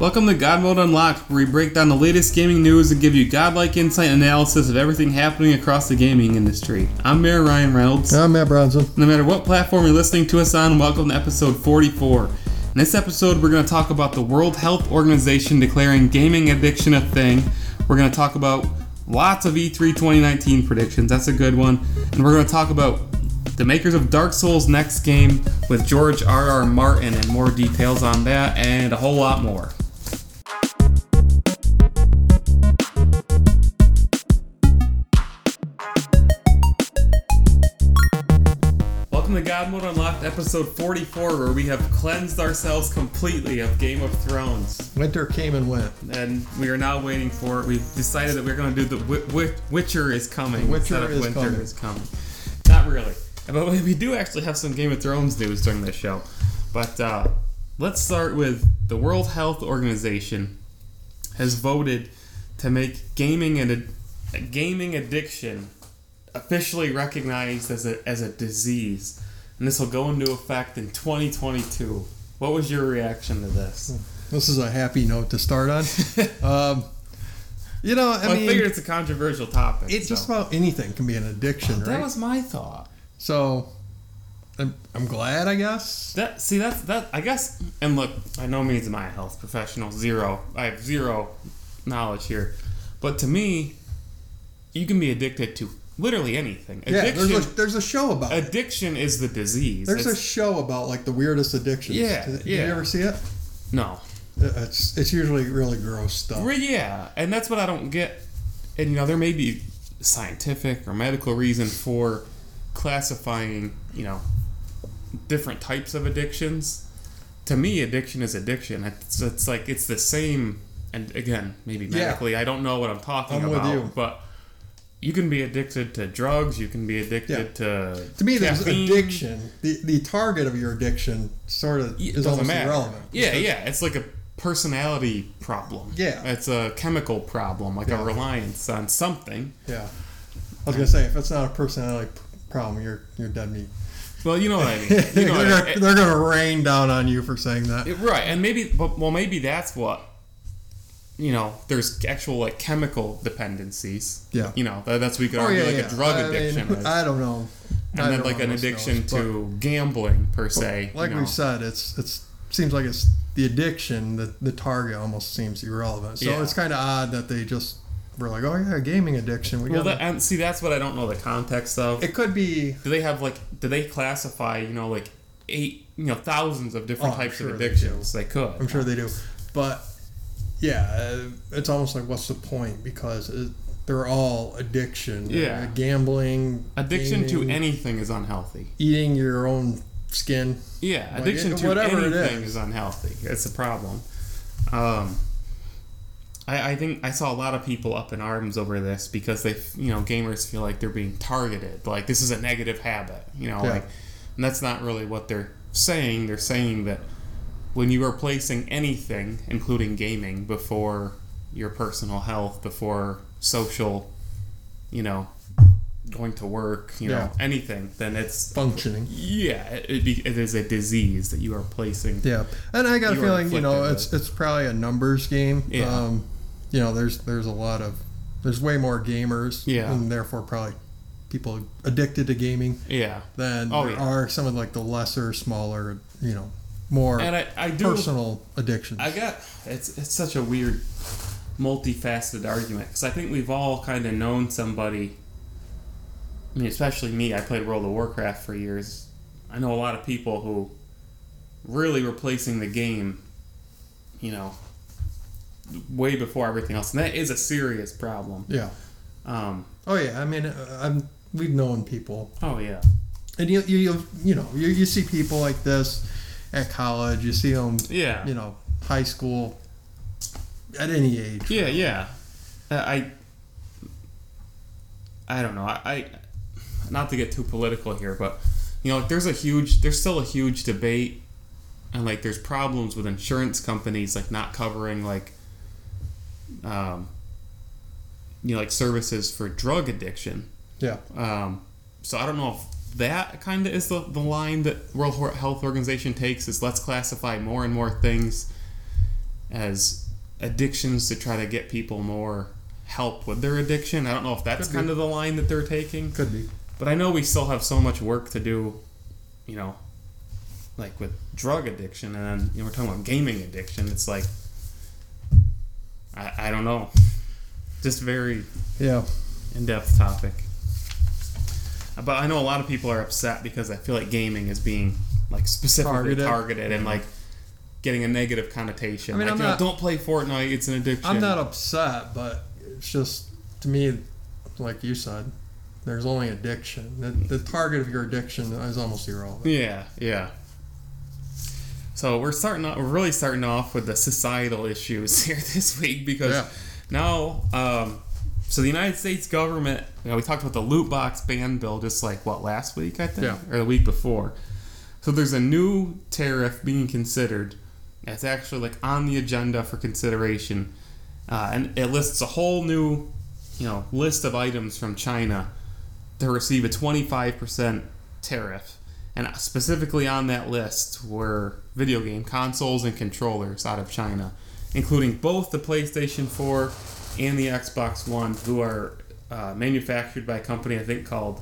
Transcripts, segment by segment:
Welcome to God Mode Unlocked, where we break down the latest gaming news and give you godlike insight and analysis of everything happening across the gaming industry. I'm Mayor Ryan Reynolds. And I'm Matt Bronson. No matter what platform you're listening to us on, welcome to episode 44. In this episode, we're going to talk about the World Health Organization declaring gaming addiction a thing. We're going to talk about lots of E E3 2019 predictions. That's a good one. And we're going to talk about the makers of Dark Souls next game with George R. R. Martin and more details on that and a whole lot more. God Mode Unlocked, episode 44, where we have cleansed ourselves completely of Game of Thrones. Winter came and went. And we are now waiting for it. We've decided that we're going to do the Wi- Wi- Witcher is coming Witcher instead of is Winter coming. is coming. Not really. But we do actually have some Game of Thrones news during this show. But uh, let's start with the World Health Organization has voted to make gaming and a gaming addiction officially recognized as a as a disease, and this will go into effect in 2022. What was your reaction to this? This is a happy note to start on. um, you know, I Well, I, mean, figured it's a controversial topic. it's so. just about anything can be an addiction, that right? That was my thought. so, I'm, I'm glad, I guess. That see that's that I guess and look, by no means am I a health professional. Zero. I have zero knowledge here. But to me, you can be addicted to literally anything. Yeah, Addiction there's a, there's a show about addiction is the disease. There's a show about like the weirdest addictions. Yeah, Did, did you ever see it? no. It's it's usually really gross stuff. Yeah, and that's what I don't get. And you know, there may be scientific or medical reason for classifying, you know, different types of addictions. To me, addiction is addiction. It's, it's like it's the same. And again, maybe Yeah. medically, I don't know what I'm talking I'm with about. you. But you can be addicted to drugs. You can be addicted Yeah. to. To me, there's addiction. The the target of your addiction sort of It is almost matter. irrelevant. Yeah, because- yeah. It's like a personality problem. Yeah. It's a chemical problem, like Yeah. a reliance on something. Yeah. I was gonna say if it's not a personality problem, you're you're dead meat. Well, you know what I mean. they're, You know what I gonna, they're gonna rain down on you for saying that. It- right, and maybe, but well, maybe that's what. You know, there's actual like chemical dependencies. Yeah. You know, that, that's what we could oh, argue like a drug Oh, I mean, addiction is. I don't know. and I then like an addiction skills, to gambling per se. Like you we said, it's it's seems like it's the addiction. The the target almost seems irrelevant. So Yeah. it's kind of odd that they just were like, oh yeah, gaming addiction. We Well, that, and see, that's what I don't know the context of. it. Could be. do they have like? Do they classify? You know, like eight, you know, thousands of different Oh, types sure of they addictions. They, could. I'm sure they do, but yeah, uh, it's almost like what's the point because it, they're all addiction. Yeah. Gambling. Addiction to anything is unhealthy. eating your own skin. Yeah, Like, addiction it- to whatever it anything is. is. unhealthy. It's a problem. Um, I, I think I saw a lot of people up in arms over this because they, you know, gamers feel like they're being targeted. Like this is a negative habit, you know, Yeah. like, and that's not really what they're saying. They're saying that when you are placing anything, including gaming, before your personal health, before social, you know, going to work, you know, anything, then it's Functioning. yeah, it, be, it is a disease that you are placing. Yeah, and I got a feeling you know it's it's probably a numbers game. Yeah. Um, you know, there's there's a lot of there's way more gamers. Yeah. And therefore, probably people addicted to gaming Yeah, than Oh, there yeah. are some of like the lesser, smaller, you know, more and I, I do. personal addictions. I got it's it's such a weird, multifaceted argument because I think we've all kind of known somebody. I mean, especially me. I played World of Warcraft for years. I know a lot of people who really were placing the game, you know, way before everything else, and that is a serious problem. yeah. Um, Oh yeah. I mean, uh, I'm, we've known people, oh yeah, and you you you, you know you, you see people like this at college. You see them, yeah. you know, high school, at any age. Yeah, yeah. Uh, I I don't know. I, I not to get too political here, but you know, like, there's a huge there's still a huge debate and like there's problems with insurance companies like not covering like um you know like services for drug addiction. Yeah. Um so I don't know if that kind of is the, the line that World Health Organization takes is let's classify more and more things as addictions to try to get people more help with their addiction. I don't know if that's kind of the line that they're taking, Could be. but I know we still have so much work to do, you know, like with drug addiction, and then you know, we're talking about gaming addiction. It's like, I, I don't know, just very Yeah. in-depth topic. But I know a lot of people are upset because I feel like gaming is being like specifically Targeted. targeted, and like getting a negative connotation. I mean, like, I'm you know, not- don't play Fortnite; it's an addiction. I'm not upset, but it's just to me, like you said, there's only addiction. The, the target of your addiction is almost irrelevant. Yeah, yeah. So we're starting. Off, we're really starting off with the societal issues here this week because Yeah. now, um, so the United States government. You know, we talked about the loot box ban bill just like what last week, I think, Yeah. or the week before. So there's a new tariff being considered. It's actually like on the agenda for consideration, uh, and it lists a whole new, you know, list of items from China to receive a 25% tariff. And specifically on that list were video game consoles and controllers out of China, including both the PlayStation 4 and the Xbox One, who are uh, manufactured by a company I think called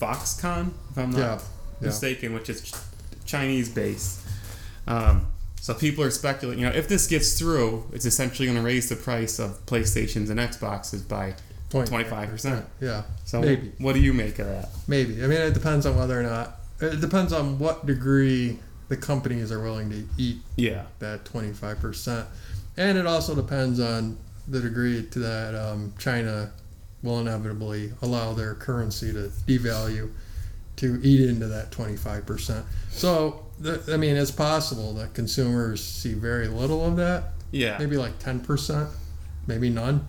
Foxconn, if I'm not Yeah, yeah. mistaken, which is ch- Chinese based. Um, so people are speculating, you know, if this gets through, it's essentially going to raise the price of PlayStations and Xboxes by 25%. Yeah, So Maybe. what do you make of that? maybe. I mean, it depends on whether or not. It depends on what degree the companies are willing to eat Yeah. that 25%. And it also depends on the degree to that um, China will inevitably allow their currency to devalue to eat into that 25%. So, th- I mean, it's possible that consumers see very little of that, Yeah. maybe like 10%, maybe none,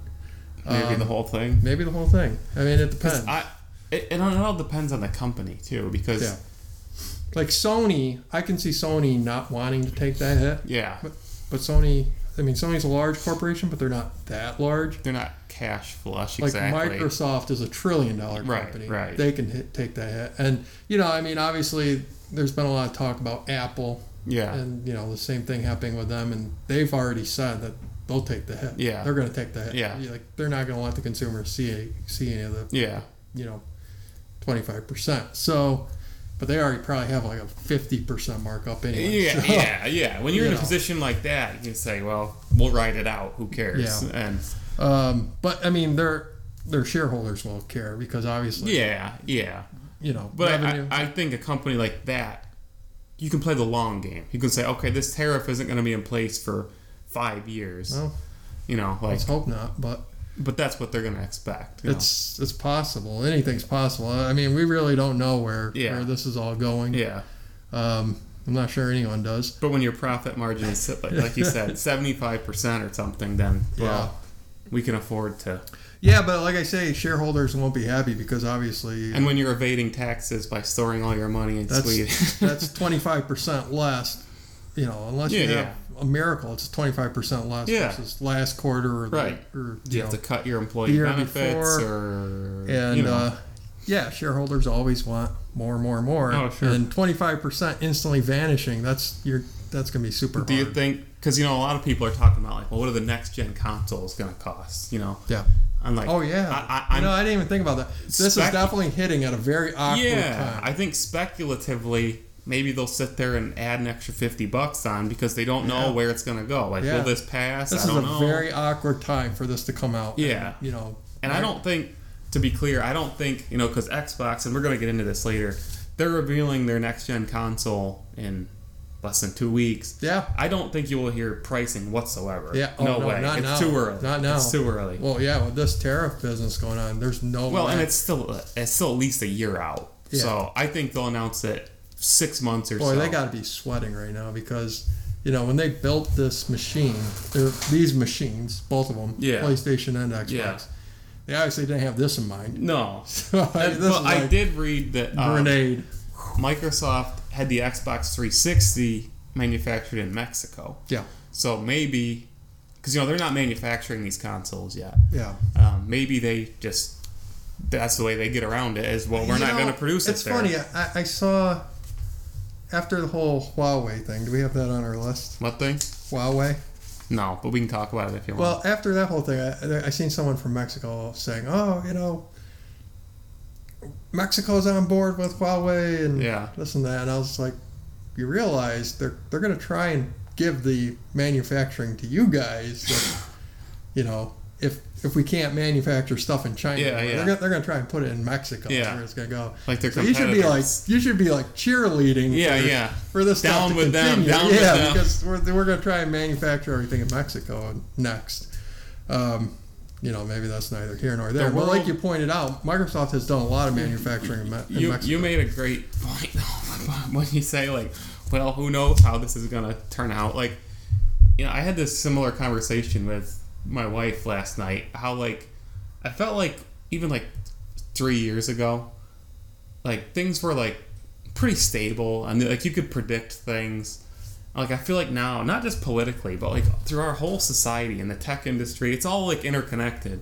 Maybe Um, the whole thing. maybe the whole thing. I mean, it depends. I, it, it all depends on the company too, because Yeah. Like Sony, I can see Sony not wanting to take that hit, yeah, But, but Sony, I mean, Sony's a large corporation, but they're not that large. they're not cash flush like exactly. Microsoft is a trillion dollar Right, company. right. They can hit, take that hit. And, you know, I mean, obviously, there's been a lot of talk about Apple yeah, and, you know, the same thing happening with them. And they've already said that they'll take the hit. Yeah. They're going to take the hit. Yeah. Like, they're not going to let the consumer see, see any of the, yeah, you know, 25%. So, but they already probably have like a 50% markup anyway. yeah, So- yeah, yeah. When you're you in a position like that, you can say, "Well, we'll ride it out. Who cares?" Yeah. And Um, but, I mean, their, their shareholders will care because obviously, yeah, yeah. you know, But. I, I think a company like that, you can play the long game. You can say, "Okay, this tariff isn't going to be in place for five years." well, You know, like, let's hope not. But but that's what they're going to expect. you know? It's it's possible. Anything's possible. I mean, we really don't know where Yeah. where this is all going. yeah. Um, I'm not sure anyone does. But when your profit margin is like, like you said, seventy five percent or something, then well, we can afford to. Yeah, but like I say, shareholders won't be happy because obviously And when you're evading taxes by storing all your money in that's Sweden, that's 25 percent less. You know, unless you Yeah, have a miracle, it's 25 percent less Yeah. versus last quarter or the, Right. or do you have to cut your employee benefits before, or and you know, uh, yeah, shareholders always want more, more, more. Oh, sure. And 25 percent instantly vanishing. That's your that's gonna be super. do you think? Because you know, a lot of people are talking about like, well, what are the next gen consoles going to cost? You know, Yeah. I'm like, Oh yeah. I, I, you know, I didn't even think about that. This is definitely hitting at a very awkward yeah, time. I think speculatively. Maybe they'll sit there and add an extra fifty bucks on because they don't know Yeah. where it's gonna go. Like, Yeah. will this pass? this I is a know. very awkward time for this to come out. Yeah. And, you know. And I don't think, to be clear, I don't think, you know, because Xbox, and we're going to get into this later, they're revealing their next gen console in less than two weeks. Yeah. I don't think you will hear pricing whatsoever. Yeah. Oh, no, no, way. not it's now. too early. Not now. It's too early. Well, yeah, with this tariff business going on, there's no. Well, way. and it's still it's still at least a year out. Yeah. So I think they'll announce it six months or boy, so. they got to be sweating right now because. You know, when they built this machine, these machines, both of them, Yeah. PlayStation and Xbox, Yeah. they obviously didn't have this in mind. no. So, but is I did read that um, grenade. Microsoft had the Xbox 360 manufactured in Mexico. Yeah, So maybe, because you know they're not manufacturing these consoles yet. yeah. Um, maybe they just that's the way they get around it. Is well, we're You not going to produce It's it. there. funny. I, I saw after the whole Huawei thing. Do we have that on our list? What thing? Huawei. No, but we can talk about it if you want. Well, after that whole thing, I, I seen someone from Mexico saying, "Oh, you know, Mexico's on board with Huawei and Yeah. this and that," and I was like, "You realize they're they're going to try and give the manufacturing to you guys, that, you know." If, we can't manufacture stuff in China, Yeah, they're yeah. gonna, they're gonna try and put it in Mexico. Yeah. where it's gonna go. like they're So you should be like you should be like cheerleading. Yeah, for, yeah. For this Down stuff to with them, continue. down with yeah, them. because we're, we're gonna try and manufacture everything in Mexico next. Um, you know, maybe that's neither here nor there. The but like you pointed out, Microsoft has done a lot of manufacturing in, in you, Mexico. you made a great point when you say like well who knows how this is gonna turn out like you know i had this similar conversation with my wife last night how like i felt like even like three years ago like things were like pretty stable. And like you could predict things. Like i feel like now not just politically but like through our whole society and the tech industry it's all like interconnected.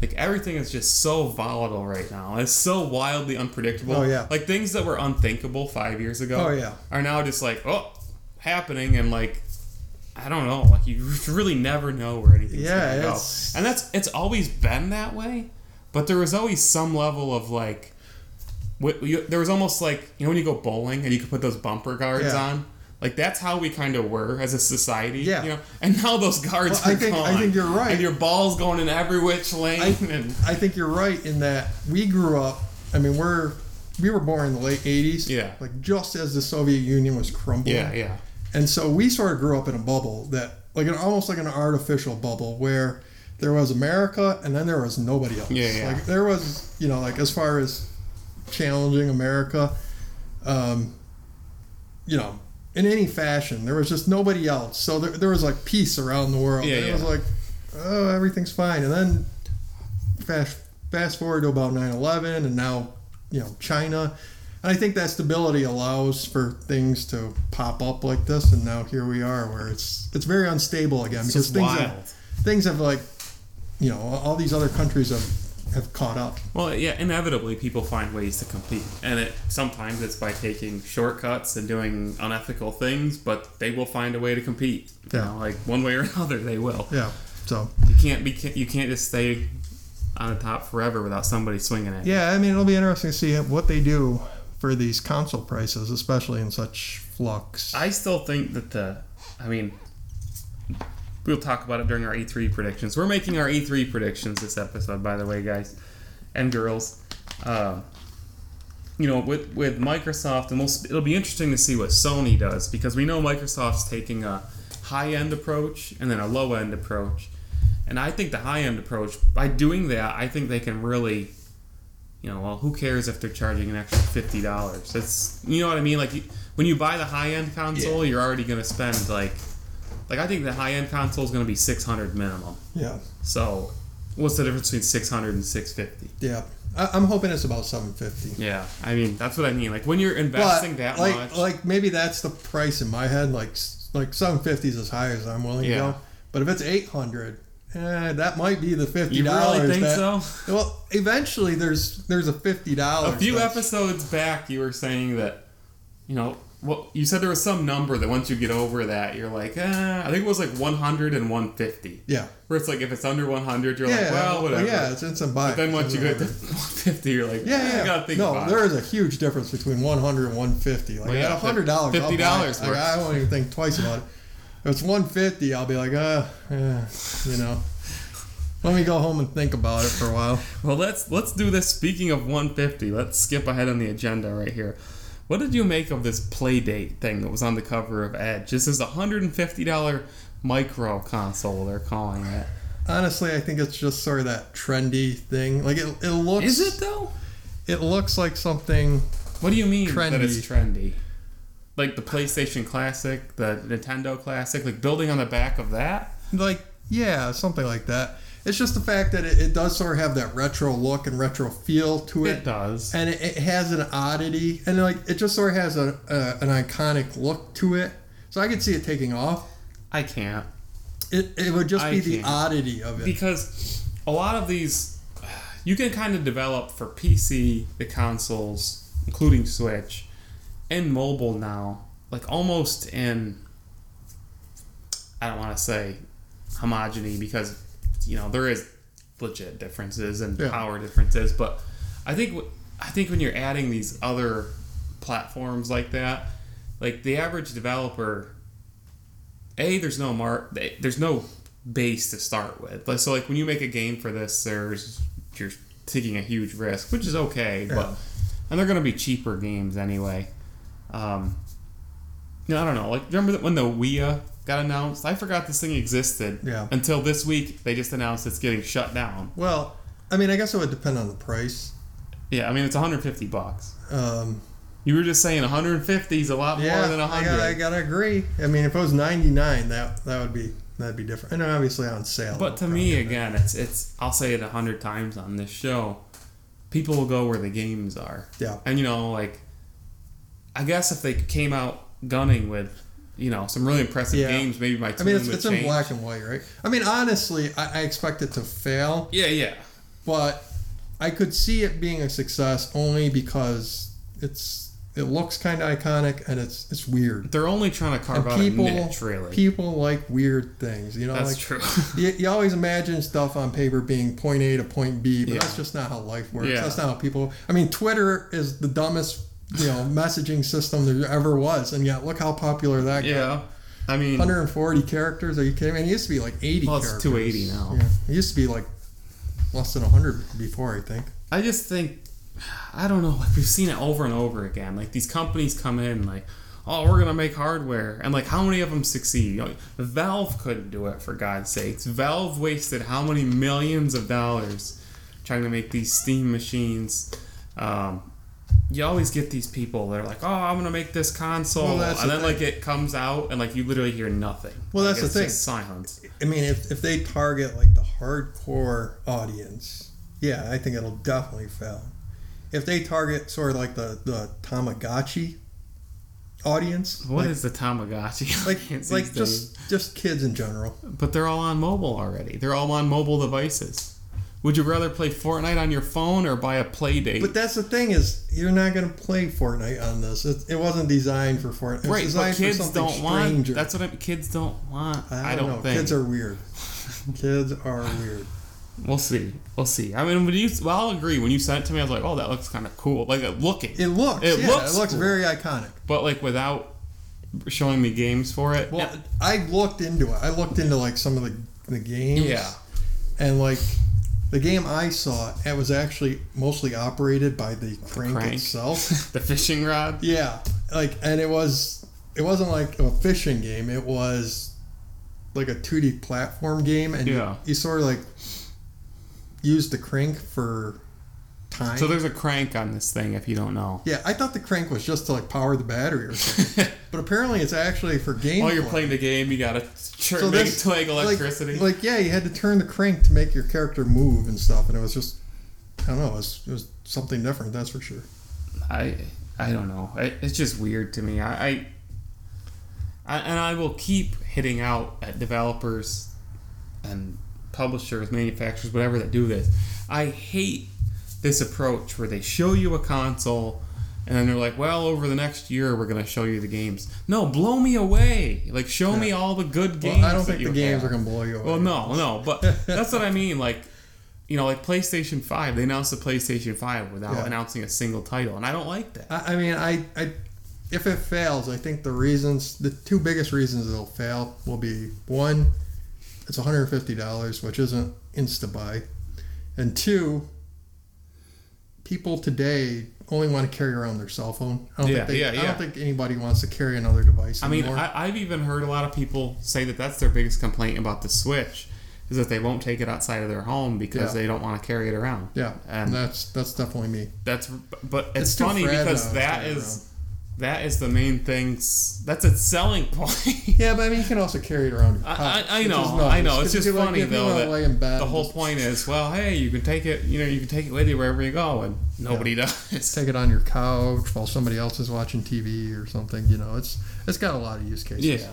Like everything is just so volatile right now. It's so wildly unpredictable. Oh, yeah. like things that were unthinkable five years ago Oh, yeah. are now just like oh happening and like I don't know like you really never know where anything's Yeah, gonna go and that's it's always been that way but there was always some level of like what you, there was almost like you know when you go bowling and you could put those bumper guards Yeah. on like that's how we kind of were as a society Yeah. you know and now those guards Well, I are think- gone I think you're right. and your ball's going in every which lane I, and I think you're right in that we grew up. I mean, we're we were born in the late '80s. Yeah. Like just as the Soviet Union was crumbling. yeah yeah And so we sort of grew up in a bubble that, like an almost like an artificial bubble where there was America and then there was nobody else. Yeah, yeah. Like there was, you know, like as far as challenging America, um, you know, in any fashion, there was just nobody else. So there, there was like peace around the world. Yeah, and it was like, oh, everything's fine. And then fast fast forward to about 9/11, and now, you know, China. And I think that stability allows for things to pop up like this, and now here we are, where it's it's very unstable again it's because just things wild have, things have like, you know, all these other countries have have caught up. Well, yeah, inevitably people find ways to compete, and it sometimes it's by taking shortcuts and doing unethical things, but they will find a way to compete. You Yeah. know, like one way or another, they will. Yeah. So You can't be you can't just stay on the top forever without somebody swinging at you. yeah, I mean, it'll be interesting to see what they do for these console prices, especially in such flux. I still think that the, I mean, we'll talk about it during our E3 predictions. We're making our E3 predictions this episode, by the way, guys and girls. Um, you know, with with Microsoft, and we'll, it'll be interesting to see what Sony does because we know Microsoft's taking a high end approach and then a low end approach, and I think the high end approach by doing that, I think they can really. You know, well, who cares if they're charging an extra fifty dollars? It's you know what I mean. Like you, when you buy the high end console, you're already gonna spend like, like I think the high end console is gonna be six hundred minimum. yeah. So, what's the difference between 600 and 650? Yeah. I, I'm hoping it's about 750. Yeah, I mean that's what I mean. Like when you're investing that like, much, like maybe that's the price in my head. Like, like 750 is as high as I'm willing Yeah. to go. But if it's 800, eh, that might be the 50 dollars. you really think that, so? Well, eventually there's there's a 50 dollars. A few episodes back, you were saying that, you know, well, you said there was some number that once you get over that, you're like, eh, I think it was like 100 and 150. Yeah. Where it's like if it's under 100, you're Yeah. like, well, whatever. yeah, it's instant buy. But then once you get to 150, you're like, Yeah, eh, yeah. I gotta think no, there it. is a huge difference between 100 and 150. Like Well, yeah, at hundred dollars, $50 Like. I won't even think twice about it. If it's 150, I'll be like, uh, eh, you know. Let me go home and think about it for a while. Well, let's let's do this. Speaking of 150, let's skip ahead on the agenda right here. What did you make of this Playdate thing that was on the cover of Edge? This is a hundred and fifty dollar micro console. They're calling it. Honestly, I think it's just sort of that trendy thing. Like it, it looks. Is it though? It looks like something. What do you mean that Trendy. it's trendy? Like the PlayStation Classic, the Nintendo Classic, like building on the back of that. Like yeah, something like that. It's just the fact that it, it does sort of have that retro look and retro feel to It it, does. and it, it has an oddity, and like it just sort of has a, a an iconic look to it. So I could see it taking off. I can't It, it would just I be the oddity of it. because a lot of these you can kind of develop for PC, the consoles, including Switch, and mobile now, like almost in I don't want to say homogeny because you know there is legit differences and Yeah. power differences, but I think I think when you're adding these other platforms like that, like the average developer, a there's no mark, there's no base to start with. Like, So like when you make a game for this, there's you're taking a huge risk, which is okay, but and they're gonna be cheaper games anyway. Um, you know, I don't know. Like remember that when the Wii got announced? I forgot this thing existed. Yeah. Until this week, they just announced it's getting shut down. Well, I mean, I guess it would depend on the price. Yeah, I mean it's 150 bucks. Um, You were just saying 150 is a lot yeah, more than I 100. gotta, I gotta agree. I mean, if it was ninety nine, that that would be that'd be different. And obviously on sale. But to me, again, it's it's. I'll say it a hundred times on this show. People will go where the games are, yeah, and you know, like, I guess if they came out gunning with, you know, some really impressive Yeah. games, maybe my I mean, it's, it's in black and white, right? I mean, honestly, I, I expect it to fail, Yeah, yeah. but I could see it being a success only because it's it looks kind of iconic and it's it's weird. They're only trying to carve And out people- a niche, really. People like weird things, you know. That's like, true. You, you always imagine stuff on paper being point A to point B, but Yeah. that's just not how life works. Yeah. That's not how people. I mean, Twitter is the dumbest, you know, messaging system there ever was, and yet look how popular that got. yeah, I mean, 140 characters? Are you kidding? me? it used to be like 80 Well, it's characters. 280 now. Yeah. It used to be like less than 100 before, I think. I just think I don't know. Like we've seen it over and over again. Like these companies come in like, oh, we're gonna make hardware, and like how many of them succeed? You know, Valve couldn't do it for God's sakes. Valve wasted how many millions of dollars trying to make these Steam machines. Um, you always get these people that are like, oh, I'm gonna make this console, Well, and the then like it comes out and like you literally hear nothing. Well, Like, that's the thing. Just silence. I mean, if, if they target like the hardcore audience, yeah, I think it'll definitely fail. If they target sort of like the, the Tamagotchi audience, What like, is the Tamagotchi? like like days? just just kids in general. But they're all on mobile already. They're all on mobile devices. Would you rather play Fortnite on your phone or buy a Playdate? But that's the thing is, you're not going to play Fortnite on this. It, it wasn't designed for Fortnite. It right, but kids don't want. That's what I, kids don't want. I I don't, don't, know. think. Kids are weird. Kids are weird. we'll see. We'll see. I mean, when you, well, I'll agree. When you sent it to me, I was like, oh, that looks kind of cool. Like uh, looking, It looks. It yeah, looks It looks cool. very iconic. but like without showing me games for it. Well, I looked into it. I looked into like some of the the games. yeah. And like the game I saw, it was actually mostly operated by the crank, crank. itself. the fishing rod. yeah, like and it was it wasn't like a fishing game. It was like a 2D platform game, and you- you, sort of like used the crank for time. So there's a crank on this thing. If you don't know. yeah, I thought the crank was just to like power the battery or something, but apparently it's actually for game. While you're playing the game, you gotta chur- So make this- it to like electricity. Like, like, yeah, you had to turn the crank to make your character move and stuff, and it was just, I don't know, it was, it was something different, that's for sure. I I don't know. It, it's just weird to me. I, I, I and I will keep hitting out at developers and publishers, manufacturers, whatever that do this. I hate this approach where they show you a console and then they're like, "Well, over the next year, we're gonna show you the games." No, blow me away. Like, show me all the good games. Well, I don't think the games have. are going to blow you away. Well, no, no, but that's what I mean. Like, you know, like PlayStation Five, they announced the PlayStation Five without Yeah. announcing a single title, and I don't like that. I, I mean, I, I, if it fails, I think the reasons, the two biggest reasons it'll fail will be one, it's $150, which isn't insta buy, and two, people today only want to carry around their cell phone. I don't Yeah, think they, yeah, I don't think anybody wants to carry another device I mean, anymore. I, I've even heard a lot of people say that that's their biggest complaint about the Switch is that they won't take it outside of their home because Yeah. they don't want to carry it around. yeah, and that's that's definitely me. That's but it's, It's funny because that is that carry is that is the main thing. That's its selling point. Yeah, but I mean, you can also carry it around your I. I, I know, is I nice, know. It's just like, funny you though that lay in bed the whole just point is, well, hey, you can take it. You know, you can take it with you wherever you go, and nobody does. take it on your couch while somebody else is watching TV or something. You know, it's it's got a lot of use cases. Yeah,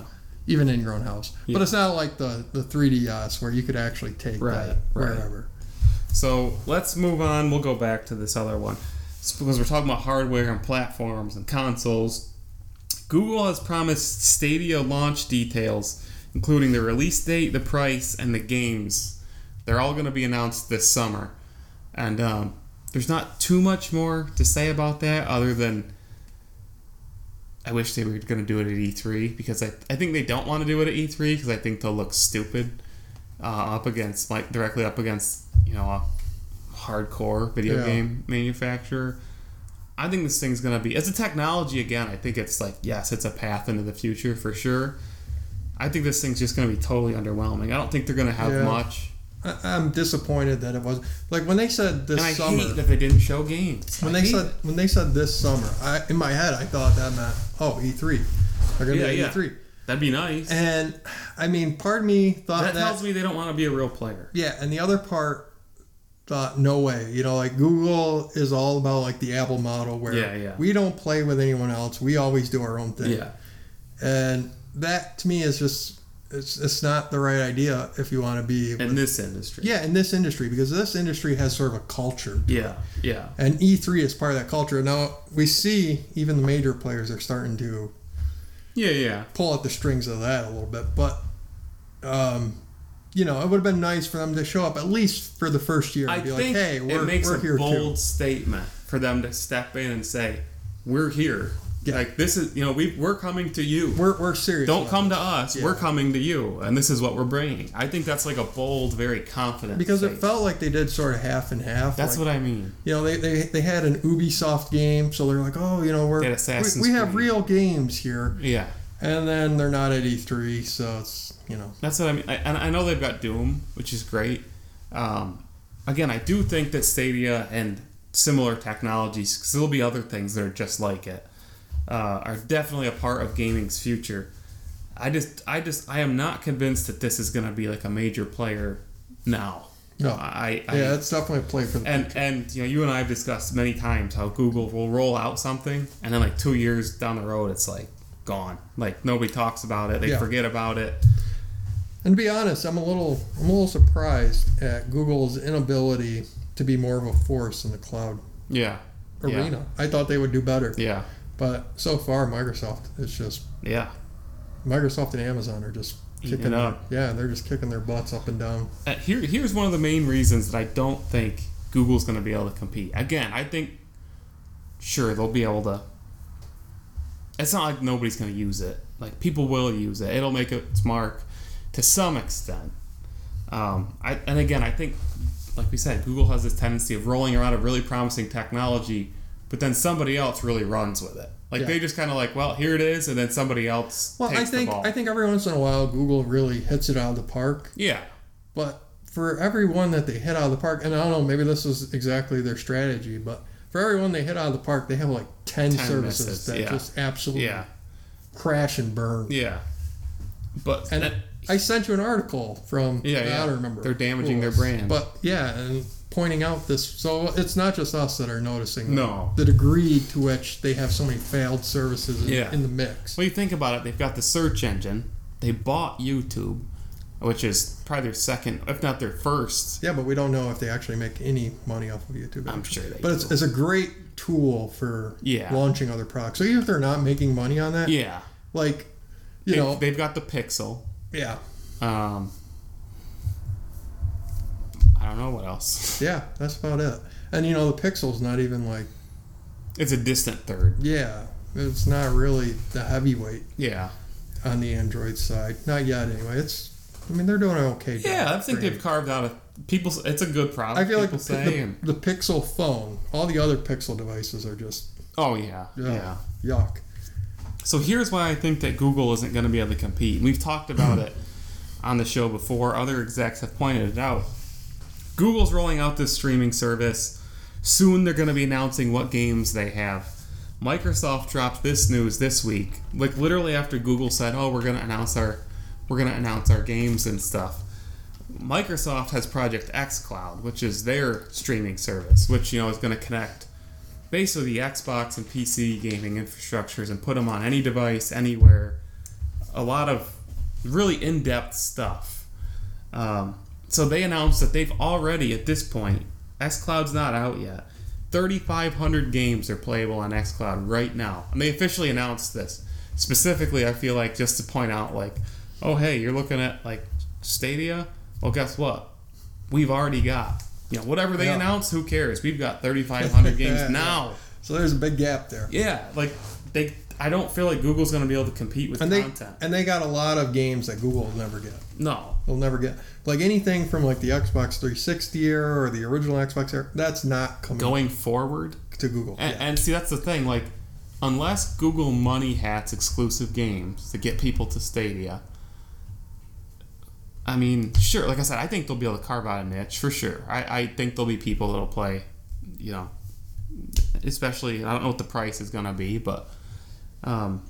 even in your own house. Yeah. But it's not like the the 3DS where you could actually take Right, that right. wherever. So let's move on. We'll go back to this other one. It's because we're talking about hardware and platforms and consoles. Google has promised Stadia launch details including the release date, the price, and the games. They're all going to be announced this summer. And um, there's not too much more to say about that other than I wish they were going to do it at E3 because I, I think they don't want to do it at E3 because I think they'll look stupid uh, up against, like, directly up against, you know, hardcore video Yeah. game manufacturer. I think this thing's gonna be as a technology again. I think it's like yes, it's a path into the future for sure. I think this thing's just gonna be totally underwhelming. I don't think they're gonna have Yeah. much. I, I'm disappointed that it was like when they said this And I summer. hate that they didn't show games. when I they said it. when they said this summer, I in my head I thought that meant oh E3, they're gonna Yeah, be yeah. E3, that'd be nice. and I mean part of me thought that that, tells me they don't want to be a real player. yeah, and the other part thought no way, you know, like Google is all about like the Apple model where Yeah, yeah. we don't play with anyone else, we always do our own thing, Yeah, and that to me is just it's it's not the right idea if you want to be in this industry. yeah in this industry because this industry has sort of a culture yeah, yeah. And E3 is part of that culture. Now we see even the major players are starting to Yeah, yeah. pull at the strings of that a little bit, but um, you know, it would have been nice for them to show up at least for the first year and I be like, "Hey, we're, it makes we're a here bold too." statement for them to step in and say, "We're here." Yeah. Like this is, you know, we we're coming to you. We're, we're serious. Don't come this. to us. Yeah. We're coming to you, and this is what we're bringing. I think that's like a bold, very confident. because it felt like they did sort of half and half. That's like, what I mean. you know. They, they they had an Ubisoft game, so they're like, "Oh, you know, we're we, we have real games here," Yeah, and then they're not at E3, so it's you know. that's what I mean. I, and I know they've got Doom, which is great. Um, again, I do think that Stadia and similar technologies, because there'll be other things that are just like it, uh, are definitely a part of gaming's future. I just, I just, I am not convinced that this is going to be like a major player now. No. I, I Yeah, it's definitely a play for the and and you know you and I have discussed many times how Google will roll out something and then like two years down the road it's like gone. Like nobody talks about it. They Yeah. forget about it. And to be honest, I'm a little I'm a little surprised at Google's inability to be more of a force in the cloud yeah. Arena. I thought they would do better, yeah. But so far Microsoft is just yeah. Microsoft and Amazon are just kicking up. Yeah, they're just kicking their butts up and down. Uh, here here's one of the main reasons that I don't think Google's going to be able to compete. Again I think sure they'll be able to it's not like nobody's going to use it. Like people will use it. It'll make its mark to some extent. Um, I, and again i think like we said google has this tendency of rolling around a really promising technology but then somebody else really runs with it. Like Yeah. they just kind of like well here it is and then somebody else Well, takes I think I think every once in a while Google really hits it out of the park, yeah. But for every one that they hit out of the park, and I don't know, maybe this is exactly their strategy, but for every one they hit out of the park, they have like 10, 10 services misses, that yeah. just absolutely yeah crash and burn. yeah but And that- I sent you an article from Yeah, I yeah. don't remember. They're damaging it their brand. But yeah, and pointing out this so it's not just us that are noticing No. the degree to which they have so many failed services in, Yeah. in the mix. Well, you think about it, they've got the search engine. They bought YouTube, which is probably their second, if not their first. Yeah, but we don't know if they actually make any money off of YouTube. I'm sure they But it's, do. it's a great tool for Yeah. launching other products. So even if they're not making money on that, Yeah. like you They- know, they've got the Pixel. yeah, Um, I don't know what else. yeah, that's about it. And you know, the Pixel's not even like It's a distant third. yeah, it's not really the heavyweight Yeah. on the Android side. Not yet, anyway. It's I mean they're doing an okay job. Yeah, I think they've carved out a people. It's a good product. I feel like the, say. the, the Pixel phone, all the other Pixel devices are just oh yeah, yeah, yeah. yuck. So here's why I think that Google isn't going to be able to compete. We've talked about it on the show before. Other execs have pointed it out. Google's rolling out this streaming service. Soon they're going to be announcing what games they have. Microsoft dropped this news this week, like literally after Google said, "Oh, we're going to announce our we're going to announce our games and stuff." Microsoft has Project xCloud, which is their streaming service, which you know is going to connect basically the Xbox and PC gaming infrastructures and put them on any device, anywhere. A lot of really in depth stuff. Um, so they announced that they've already, at this point, xCloud's not out yet. 3,500 games are playable on xCloud right now. And they officially announced this. Specifically, I feel like just to point out, like, oh hey, you're looking at like Stadia. Well, guess what? We've already got you know whatever they Yeah. announce. Who cares? We've got 3,500 games Yeah. now. So there's a big gap there. Yeah, like they. I don't feel like Google's going to be able to compete with And they content. and they got a lot of games that Google will never get. no. They'll never get like anything from like the Xbox 360 era or the original Xbox era. That's not coming Going forward, to Google. and, Yeah. and see that's the thing. Like, unless Google money hats exclusive games to get people to Stadia. I mean, sure. Like I said, I think they'll be able to carve out a niche for sure. I, I think there'll be people that'll play, you know, especially I don't know what the price is gonna be, but um,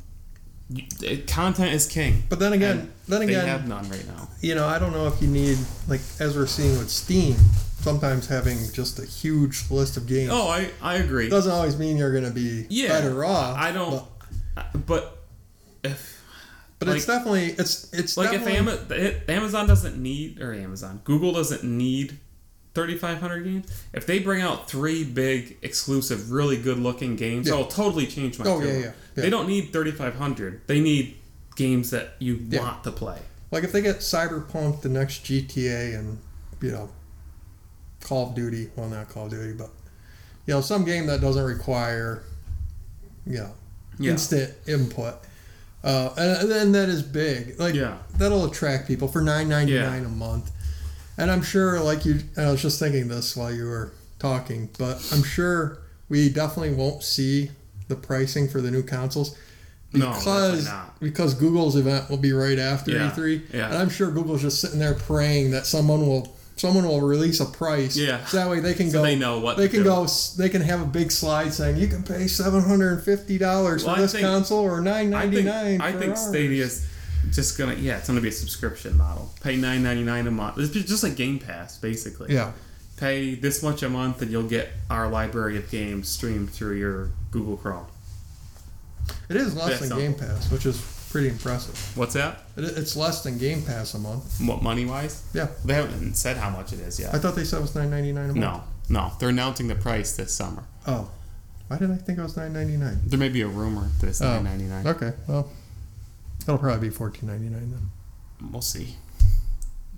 content is king. But then again, then they again, have none right now. you know, I don't know if you need like as we're seeing with Steam, sometimes having just a huge list of games Oh, I I agree. doesn't always mean you're going to be Yeah, better off. I don't. But, But if but like- it's definitely it's it's like if Ama- it- Amazon doesn't need or Amazon Google doesn't need 3500 games if they bring out three big exclusive really good looking games Yeah. that'll totally change my Oh, yeah, yeah, yeah. they don't need 3500 they need games that you Yeah. want to play like if they get Cyberpunk, the next GTA, and you know, Call of Duty. Well, not Call of Duty, but you know, some game that doesn't require, you know, yeah instant input. Uh, and, and then that is big. Like yeah that'll attract people for nine ninety nine Yeah. a month. And I'm sure, like you, I was just thinking this while you were talking, but I'm sure we definitely won't see the pricing for the new consoles No, because not. because Google's event will be right after Yeah, E3, yeah. and I'm sure Google's just sitting there praying that someone will someone will release a price, Yeah. so that way they can so go they know what they can go. They can have a big slide saying you can pay seven hundred and fifty dollars Well, for I this think- console or nine I think nine. I think Stadia's just gonna yeah it's gonna be a subscription model pay 9.99 a month it's just like Game Pass basically Yeah, pay this much a month and you'll get our library of games streamed through your Google Chrome. it is less That's than something. Game Pass, which is pretty impressive. What's that? It, it's less than Game Pass a month. What money wise? Yeah, They haven't said how much it is yet. I thought they said it was nine ninety nine a month. No, no, they're announcing the price this summer. Oh, why did I think it was nine ninety nine? There may be a rumor that it's Oh. nine ninety nine. Okay, well, it'll probably be fourteen ninety nine then. We'll see.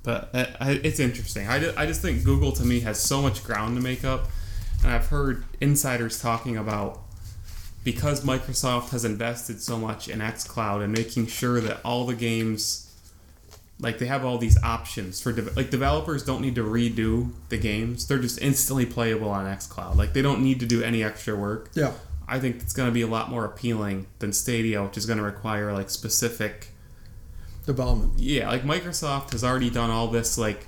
But uh, it's interesting. I, I just think Google to me has so much ground to make up, and I've heard insiders talking about because Microsoft has invested so much in xCloud and making sure that all the games like they have all these options for de- like developers don't need to redo the games. They're just instantly playable on xcloud like they don't need to do any extra work. Yeah, i think it's going to be a lot more appealing than stadia which is going to require like specific development. yeah like microsoft has already done all this like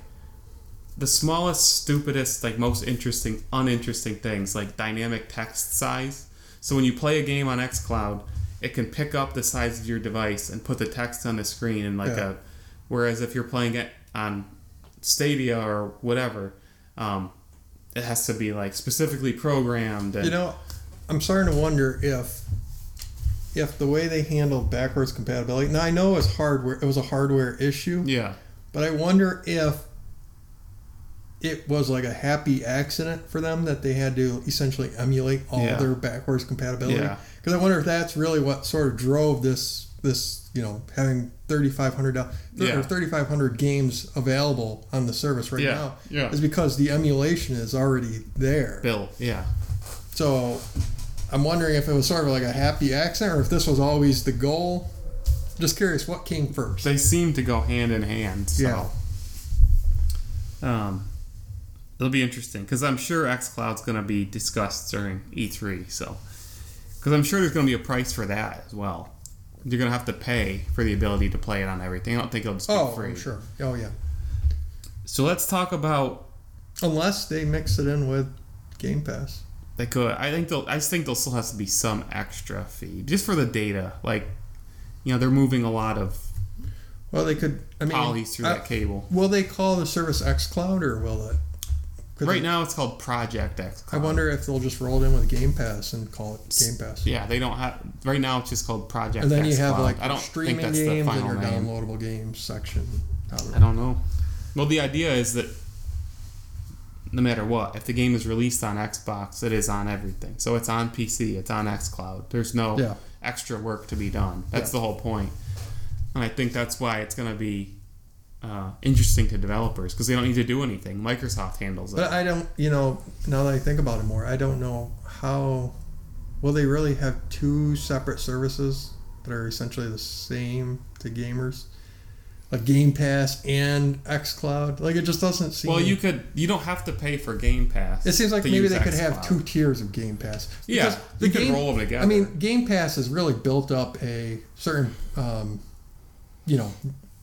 the smallest stupidest like most interesting uninteresting things like dynamic text size so when you play a game on xcloud it can pick up the size of your device and put the text on the screen in like Yeah. a whereas if you're playing it on stadia or whatever um, it has to be like specifically programmed and You know, I'm starting to wonder if if the way they handled backwards compatibility. Now I know it was hardware. It was a hardware issue, yeah but I wonder if it was like a happy accident for them that they had to essentially emulate all Yeah. their backwards compatibility. Yeah. Because I wonder if that's really what sort of drove this this you know having 3,500 dollars Yeah. or 3,500 games available on the service right Yeah, now yeah. is because the emulation is already there. bill yeah So I'm wondering if it was sort of like a happy accident or if this was always the goal. Just curious, what came first? they seem to go hand in hand. So. Um, it'll be interesting because I'm sure xCloud's going to be discussed during E3. So, because I'm sure there's going to be a price for that as well. You're going to have to pay for the ability to play it on everything. I don't think it'll just be Oh, free. I'm sure. Oh, yeah. So let's talk about. Unless they mix it in with Game Pass. They could. I think they'll. I just think there'll still has to be some extra fee just for the data. Like, you know, they're moving a lot of Well, they could. I mean, polys through I- that cable. will they call the service xCloud or will it? Right now, it's called Project X. I wonder if they'll just roll it in with Game Pass and call it Game Pass. Yeah, they don't have. Right now, it's just called Project. And then you have Cloud. like I don't streaming think that's the games and your name. downloadable games section. I don't know. Well, the idea is that no matter what, if the game is released on Xbox, it is on everything. So it's on PC, it's on XCloud. There's no Yeah. extra work to be done. That's Yeah. the whole point. and I think that's why it's going to be uh, interesting to developers because they don't need to do anything. Microsoft handles it. But I don't, you know, now that I think about it more, I don't know how. Will they really have two separate services that are essentially the same to gamers? Like Game Pass and xCloud? Like, it just doesn't seem. well, you could. You don't have to pay for Game Pass. It seems like maybe they could have two tiers of Game Pass. Yeah, you could roll them together. I mean, Game Pass has really built up a certain, um, you know,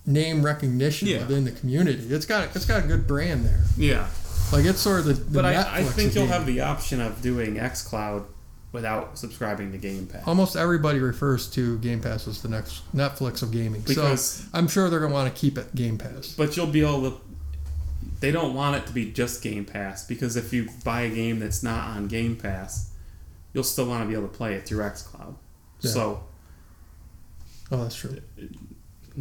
name recognition Yeah. within the community. It's got it's got a good brand there. yeah, Like it's sort of the. the but I, I think you'll have the option of doing XCloud without subscribing to Game Pass. Almost everybody refers to Game Pass as the next Netflix of gaming. Because- so I'm sure they're going to want to keep it Game Pass. But you'll be able to. They don't want it to be just Game Pass because if you buy a game that's not on Game Pass, you'll still want to be able to play it through XCloud. Yeah. So, Oh, that's true.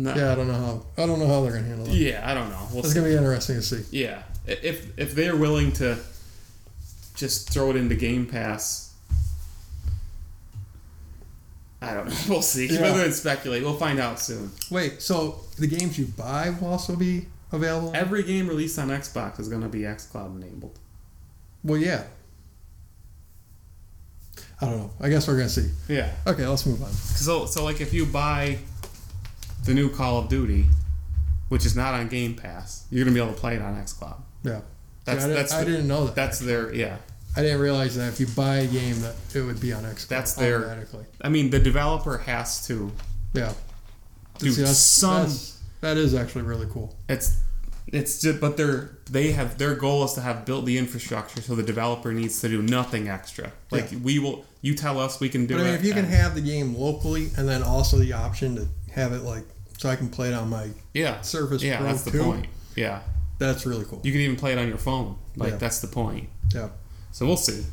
Not, Yeah, I don't know how I don't know how they're going to handle it. yeah, I don't know. We'll It's see. going to be interesting to see. Yeah, if if they're willing to just throw it into Game Pass, I don't know. We'll see. Yeah. Rather than speculate, we'll find out soon. Wait, so the games you buy will also be available? Every game released on Xbox is going to be XCloud enabled. well, yeah. I don't know. I guess we're going to see. Yeah. Okay, let's move on. So so like if you buy the new Call of Duty, which is not on Game Pass, you're going to be able to play it on XCloud. Yeah. That's See, I, didn't, that's I didn't know that. that's their yeah. I didn't realize that if you buy a game that it would be on Xbox That's their- automatically. I mean, the developer has to Yeah. do See, that's- some that's- that is actually really cool. It's it's just but they're they have their goal is to have built the infrastructure so the developer needs to do nothing extra. Like Yeah. we will you tell us we can do it. But I mean, it. if you can have the game locally and then also the option to have it like so I can play it on my yeah Surface yeah Pro that's the 2, point yeah that's really cool. you can even play it on your phone like Yeah. that's the point Yeah. so we'll see.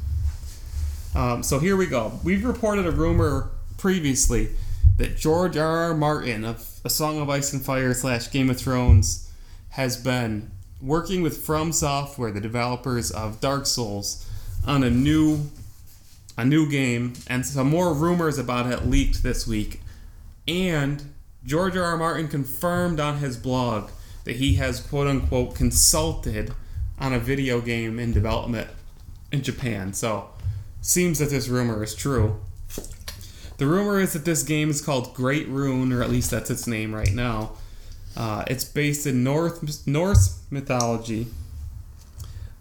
Um, so here we go. We've reported a rumor previously that George R. R. Martin of A Song of Ice and Fire slash Game of Thrones has been working with From Software, the developers of Dark Souls, on a new a new game, and some more rumors about it leaked this week. And George R. R. Martin confirmed on his blog that he has quote unquote consulted on a video game in development in Japan. So seems that this rumor is true. The rumor is that this game is called Great Rune, or at least that's its name right now. Uh, it's based in North Norse mythology,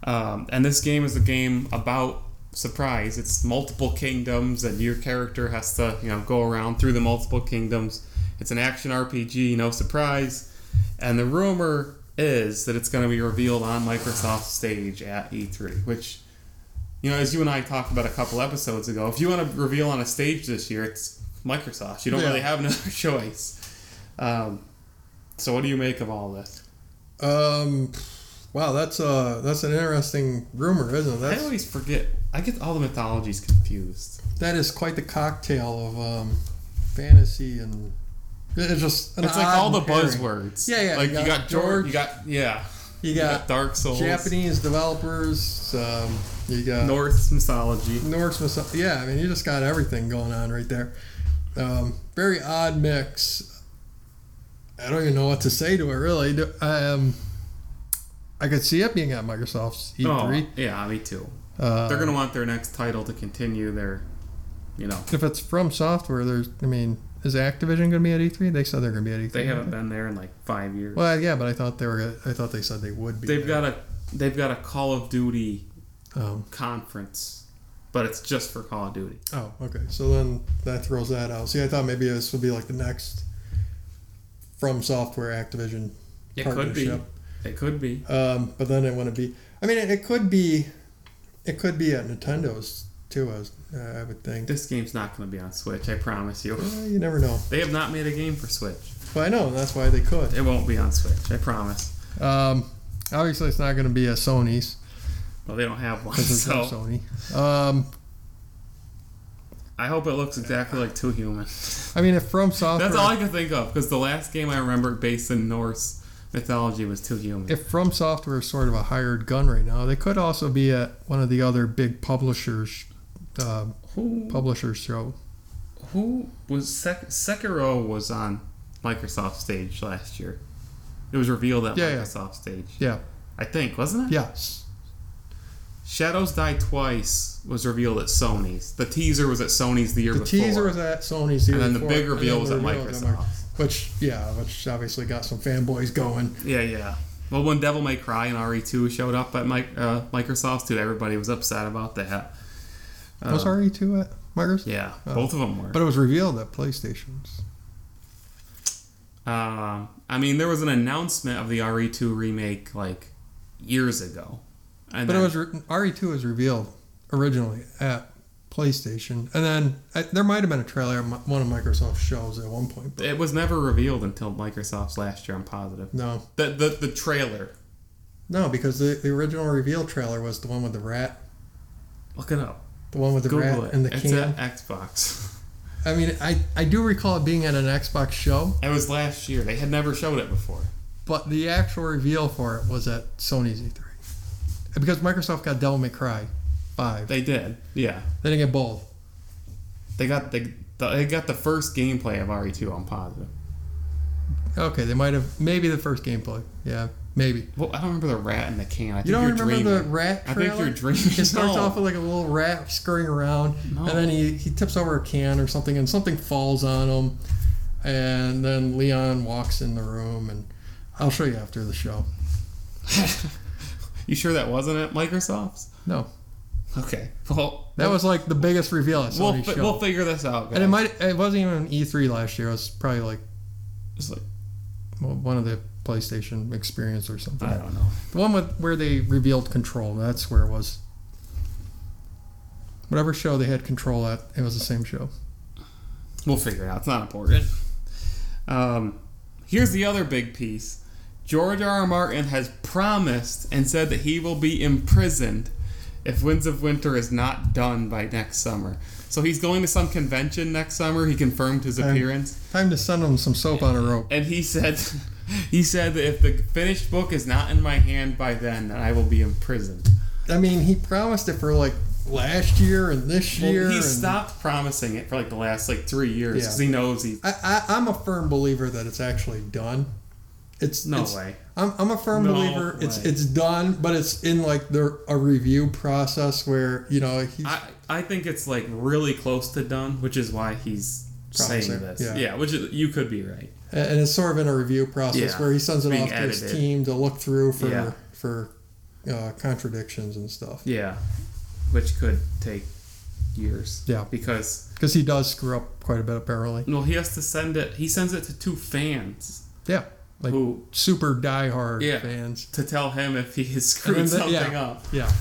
um, and this game is a game about surprise. It's multiple kingdoms, and your character has to you know go around through the multiple kingdoms. It's an action RPG, no surprise. And the rumor is that it's going to be revealed on Microsoft's stage at E3, which you know, as you and I talked about a couple episodes ago, if you want to reveal on a stage this year, it's Microsoft. You don't Yeah. really have another choice. Um, so, what do you make of all this? Um, wow, that's uh that's an interesting rumor, isn't it? I always forget. I get all the mythologies confused. that is quite the cocktail of um, fantasy and it's just an It's like all the pairing. buzzwords. Yeah, yeah, Like you you got got George. George, You got yeah. You You got got Dark Souls. Japanese developers. Um, you got Norse mythology. Norse myth- Yeah, I mean, you just got everything going on right there. Um, very odd mix. I don't even know what to say to it, really. Um, I could see it being at Microsoft's E3. Oh, yeah, me too. Uh, They're gonna want their next title to continue their, you know, If it's from software, there's. I mean, is Activision going to be at E3? They said they're going to be at E3. they haven't been there in like five years. Well, yeah, but I thought they were. I thought they said they would be. They've there. got a they've got a Call of Duty Um, conference, but it's just for Call of Duty. oh, okay. So then that throws that out. See, I thought maybe this would be like the next from software Activision It could be. partnership. It could be. Um, but then it wouldn't be. I mean, it, it could be. It could be at Nintendo's too. As uh, I would think. This game's not going to be on Switch. I promise you. Uh, you never know. They have not made a game for Switch. But I know that's why they could. It won't be on Switch. I promise. Um, obviously, it's not going to be a Sony's Well, they don't have one, because there's no Sony. Um, I hope it looks exactly like Too Human. I mean, if From Software, That's all I can think of because the last game I remember based in Norse mythology was Too Human. if From Software is sort of a hired gun right now, they could also be at one of the other big publishers, uh, who publishers show. who was Sek- Sekiro was on Microsoft stage last year. It was revealed at Yeah, yeah. Microsoft stage. Yeah. I think, wasn't it? Yes. Shadows Die Twice was revealed at Sony's. The teaser was at Sony's the year The before. The teaser was at Sony's the and year the before, and then the at reveal was at Microsoft. Mic- Which, yeah, which obviously got some fanboys going. Yeah, yeah. Well, when Devil May Cry and RE2 showed up at Mi- uh, Microsoft too, everybody was upset about that. was Uh, RE2 at Microsoft? Yeah, Oh. both of them were. But it was revealed at PlayStation's. Um, I mean, there was an announcement of the RE2 remake like years ago, and But it was re- RE2 was revealed originally at PlayStation, and then uh, there might have been a trailer at one of Microsoft's shows at one point. It was never revealed until Microsoft's last year. I'm positive. no, The the, the trailer. no, because the, the original reveal trailer was the one with the rat, Look it up. the one with the Google rat it. and the it's can. at Xbox. I mean, I I do recall it being at an Xbox show, it was last year. They had never showed it before. but the actual reveal for it was at Sony's E3, because Microsoft got Devil May Cry five. They did. Yeah. They didn't get both. They got the, the they got the first gameplay of RE2. I'm positive. Okay, they might have maybe the first gameplay. Yeah, maybe. Well, I don't remember the rat in the can. I think You don't you're remember dreaming. the rat I think you're dreaming. It starts No. off with like a little rat scurrying around, No. and then he, he tips over a can or something, and something falls on him, and then Leon walks in the room, and I'll show you after the show. you sure that wasn't at Microsoft's? No, Okay. Well, that was like the biggest reveal we'll, Sony's fi- show, we'll figure this out. and it might it wasn't even E3 last year. It was probably like It's like, well, one of the PlayStation Experience or something. I don't know. The one with where they revealed Control. That's where it was. Whatever show they had Control at, it was the same show. We'll figure it out. It's not important. Um, here's the other big piece. George R. R. Martin has promised and said that he will be imprisoned if Winds of Winter is not done by next summer. So he's going to some convention next summer. He confirmed his Um, appearance, Time to send him some soap on a rope. and he said, he said that if the finished book is not in my hand by then, then I will be imprisoned. I mean, he promised it for like last year and this Well, year. he and stopped promising it for like the last like three years Yeah. because he knows he. I, I, I'm a firm believer that it's actually done. It's No it's- way. I'm, I'm a firm No believer it's way. it's done, but it's in like the a review process where you know he's I, I think it's like really close to done, which is why he's saying this. yeah. Yeah. which is, you could be right. and it's sort of in a review process Yeah, where he sends it being off to his team to look through for Yeah. for uh, contradictions and stuff. Yeah, which could take years. Yeah. because Because he does screw up quite a bit apparently. well, he has to send it. He sends it to two fans Yeah, like who super diehard Yeah. fans. to tell him if he has screwed then- something yeah. up, Yeah,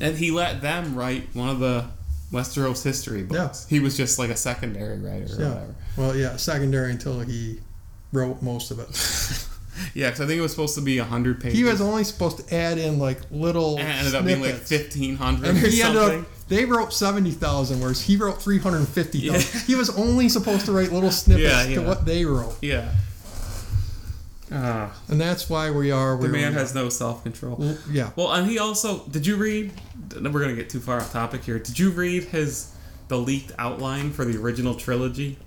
and he let them write one of the Westeros history books. He was just like a secondary writer or Yeah. whatever. well, yeah, secondary until he wrote most of it. Yeah, because I think it was supposed to be hundred pages. He was only supposed to add in like little. and ended up being like fifteen hundred And or he ended up. They wrote seventy thousand, words. he wrote three hundred fifty thousand. Yeah. He was only supposed to write little snippets Yeah, to what they wrote, Yeah. Ah, and that's why we are. the man has no self control. Well, yeah. Well, and he also did you read? We're gonna get too far off topic here. Did you read his the leaked outline for the original trilogy?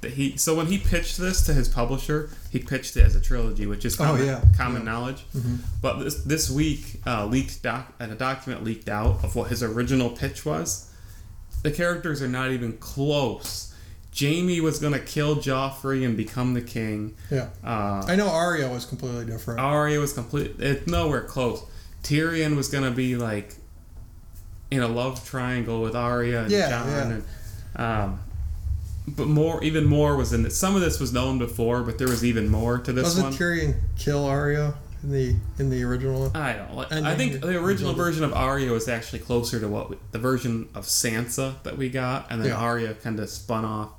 That he so when he pitched this to his publisher, he pitched it as a trilogy, which is Oh, common, yeah. common Yeah. knowledge. Mhm. But this this week, uh, leaked doc and a document leaked out of what his original pitch was. The characters are not even close. Jaime was gonna kill Joffrey and become the king. Yeah. Uh, I know Arya was completely different. Arya was complete. It's nowhere close. Tyrion was gonna be like in a love triangle with Arya and Yeah, Jon, yeah. and um, but more, even more was in it. Some of this was known before, but there was even more to this Doesn't one. Tyrion kill Arya in the in the original? I don't. Like, And I think the original version of Arya was actually closer to what we, the version of Sansa that we got, and then Yeah. Arya kind of spun off.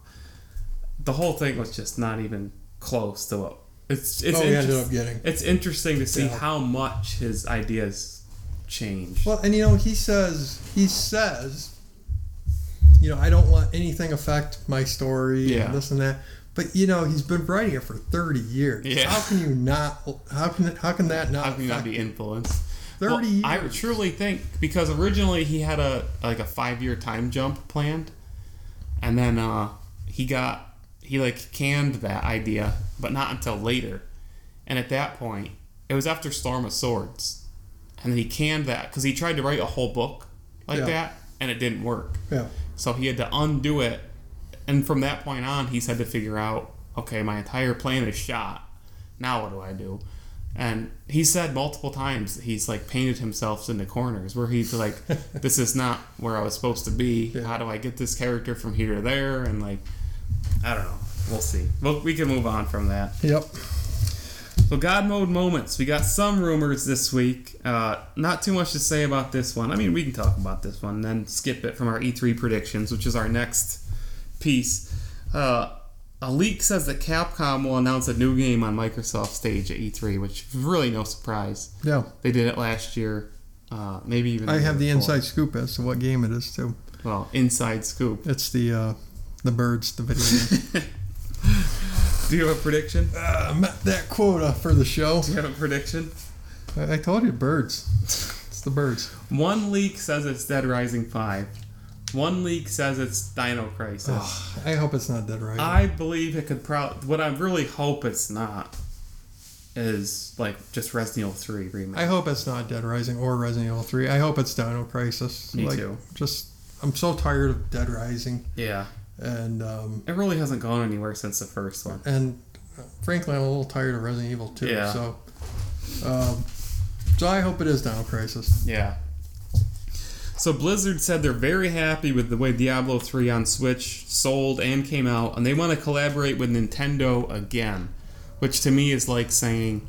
The whole thing was just not even close to what it's. It's oh, ended up getting. It's interesting to see Yeah. how much his ideas change. Well, and you know, he says he says, you know, I don't let anything affect my story Yeah. and this and that. But you know, he's been writing it for thirty years. Yeah. How can you not? How can how can that not? How can you not be influenced? Thirty Well, years. I truly think because originally he had a like a five year time jump planned, and then uh, he got he like canned that idea, but not until later. And at that point, it was after Storm of Swords, and then he canned that because he tried to write a whole book like Yeah. that, and it didn't work. Yeah. So he had to undo it, and from that point on, he's had to figure out, okay, my entire plan is shot. Now what do I do? And he said multiple times he's like painted himself into corners where he's like, this is not where I was supposed to be. Yeah. How do I get this character from here to there? And like, I don't know. We'll see. Well, we can move on from that. Yep. So God mode moments. We got some rumors this week. Uh, not too much to say about this one. I mean, we can talk about this one, then skip it from our E3 predictions, which is our next piece. Uh, a leak says that Capcom will announce a new game on Microsoft stage at E3, which is really no surprise. Yeah. They did it last year. Uh, maybe even. I have the before. inside scoop as to what game it is too. Well, inside scoop. It's the uh, the birds, the video game. Do you have a prediction? uh, met that quota for the show. Do you have a prediction? I, I told you birds. It's the birds. One leak says it's Dead Rising 5. One leak says it's Dino Crisis. I hope it's not Dead Rising. I believe it could probably. What I really hope it's not is like just Resident Evil 3 remake. I hope it's not Dead Rising or Resident Evil 3. I hope it's Dino Crisis. Me like, too. Just, I'm so tired of Dead Rising, yeah, and um, it really hasn't gone anywhere since the first one. and uh, frankly, I'm a little tired of Resident Evil 2. Yeah. So, um, so I hope it is Dino Crisis. Yeah. So Blizzard said they're very happy with the way Diablo 3 on Switch sold and came out, and they want to collaborate with Nintendo again, which to me is like saying,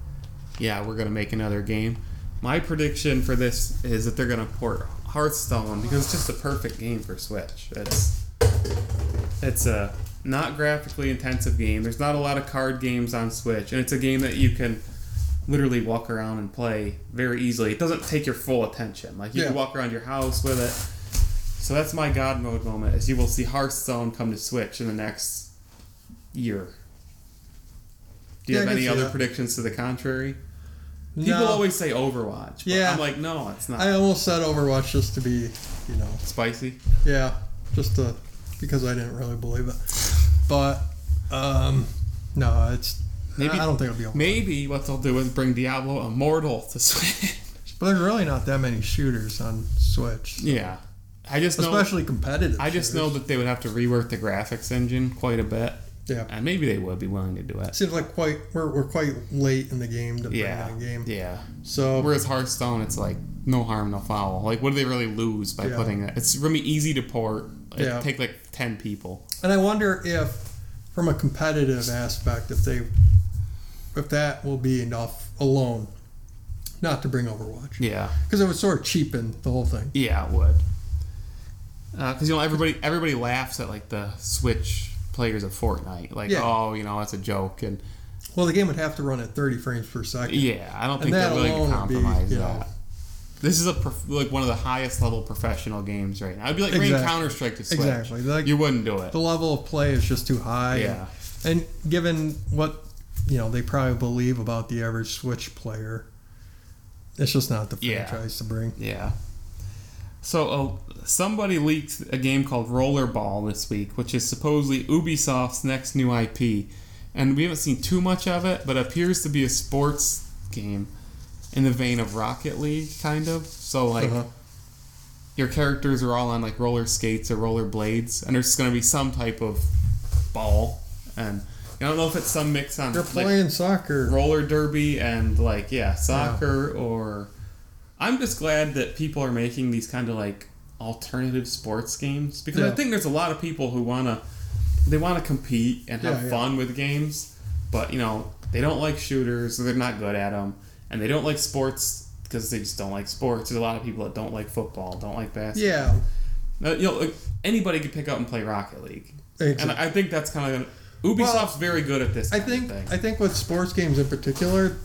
"Yeah, we're gonna make another game." My prediction for this is that they're gonna port Hearthstone because it's just a perfect game for Switch. It's it's a not graphically intensive game. There's not a lot of card games on Switch, and it's a game that you can literally walk around and play very easily. It doesn't take your full attention. Like you can walk around your house with it. So that's my God mode moment. Is you will see Hearthstone come to Switch in the next year. Do you Yeah, have any other that. predictions to the contrary? People No, always say Overwatch. But Yeah. I'm like, no, it's not I almost said Overwatch just to be, you know, spicy. yeah, just to because I didn't really believe it. But um, no, it's. Maybe- I don't think it'll be. Maybe what they'll do is bring Diablo Immortal to Switch. But there's really not that many shooters on Switch, yeah, I just know. especially competitive. I just know that they would have to rework the graphics engine quite a bit, Yeah, and maybe they would be willing to do it. seems like quite we're, we're quite late in the game to bring Yeah, that game. yeah. So Whereas Hearthstone, it's like no harm, no foul. Like, what do they really lose by Yeah. putting that? It's really easy to port. It Yeah. take like ten people. And I wonder if, from a competitive aspect, if they, if that will be enough alone, not to bring Overwatch, Yeah, because it would sort of cheapen the whole thing. yeah, it would. Uh, because you know everybody, everybody laughs at like the Switch players of Fortnite. Like, Yeah. oh, you know, that's a joke, and Well, the game would have to run at 30 frames per second. yeah, I don't think that to alone be, compromise that. know- This is a prof- like one of the highest level professional games right now. I'd be like bringing Exactly. Counter Strike to Switch. Exactly. Like You wouldn't do it. the level of play is just too high. Yeah. And given what you know, they probably believe about the average Switch player, it's just not the Yeah. franchise to bring. Yeah. So uh, somebody leaked a game called Rollerball this week, which is supposedly Ubisoft's next new IP, and we haven't seen too much of it, but it appears to be a sports game in the vein of Rocket League, kind of. So like Uh-huh. your characters are all on like roller skates or roller blades, and there's going to be some type of ball, and I don't know if it's some mix on They're like, playing soccer. roller derby and like yeah soccer or i'm just glad that people are making these kind of like alternative sports games because i think there's a lot of people who want to they want to compete and have Yeah, yeah. fun with games but you know they don't like shooters or they're not good at them and they don't like sports because they just don't like sports there's a lot of people that don't like football don't like basketball Yeah. you know anybody could pick up and play rocket league Exactly. and i think that's kind of ubisoft's very good at this I think of thing I think with sports games in particular,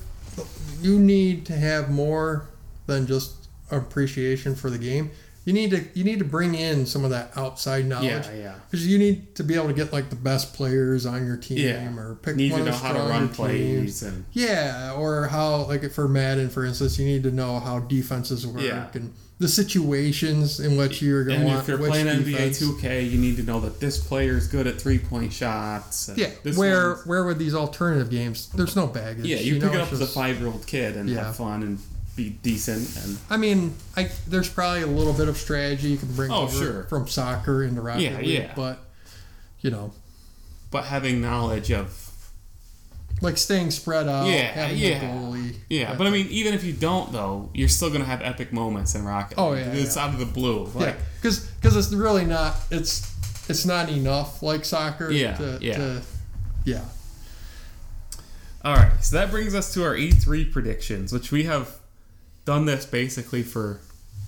you need to have more than just appreciation for the game. You need to you need to bring in some of that outside knowledge Yeah, yeah. because you need to be able to get like the best players on your team Yeah. or pick Need one to know how to run plays and Yeah, or how like for Madden, for instance, you need to know how defenses work Yeah. and the situations in which you're going to and want if you're playing defense. NBA 2K, you need to know that this player is good at three point shots. Yeah, this where where with these alternative games, there's no baggage. yeah, you, pick know, it up it's as a five year old kid and Yeah. have fun and be decent and I mean, I there's probably a little bit of strategy you can bring Oh, over sure. from soccer into Rocket Yeah, League, yeah. but you know, but having knowledge of like staying spread out, Yeah, having yeah. goalie. yeah. But I mean, even if you don't though, you're still gonna have epic moments in Rocket. Oh, yeah, it's yeah. out of the blue. Yeah, Like, because because it's really not it's it's not enough like soccer. Yeah, to, yeah. To, yeah. All right, so that brings us to our E3 predictions, which we have done this basically for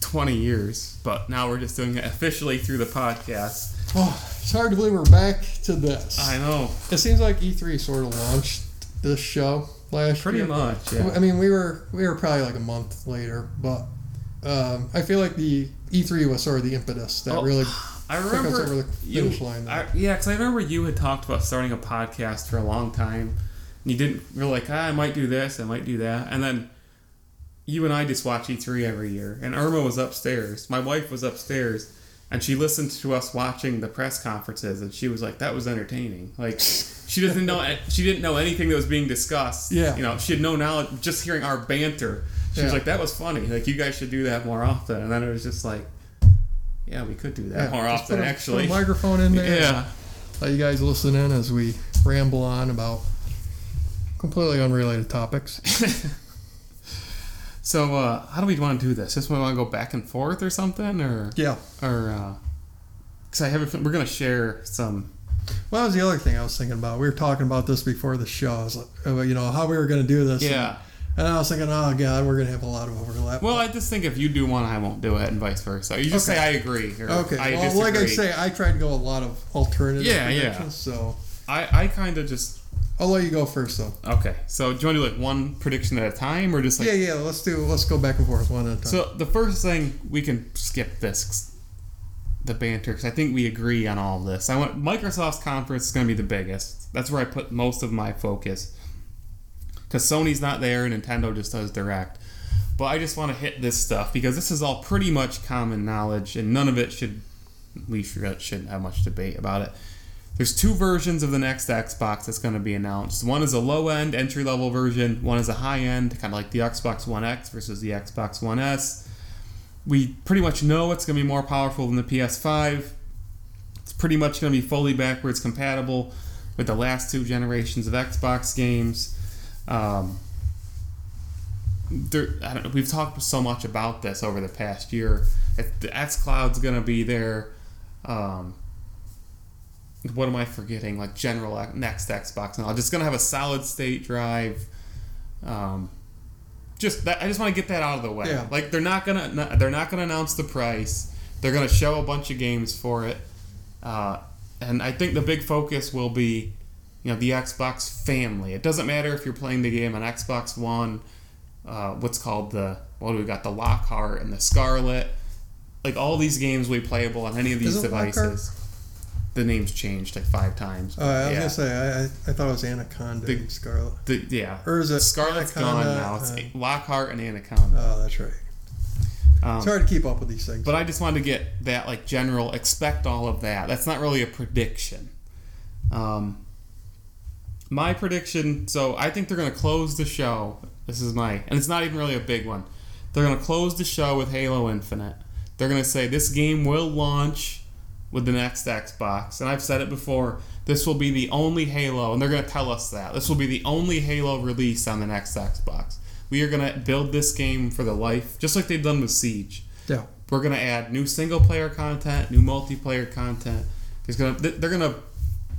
20 years, but now we're just doing it officially through the podcast. Oh, it's hard to believe we're back to this. I know, It seems like E3 sort of launched this show last pretty year. much. I mean, we were we were probably like a month later, but um, I feel like the E3 was sort of the impetus that Oh, really I remember over the you, finish line. I, yeah, because I remember you had talked about starting a podcast for a long time. And you didn't. You're like, ah, I might do this, I might do that, and then you and I just watch E3 every year. And Irma was upstairs. My wife was upstairs, and she listened to us watching the press conferences, and she was like, "That was entertaining." Like, she doesn't know. She didn't know anything that was being discussed. Yeah. You know, she had no knowledge. Just hearing our banter, she was like, "That was funny. Like, you guys should do that more often." And then it was just like, "Yeah, we could do that Yeah, more just often, put a, actually." Microphone in there. Yeah. Let you guys listen in as we ramble on about completely unrelated topics. So, uh, how do we want to do this? Just we want to go back and forth or something, or Yeah. or because I have a, we're gonna share some. Well, that was the other thing I was thinking about. We were talking about this before the show. I was like, uh, you know, how we were going to do this. Yeah. And I was thinking, oh, God, we're going to have a lot of overlap. Well, I just think if you do one, I won't do it, and vice versa. You just Okay. say I agree. Okay. I well, like I say, I tried to go a lot of alternative Yeah, yeah. so I I kind of just I'll let you go first, though. okay. So do you want to do like one prediction at a time, or just like yeah, yeah. Let's do. Let's go back and forth one at a time. So the first thing we can skip this, the banter, because I think we agree on all of this. I want Microsoft's conference is going to be the biggest. That's where I put most of my focus, because Sony's not there, and Nintendo just does direct. But I just want to hit this stuff because this is all pretty much common knowledge, and none of it should we should- shouldn't have much debate about it. There's two versions of the next Xbox that's going to be announced. One is a low end, entry level version. One is a high end, kind of like the Xbox One X versus the Xbox One S. We pretty much know it's going to be more powerful than the PS5. It's pretty much going to be fully backwards compatible with the last two generations of Xbox games. Um, there, we've talked so much about this over the past year. The X Cloud's going to be there. Um, what am I forgetting? Like general next Xbox knowledge. It's gonna have a solid state drive. Um, just that, I just want to get that out of the way. Yeah. Like they're not gonna they're not gonna announce the price. They're gonna show a bunch of games for it, uh, and I think the big focus will be, you know, the Xbox family. It doesn't matter if you're playing the game on Xbox One, uh, what's called the what do we got the Lockhart and the Scarlett. Like all these games will be playable on any of these Is it Lockhart? The name's changed like five times. Uh, I was yeah. gonna say I, I, thought it was Anaconda The- Scarlett. The, yeah. Or is it Scarlett's Anaconda, gone now. It's uh, Lockhart and Anaconda. Oh, that's right. Um, It's hard to keep up with these things. But I just wanted to get that like general. Expect all of that. That's not really a prediction. Um, my prediction. So I think they're going to close the show. This is my, and it's not even really a big one. They're going to close the show with Halo Infinite. They're going to say this game will launch with the next Xbox, and I've said it before. This will be the only Halo, and they're going to tell us that this will be the only Halo release on the next Xbox. We are going to build this game for the life, just like they've done with Siege yeah. we're gonna add new single player content, new multiplayer content. There's gonna they're gonna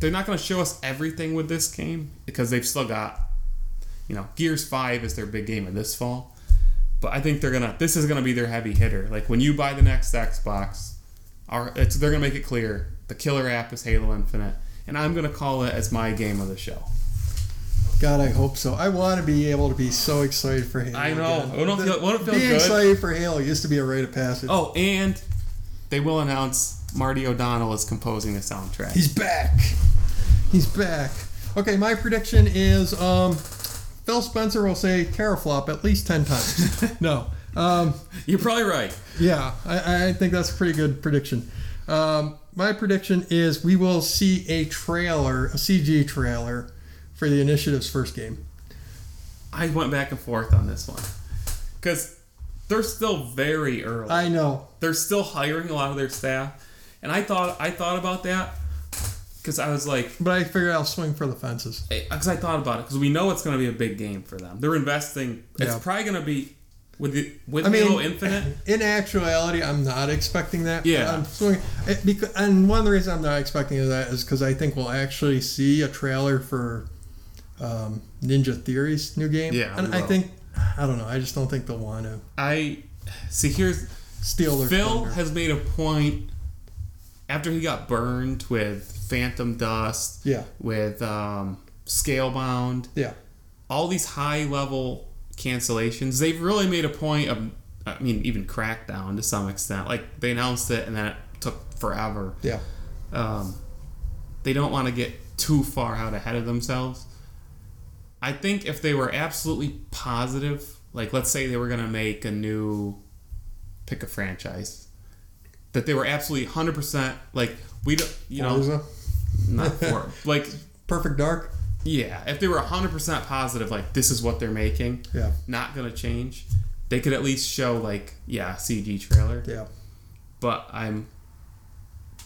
they're not gonna show us everything with this game because they've still got you know Gears Five is their big game of this fall, but I think they're gonna this is gonna be their heavy hitter. Like when you buy the next Xbox, our it's they're gonna make it clear the killer app is Halo Infinite, and I'm gonna call it as my game of the show. God, I hope so. I want to be able to be so excited for Halo. I know. again. Wouldn't it feel- wouldn't it feel Being good? excited for Halo used to be a rite of passage. Oh, and they will announce Marty O'Donnell is composing the soundtrack. He's back. He's back. Okay, my prediction is um, Phil Spencer will say teraflop at least 10 times. no. Um, You're probably right. yeah, I, I think that's a pretty good prediction. Um, my prediction is we will see a trailer, a CG trailer, for the initiative's first game. I went back and forth on this one because they're still very early. I know. they're still hiring a lot of their staff, and I thought I thought about that because I was like, But I figured I'll swing for the fences. because I thought about it because we know it's going to be a big game for them. They're investing. It's Yeah. probably going to be with the with I mean, Halo Infinite. In actuality, I'm not expecting that. Yeah. I'm swinging, it, because, and one of the reasons I'm not expecting that is because I think we'll actually see a trailer for um, Ninja Theory's new game. Yeah, and I think I don't know. I just don't think they'll want to I see. Here's steal their Phil thunder. has made a point after he got burned with Phantom Dust, yeah, with um, Scalebound, yeah, all these high level cancellations. They've really made a point of, I mean, even Crackdown to some extent. Like they announced it and then it took forever. yeah. Um, they don't want to get too far out ahead of themselves. I think if they were absolutely positive, like let's say they were going to make a new, pick a franchise, that they were absolutely 100% like, we don't, you know, Forza, not for, like, Perfect Dark. Yeah, if they were 100% positive, like, this is what they're making, Yeah, not going to change, they could at least show, like, yeah, CG trailer. yeah, But I'm,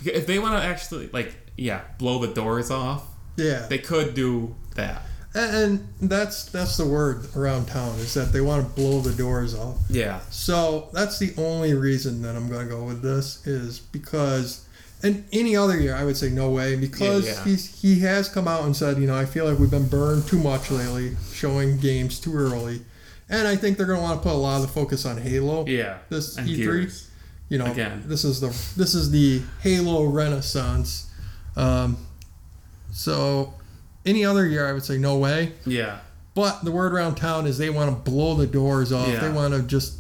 if they want to actually, like, yeah, blow the doors off, yeah. they could do that. and, and that's that's the word around town is that they want to blow the doors off. Yeah. So that's the only reason that I'm going to go with this is because, and any other year I would say no way because Yeah, yeah. he's he has come out and said you know I feel like we've been burned too much lately, showing games too early, and I think they're going to want to put a lot of the focus on Halo. Yeah. This E3, you know, Again. this is the this is the Halo Renaissance. Um, so any other year I would say no way. Yeah. But the word around town is they want to blow the doors off. Yeah. They want to just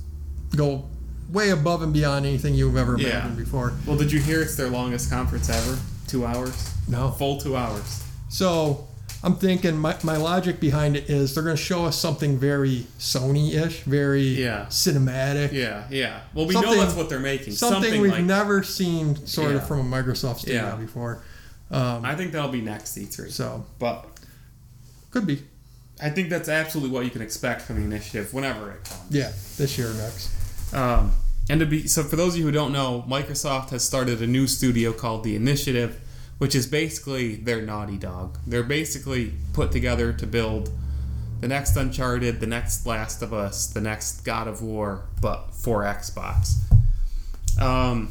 go way above and beyond anything you've ever Yeah. imagined before. Well, did you hear it's their longest conference ever? Two hours? No. Full two hours. So I'm thinking my, my logic behind it is they're going to show us something very Sony-ish, very Yeah. cinematic, Yeah, yeah. Well, we know that's what they're making. something, Something, we've like never seen sort Yeah. of from a Microsoft studio Yeah. before. Um, I think that'll be next E3. so But could be, I think that's absolutely what you can expect from the initiative whenever it comes. yeah, this year or next. Um, and to be so, for those of you who don't know, Microsoft has started a new studio called the Initiative, which is basically their Naughty Dog. They're basically put together to build the next Uncharted, the next Last of Us, the next God of War, but for Xbox. Um,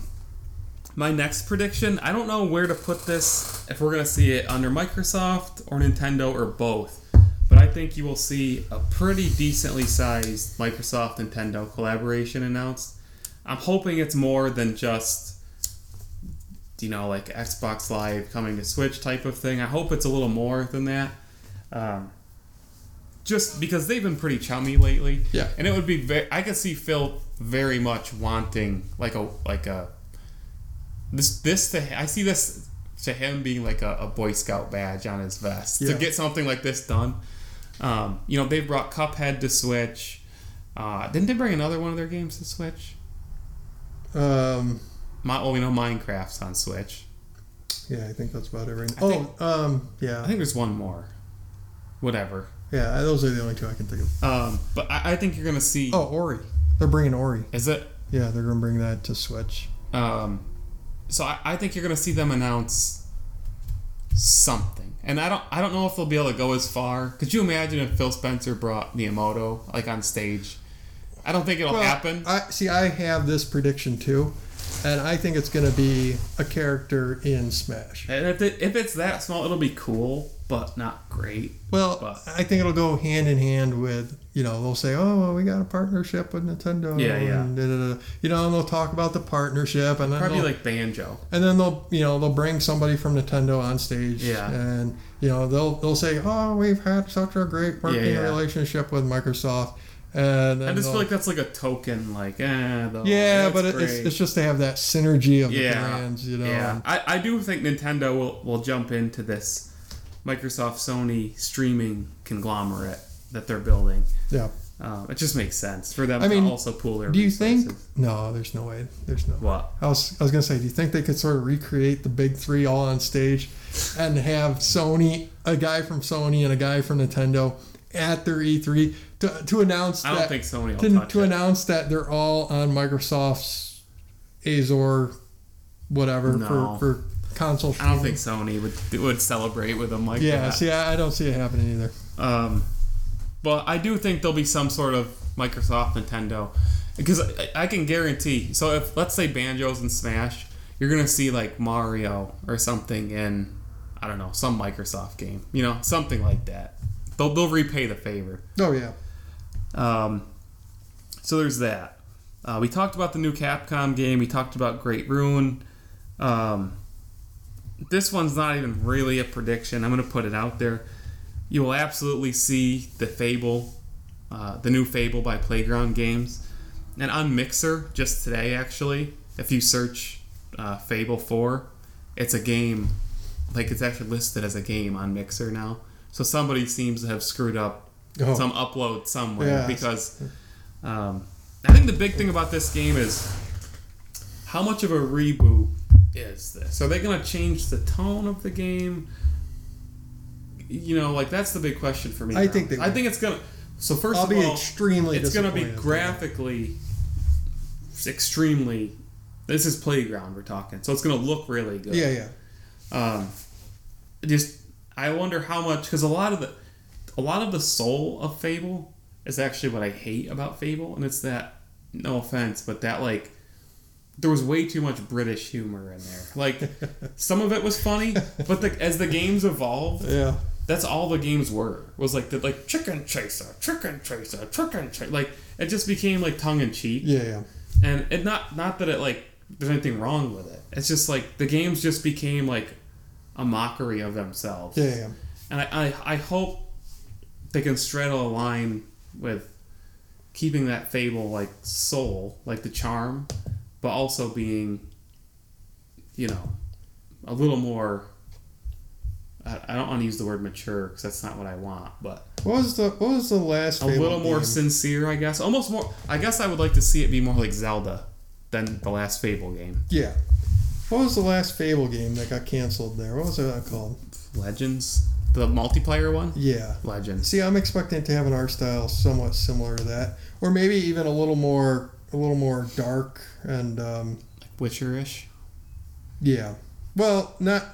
my next prediction, I don't know where to put this. If we're gonna see it under Microsoft or Nintendo or both, but I think you will see a pretty decently sized Microsoft Nintendo collaboration announced. I'm hoping it's more than just you know like Xbox Live coming to Switch type of thing. I hope it's a little more than that. Um, just because they've been pretty chummy lately. Yeah. And it would be very, I could see Phil very much wanting like a like a this this to I see this to him being like a, a Boy Scout badge on his vest Yeah. to get something like this done. Um, you know, they brought Cuphead to Switch. Uh, didn't they bring another one of their games to Switch? Um, My, well, we know Minecraft's on Switch. yeah, I think that's about it right I now. think- oh, um, yeah. I think there's one more. Whatever. yeah, those are the only two I can think of. Um, but I, I think you're gonna see. Oh, Ori. They're bringing Ori. Is it? Yeah, they're going to bring that to Switch. Um, so I, I think you're gonna see them announce something, and I don't I don't know if they'll be able to go as far. Could you imagine if Phil Spencer brought Miyamoto like on stage? I don't think it'll Well, happen. I see. I have this prediction too, and I think it's going to be a character in Smash. and if it, if it's that small, it'll be cool, but not great. Well, But- I think it'll go hand in hand with you know they'll say, oh, well, we got a partnership with Nintendo. Yeah, yeah. and da-da-da. You know, and they'll talk about the partnership, and then Probably like banjo. and then they'll you know they'll bring somebody from Nintendo on stage. Yeah. and you know they'll they'll say, oh, we've had such a great working Yeah, yeah. relationship with Microsoft. And I just feel like that's like a token, like eh. Though, yeah, but it, it's, it's just to have that synergy of the Yeah. brands, you know. yeah. I, I do think Nintendo will will jump into this Microsoft Sony streaming conglomerate that they're building. yeah. Um, it just makes sense for them I mean, to also pool their Do you resources. think? No, there's no way. There's no. what? I was, I was gonna say, do you think they could sort of recreate the big three all on stage, and have Sony, a guy from Sony and a guy from Nintendo, at their E3 to, to announce I don't that think Sony to, to announce that they're all on Microsoft's Azure, whatever No. for for console. I don't think. Sony would would celebrate with them like Yeah, that. see, I, I don't see it happening either. Um, but I do think there'll be some sort of Microsoft Nintendo because I, I can guarantee. So if let's say Banjo's and Smash, you're gonna see like Mario or something in I don't know some Microsoft game. You know something like that. They'll they'll repay the favor. Oh yeah, Um, so there's that. Uh, we talked about the new Capcom game. We talked about Great Rune. Um, this one's not even really a prediction. I'm going to put it out there. You will absolutely see the Fable, uh, the new Fable by Playground Games. And on Mixer, just today actually, if you search uh, Fable 4, it's a game, like it's actually listed as a game on Mixer now. So somebody seems to have screwed up Oh. some upload somewhere Yeah. because um, I think the big thing about this game is how much of a reboot is this? Are they going to change the tone of the game? You know, like that's the big question for me. I now. think they I think it's gonna. So 1st I'll of be all, extremely. it's going to be graphically extremely. This is playground we're talking, so it's going to look really good. Yeah, yeah. Um, just I wonder how much because a lot of the a lot of the soul of Fable is actually what I hate about Fable, and it's that no offense, but that like there was way too much British humor in there. Like some of it was funny, but the, as the games evolved, Yeah. that's all the games were. Was like the like chicken chaser, chicken chaser, chicken chaser. Like it just became like tongue in cheek Yeah, yeah. and it not not that it like there's anything wrong with it. It's just like the games just became like a mockery of themselves. Yeah, yeah. And I, I, I hope they can straddle a line with keeping that fable like soul, like the charm, but also being, you know, a little more. I, I don't want to use the word mature because that's not what I want, but What was the What was the last? a little more game? sincere, I guess. Almost more. I guess I would like to see it be more like Zelda than the last Fable game. Yeah. What was the last Fable game that got canceled there? What was that called? Legends, the multiplayer one. Yeah. Legends. See, I'm expecting it to have an art style somewhat similar to that, or maybe even a little more, a little more dark and um, Witcher-ish. yeah. Well, not.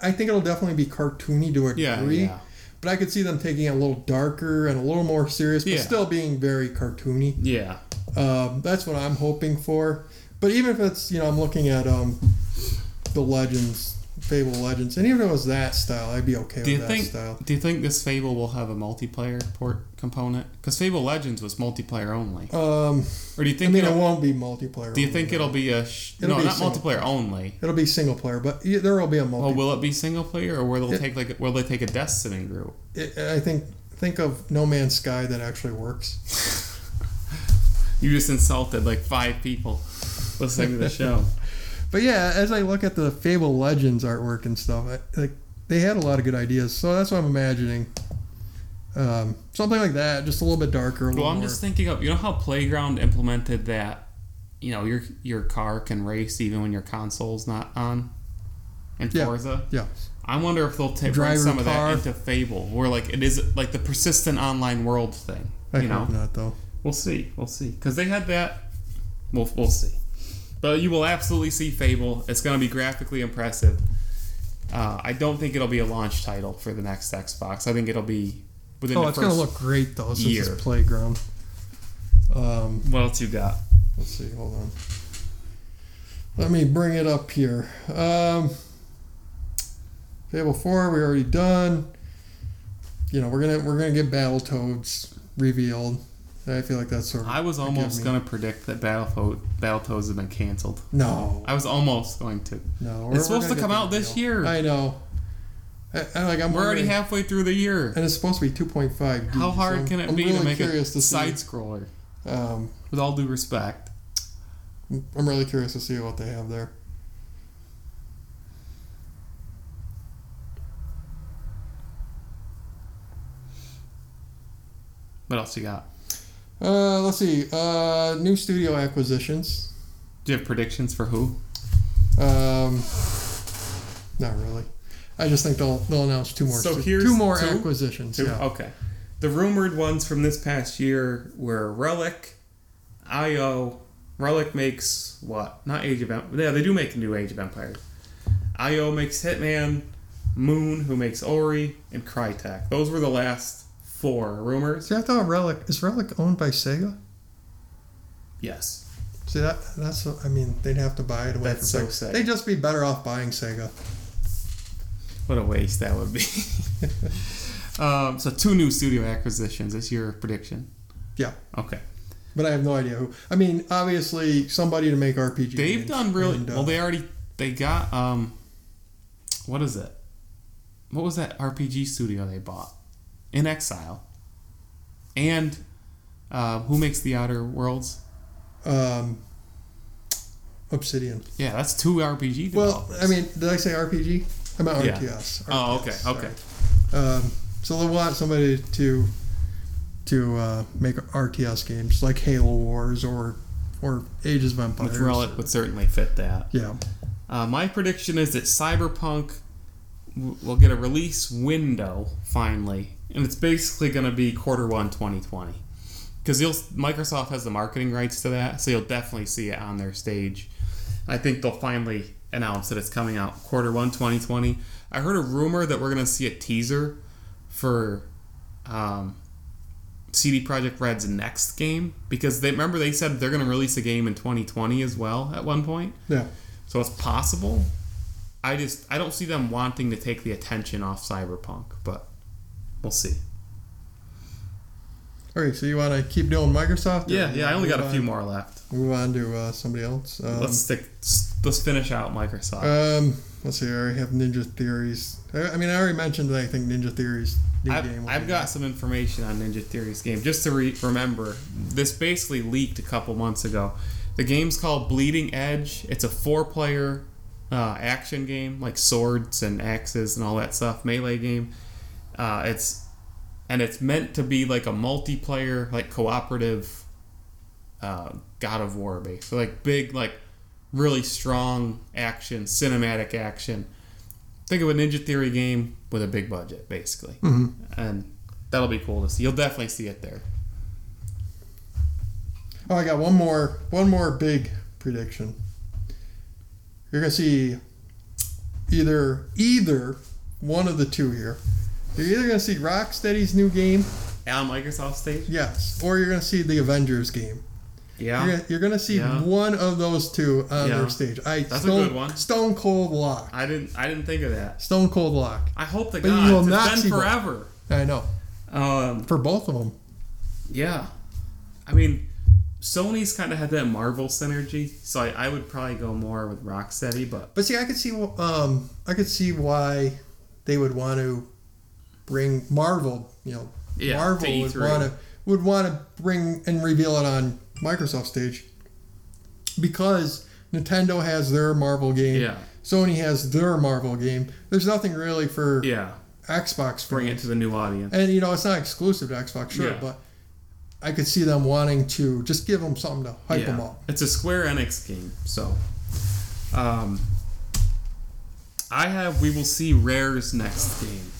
I- think it'll definitely be cartoony to a Yeah, degree, yeah, but I could see them taking it a little darker and a little more serious, but Yeah. still being very cartoony. yeah. Um, that's what I'm hoping for. But even if it's, you know, I'm looking at um, the Legends, Fable Legends, and even if it was that style, I'd be okay Do you with that think? style. Do you think this Fable will have a multiplayer port component? Because Fable Legends was multiplayer only. Um, Or do you think? I mean, it won't be multiplayer. Do you think it'll be a? Sh- It'll no, be not single multiplayer only. It'll be single player, but yeah, there will be a multiplayer. Well, will it be single player, or will they take like? Will they take a Destiny group? I think think of No Man's Sky that actually works. You just insulted like five people listening to the show. But yeah, as I look at the Fable Legends artwork and stuff, I, like they had a lot of good ideas. So that's what I'm imagining. Um, something like that, just a little bit darker. A Well, I'm more. just thinking of you know how Playground implemented that. You know your your car can race even when your console's not on. In Yeah. Forza, yeah. I wonder if they'll take bring some of car. that into Fable, where like it is like the persistent online world thing. I you know, not though. we'll see, we'll see, because they had that. We'll we'll see, but you will absolutely see Fable. It's going to be graphically impressive. Uh, I don't think it'll be a launch title for the next Xbox. I think it'll be within Oh, the it's first. gonna look great though, since year. it's playground. Um, what else you got? let's see. Hold on. Let me bring it up here. Um, Fable Four, we already done. You know, we're gonna we're gonna get Battletoads revealed. I feel like that's sort of I was almost going to predict that Battletoad, Battletoads have been canceled. no, I was almost going to. no. It's supposed to come out this year. year. I know. I, I, like I'm We're already halfway through the year. and it's supposed to be 2.5. D, How hard can it be to make a side scroller? Um, With all due respect. I'm really curious to see what they have there. What else you got? Uh, let's see. Uh, new studio acquisitions. Do you have predictions for who? Um, not really. I just think they'll they'll announce two more. So here's two more two? acquisitions. Two? Yeah. Okay. The rumored ones from this past year were Relic, IO. Relic makes what? Not Age of Empires. Yeah, they do make a new Age of Empires. IO makes Hitman, Moon, who makes Ori, and Crytek. Those were the last four rumors. See, I thought Relic is Relic owned by Sega. Yes. See that that's I mean they'd have to buy it away That's from so Sega. Sega. They'd just be better off buying Sega. What a waste that would be. um, so two new studio acquisitions. Is your prediction? Yeah. Okay. But I have no idea who. I mean, obviously somebody to make RPG. They've done really And, uh, well. They already they got um, what is it? What was that RPG studio they bought? inXile. And uh, who makes the Outer Worlds? um, Obsidian. Yeah, that's two RPG. Well. I mean, did I say RPG? I meant Yeah. RTS. Oh, okay, RTS, okay. sorry. Um, so they want somebody to to uh, make RTS games like Halo Wars or or Ages of Empires. which Relic would certainly fit that. Yeah. Uh, my prediction is that Cyberpunk w- will get a release window finally, and it's basically going to be quarter one 2020. Because you'll Microsoft has the marketing rights to that, so you'll definitely see it on their stage. I think they'll finally announce that it's coming out quarter one 2020. I heard a rumor that we're going to see a teaser for um, CD Projekt Red's next game because they remember they said they're going to release a game in 2020 as well at one point. Yeah. So it's possible. I just I don't see them wanting to take the attention off Cyberpunk, but we'll see. Okay, so you want to keep doing Microsoft? Yeah, yeah. I only got a move few on- more left. Move on to uh, somebody else. Um, let's stick. Let's finish out Microsoft. um, let's see. I already have Ninja Theory's. I, I mean, I already mentioned that I think Ninja Theory's. I've, I've got some information on Ninja Theory's game just to re- remember. This basically leaked a couple months ago. The game's called Bleeding Edge. It's a four-player uh, action game, like swords and axes and all that stuff, melee game. Uh, it's and it's meant to be like a multiplayer, like cooperative uh, God of War base. So like big, like really strong action, cinematic action. Think of a Ninja Theory game with a big budget, basically, Mhm. and that'll be cool to see. You'll definitely see it there. Oh, I got one more. One more big prediction. You're gonna see either either one of the two here. You're either gonna see Rocksteady's new game, On Microsoft stage, yes, or you're gonna see the Avengers game. yeah, You're, gonna, you're gonna see Yeah. one of those two on Yeah. their stage. I That's a stone, good one. Stone Cold Lock. I didn't, I didn't think of that. Stone Cold Lock. I hope the But you will not It's see been forever. I know Um, for both of them. yeah, I mean, Sony's kind of had that Marvel synergy, so I, I would probably go more with Rocksteady, but But see, I could see um, I could see why they would want to bring Marvel. You know, Yeah, Marvel would E3. want to would want to bring and reveal it on Microsoft stage because Nintendo has their Marvel game. yeah, Sony has their Marvel game. There's nothing really for yeah, Xbox bring it to the new audience. And you know, it's not exclusive to Xbox, sure, Yeah. but I could see them wanting to just give them something to hype them up. It's a Square Enix game, so um, I have we will see Rare's next game,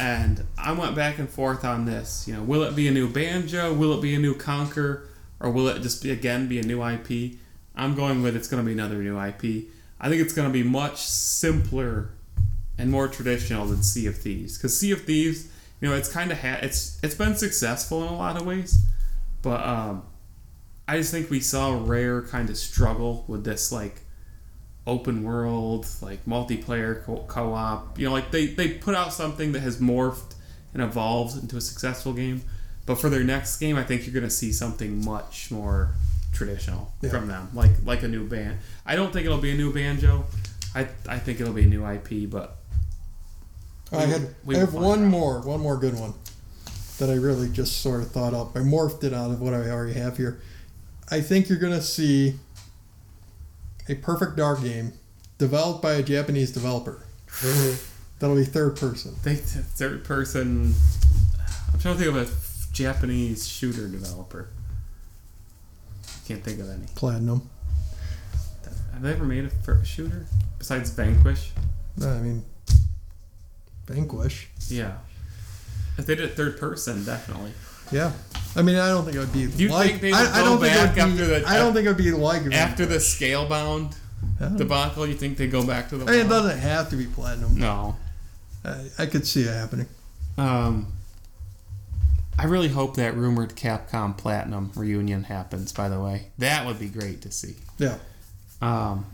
and I went back and forth on this. You know, will it be a new Banjo? Will it be a new Conker? Or will it just be again be a new IP? I'm going with it's going to be another new IP. I think it's going to be much simpler and more traditional than Sea of Thieves because Sea of Thieves, you know, it's kind of ha- it's it's been successful in a lot of ways, but um, I just think we saw Rare kind of struggle with this like open world, like multiplayer co- co-op. You know, like they they put out something that has morphed and evolved into a successful game, but for their next game, I think you're going to see something much more traditional Yeah. from them, like like a new band. I don't think it'll be a new banjo. I I think it'll be a new IP, but I had we I have one out. more, one more good one that I really just sort of thought up. I morphed it out of what I already have here. I think you're gonna see a perfect dark game developed by a Japanese developer. That'll be third person. They third person. I'm trying to think of a Japanese shooter developer. Can't think of any. Platinum. Have they ever made a shooter besides Vanquish? No, I mean, Vanquish. Yeah. If they did it third person, definitely. Yeah. I mean, I don't think it would be Do you like. think they would I, I go don't think it back would be. after the- I don't think it would be like After the Scalebound debacle, you think they go back to the? I mean, it doesn't have to be platinum. No. I, I could see it happening. Um, I really hope that rumored Capcom Platinum reunion happens. By the way, that would be great to see. Yeah. Um,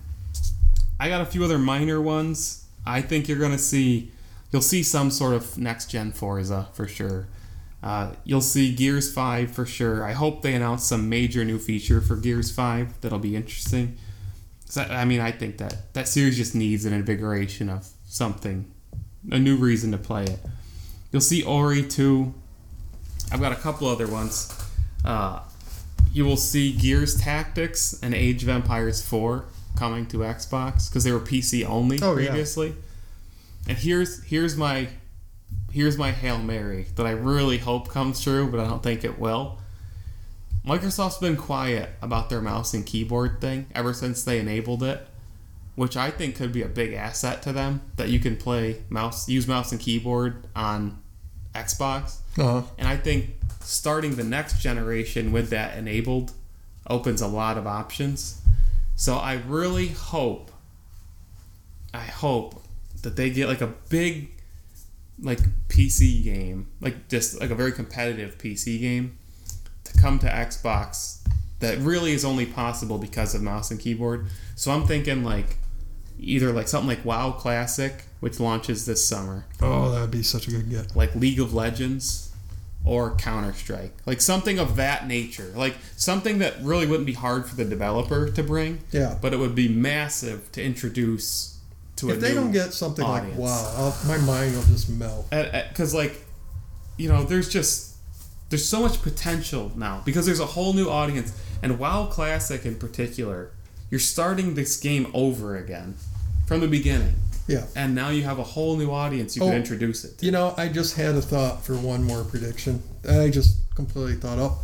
I got a few other minor ones. I think you're gonna see, you'll see some sort of next gen Forza for sure. Uh, you'll see Gears Five for sure. I hope they announce some major new feature for Gears Five that'll be interesting. I, I mean, I think that that series just needs an invigoration of something, a new reason to play it. You'll see Ori 2. I've got a couple other ones. Uh, you will see Gears Tactics and Age of Empires 4 coming to Xbox because they were PC only Oh, yeah. previously. And here's here's my here's my hail mary that I really hope comes true, but I don't think it will. Microsoft's been quiet about their mouse and keyboard thing ever since they enabled it, which I think could be a big asset to them that you can play mouse use mouse and keyboard on Xbox. Uh huh. And I think starting the next generation with that enabled opens a lot of options. So I really hope, I hope that they get like a big, like PC game, like just like a very competitive PC game, to come to Xbox. That really is only possible because of mouse and keyboard. So I'm thinking like either like something like WoW Classic, which launches this summer, Oh, that would be such a good get. like League of Legends or Counter Strike. Like something of that nature. Like something that really wouldn't be hard for the developer to bring, Yeah. but it would be massive to introduce to If they don't get something audience. like wow, I'll, my mind will just melt. because uh, like you know there's just there's so much potential now because there's a whole new audience and WoW Classic in particular you're starting this game over again from the beginning Yeah. and now you have a whole new audience you Oh. can introduce it to. You know, I just had a thought for one more prediction. that I just completely thought up.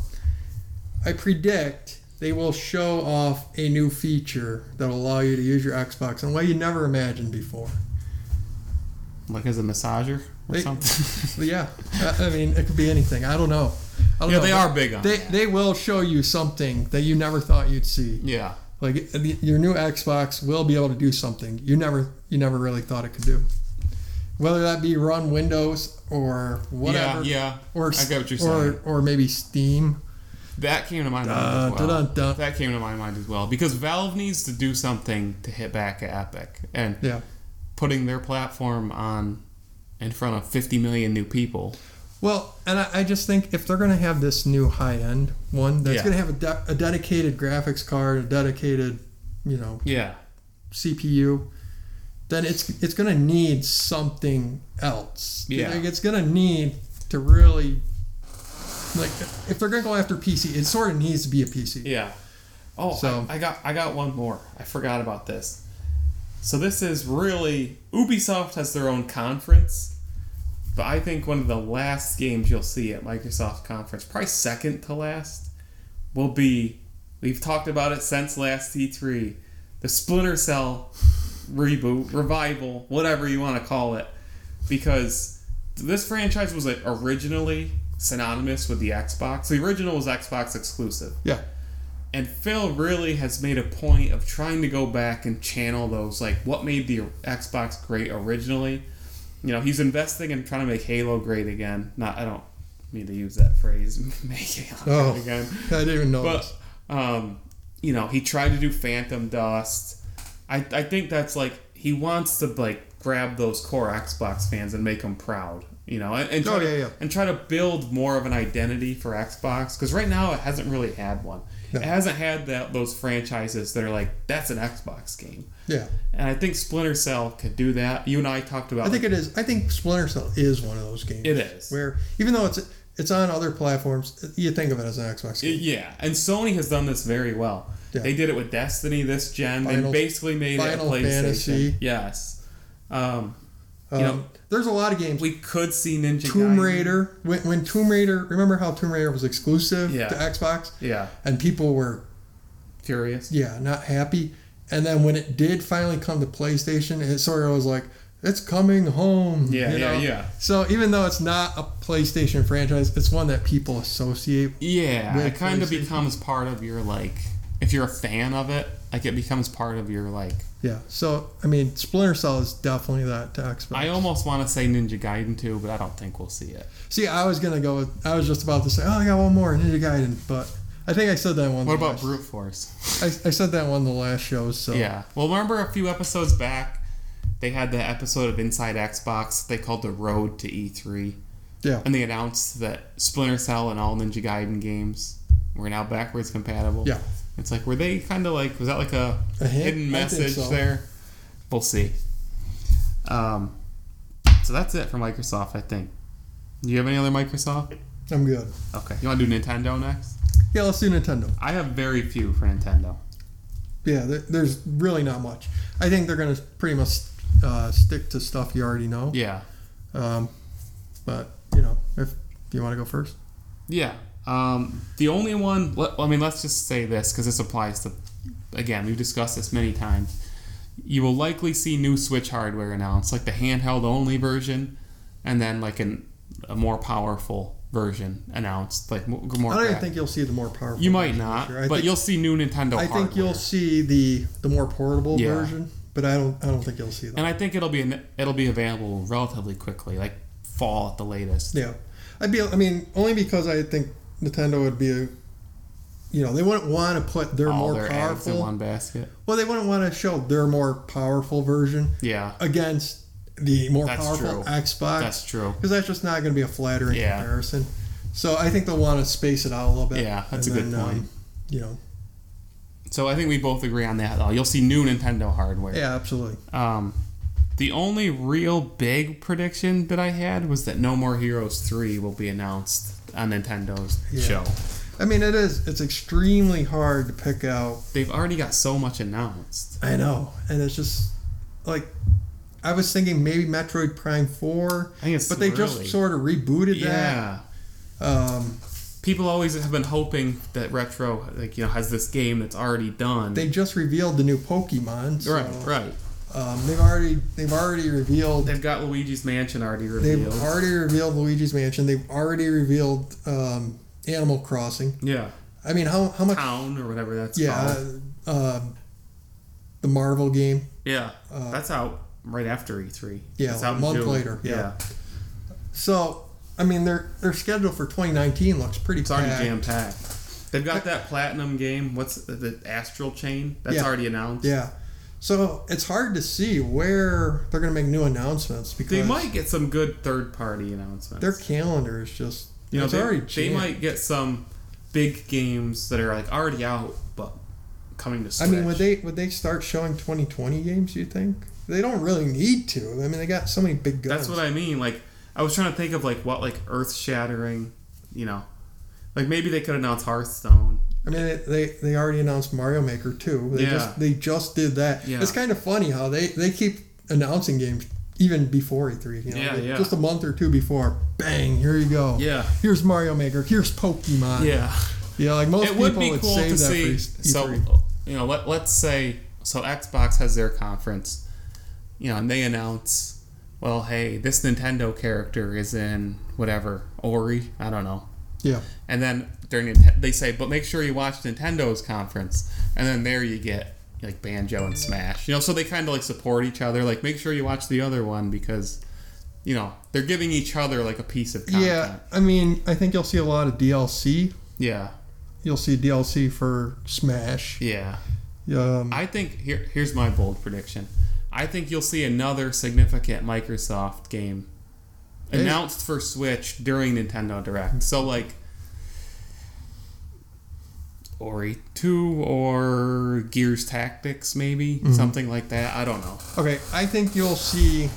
I predict they will show off a new feature that'll allow you to use your Xbox in a way you never imagined before. like as a massager or They- something yeah, I mean, it could be anything. I don't know. I don't yeah know, they are big on They that. they will show you something that you never thought you'd see. yeah Like your new Xbox will be able to do something you never you never really thought it could do. Whether that be run Windows or whatever, yeah yeah or I get what you're or or maybe Steam. That came to my mind Dun, as well. dun, dun, dun. that came to my mind as well because Valve needs to do something to hit back at Epic and Yeah. putting their platform on in front of 50 million new people Well, and I, I just think if they're going to have this new high end one that's Yeah. going to have a, de- a dedicated graphics card, a dedicated, you know, yeah CPU, then it's it's going to need something else. Yeah. Like, it's going to need to really like if they're to go after PC, it sort of needs to be a PC. Yeah. Oh, So- I, I got I got one more. I forgot about this. So this is really Ubisoft has their own conference, but I think one of the last games you'll see at Microsoft conference, probably second to last, will be we've talked about it since last E3, the Splinter Cell reboot, revival, whatever you want to call it, because this franchise was like, originally synonymous with the Xbox. The original was Xbox exclusive. Yeah. And Phil really has made a point of trying to go back and channel those, like what made the Xbox great originally. You know, he's investing in trying to make Halo great again. Not, I don't mean to use that phrase, make Halo Oh. great again. I didn't even know. But, um, you know, he tried to do Phantom Dust. I, I think that's like, he wants to, like, grab those core Xbox fans and make them proud. You know, and, and try Oh, to, yeah, yeah. and try to build more of an identity for Xbox because right now it hasn't really had one. No. It hasn't had that those franchises that are like that's an Xbox game. Yeah, And I think Splinter Cell could do that. You and I talked about I think it is. I think Splinter Cell is one of those games. it is. where even though it's it's on other platforms, you think of it as an Xbox game. Yeah, and Sony has done this very well. Yeah. They did it with Destiny this gen. Final- they basically made Final it a PlayStation. Fantasy. Yes. Um, Um, know, there's a lot of games. we could see Ninja Tomb. Raider. When, when Tomb Raider, remember how Tomb Raider was exclusive Yeah. to Xbox, Yeah, and people were Furious. yeah not happy. And then when it did finally come to PlayStation, it sort of was like it's coming home. Yeah, you yeah, know? yeah. So even though it's not a PlayStation franchise, it's one that people associate. Yeah, it kind of becomes part of your like. If you're a fan of it, like it becomes part of your like. Yeah. So I mean, Splinter Cell is definitely that to Xbox. I almost want to say Ninja Gaiden too, but I don't think we'll see it. See, I was gonna go with. I was just about to say, oh, I got one more Ninja Gaiden, but I think I said that one. What the about last- Brute Force? I, I said that one the last show. So Yeah. Well, remember a few episodes back, they had the episode of Inside Xbox they called the Road to E3. Yeah. And they announced that Splinter Cell and all Ninja Gaiden games were now backwards compatible. Yeah. It's like, were they kind of like, was that like a, A hidden message so. there? We'll see. Um, so that's it for Microsoft, I think. Do you have any other Microsoft? I'm good. Okay. You want to do Nintendo next? Yeah, let's do Nintendo. I have very few for Nintendo. Yeah, there, there's really not much. I think they're gonna pretty much uh, stick to stuff you already know. Yeah. Um, but you know, if do you want to go first? Yeah. Um, the only one, let- I mean, let's just say this because this applies to, again, we've discussed this many times. You will likely see new Switch hardware announced, like the handheld only version, and then like an, a more powerful version announced, like more. I don't even think you'll see the more powerful. you might not, this year. I but think, you'll see new Nintendo. Hardware. I think you'll see the the more portable Yeah. version, but I don't. I don't think you'll see that. and I think it'll be an, it'll be available relatively quickly, like fall at the latest. Yeah, I'd be. I mean, only because I think Nintendo would be a. You know, they wouldn't want to put their All more their powerful. one basket. Well, they wouldn't want to show their more powerful version Yeah, against the more That's powerful true. Xbox. that's true. because that's just not going to be a flattering Yeah. comparison. So I think they'll want to space it out a little bit. Yeah, that's and a good point. Um, you know, So I think we both agree on that. Though you'll see new Nintendo hardware. yeah, absolutely. Um, the only real big prediction that I had was that No More Heroes 3 will be announced on Nintendo's Yeah. show. I mean, it is. It's extremely hard to pick out. They've already got so much announced. I know, and it's just like I was thinking maybe Metroid Prime Four, I think it's but they just sort of rebooted yeah. that. Um, People always have been hoping that Retro, like you know, has this game that's already done. they just revealed the new Pokemon. So, right, right. Um, they've already they've already revealed They've got Luigi's Mansion already revealed. they've already revealed Luigi's Mansion. They've already revealed um, Animal Crossing. yeah, I mean, how how much? Town or whatever that's Yeah, called. uh, the Marvel game. Yeah, Uh, that's out right after E3. Yeah, it's a month June. later, yeah. So, I mean, their their schedule for 2019 looks pretty It's already packed. jam packed. They've got that platinum game. What's the, the Astral Chain? That's Yeah. already announced. Yeah. So it's hard to see where they're going to make new announcements because They might get some good third party announcements. their calendar is just you know, it's they, already they might get some big games that are like already out but coming to I mean, would they would they start showing 2020 games? You think they don't really need to? I mean, they got so many big guns. That's what I mean. Like I was trying to think of like what like earth shattering, you know. Like maybe they could announce Hearthstone. I mean, they, they they already announced Mario Maker 2. They Yeah. just they just did that. Yeah. It's kind of funny how they they keep announcing games even before E3. You know, Yeah, like yeah. just a month or two before, bang, here you go. Yeah. Here's Mario Maker. Here's Pokemon. Yeah. Yeah, like most it people would be cool save to that see. for So you know, let let's say so Xbox has their conference, you know, and they announce, well, hey, this Nintendo character is in whatever Ori. I don't know. yeah. And then during they say, but make sure you watch Nintendo's conference, and then there you get like Banjo and Smash. You know, so they kind of like support each other. Like, make sure you watch the other one because, you know, they're giving each other like a piece of content. Yeah, I mean, I think you'll see a lot of DLC. Yeah. You'll see DLC for Smash. Yeah. Um, I think here here's my bold prediction. I think you'll see another significant Microsoft game announced for Switch during Nintendo Direct. So like Ori 2 or Gears Tactics maybe, Mm-hmm. something like that. I don't know. Okay, I think you'll see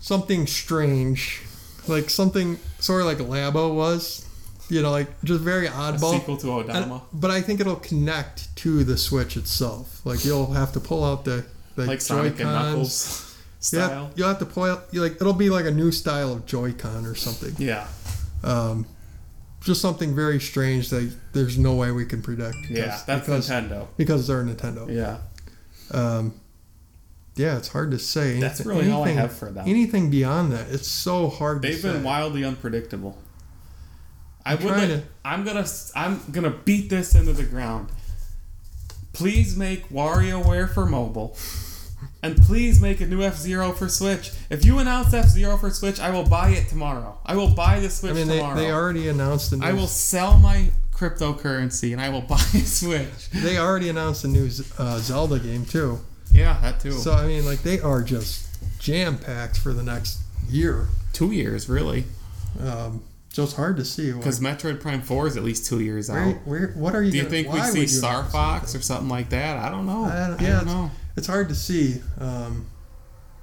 something strange, like something sort of like Labo was, you know, like just very A oddball. sequel to And- Odama. but I think it'll connect to the Switch itself. Like you'll have to pull out the the like Sonic Joy-Cons. Knuckles Yeah, style. you'll have to pull out. like it'll be like a new style of Joy-Con or something. Yeah. Um, just something very strange that there's no way we can predict. Yeah, because- that's because, Nintendo. because they're Nintendo. Yeah. Um, yeah, it's hard to say. That's Anything- really all I have for them. Anything beyond that, it's so hard They've to say. been wildly unpredictable. I I'm would. to- I'm gonna. I'm gonna beat this into the ground. Please make WarioWare for mobile, and please make a new F Zero for Switch. If you announce F Zero for Switch, I will buy it tomorrow. I will buy the Switch tomorrow. I mean, they, tomorrow. they already announced the new. I will sell my cryptocurrency and I will buy a Switch. They already announced the new uh, Zelda game too. Yeah, that too. So I mean, like they are just jam packed for the next year. two years really, Um, so it's hard to see. because Metroid Prime Four is at least two years where, out. where, what are you? Do you gonna, think we see Star Fox something? or something like that? I don't know. I I don't- don't, know. It's hard to see. Um,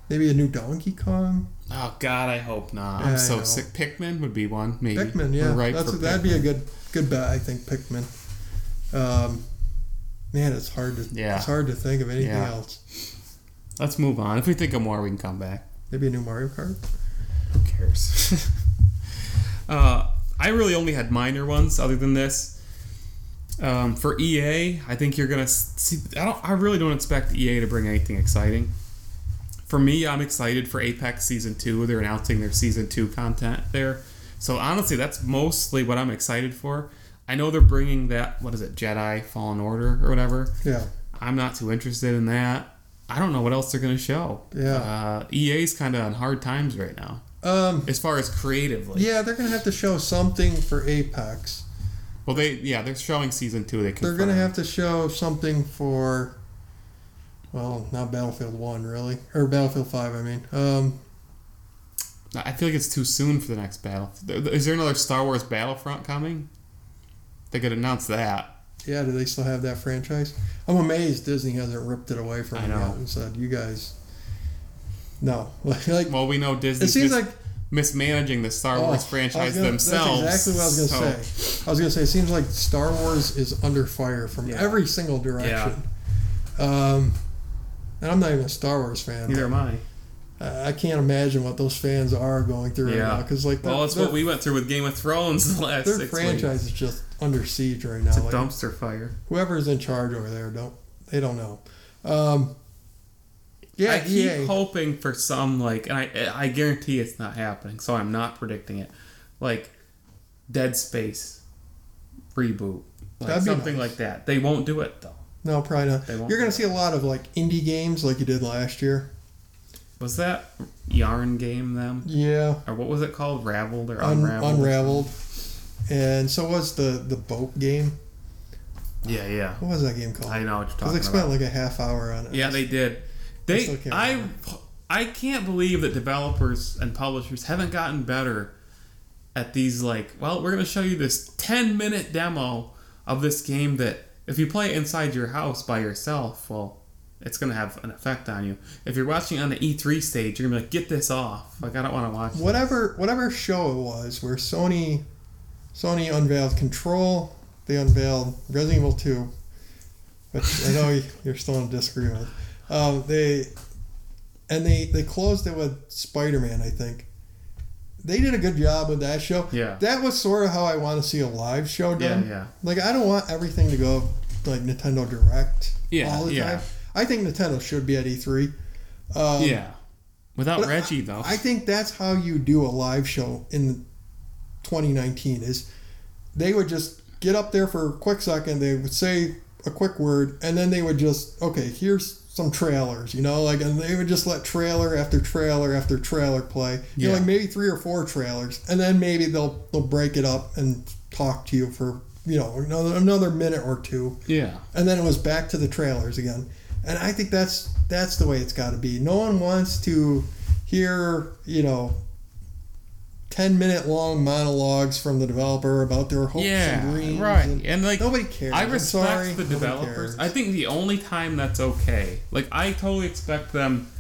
maybe a new Donkey Kong. Oh God, I hope not. Yeah, I'm so sick. Pikmin would be one, maybe. Pikmin, yeah, right that's that'd Pikmin. be a good good bet. I think Pikmin. Um, man, it's hard to Yeah. it's hard to think of anything Yeah. else. Let's move on. If we think of more, we can come back. Maybe a new Mario Kart. Who cares? uh, I really only had minor ones other than this. Um, for EA, I think you're gonna see. I don't. I really don't expect EA to bring anything exciting. For me, I'm excited for Apex Season Two. They're announcing their Season Two content there. So honestly, that's mostly what I'm excited for. I know they're bringing that. What is it? Jedi Fallen Order or whatever. Yeah, I'm not too interested in that. I don't know what else they're gonna show. Yeah. Uh, EA's kind of on hard times right now um, as far as creatively. yeah, they're gonna have to show something for Apex. Well, they yeah they're showing season two. They They're gonna have to show something for. Well, not Battlefield One, really, or Battlefield Five. I mean, um, I feel like it's too soon for the next battle. Is there another Star Wars Battlefront coming? They could announce that. yeah, do they still have that franchise? I'm amazed Disney hasn't ripped it away from them and said, "You guys." No, like Well, we know Disney. it seems like mismanaging the Star Oh, Wars I was franchise gonna- themselves. That's exactly what I was gonna so- say. I was gonna say it seems like Star Wars is under fire from Yeah. every single direction. Um, and I'm not even a Star Wars fan. Neither am I. I I can't imagine what those fans are going through Yeah. right now because like Well, their, that's what we went through with Game of Thrones the last their six franchise weeks. is just under siege right now. It's a Like, dumpster fire. whoever's in charge over there don't they don't know. Um, yeah, I keep EA. hoping for some like, and I I guarantee it's not happening. So I'm not predicting it. Like Dead Space reboot, like something nice. like that. They won't do it though. no, probably not. They won't You're gonna see a lot of like indie games like you did last year. Was that Yarn game them? Yeah, Or what was it called? Raveled or Un- Unraveled? unraveled. And so was the the boat game. Yeah, yeah. What was that game called? I know what you're Because talking they spent about. like a half hour on it. yeah, they did. I They, still can't I. I can't believe that developers and publishers haven't gotten better at these. Like, well, we're gonna show you this 10 minute demo of this game that if you play inside your house by yourself, well, it's gonna have an effect on you. If you're watching on the E3 stage, you're gonna be like, get this off. Like, I don't want to watch. this." Whatever whatever show it was where Sony Sony unveiled Control, they unveiled Resident Evil 2, which I know you're still in disagreement. Um, they and they they closed it with Spider Man. I think they did a good job with that show. Yeah. That was sort of how I want to see a live show done. yeah. Like I don't want everything to go like Nintendo Direct Yeah, all the yeah. time. I think Nintendo should be at E3. Um, Yeah. Without but Reggie though. I think that's how you do a live show in 2019 is they would just get up there for a quick second, they would say a quick word, and then they would just okay, here's some trailers, you know, like and they would just let trailer after trailer after trailer play. You know, like maybe three or four trailers, and then maybe they'll they'll break it up and talk to you for you know another another minute or two yeah. and then it was back to the trailers again. And I think that's that's the way it's got to be. No one wants to hear you know ten minute long monologues from the developer about their hopes yeah, and dreams. right. and And like nobody cares. I respect the developers. I think the only time that's okay, like I totally expect them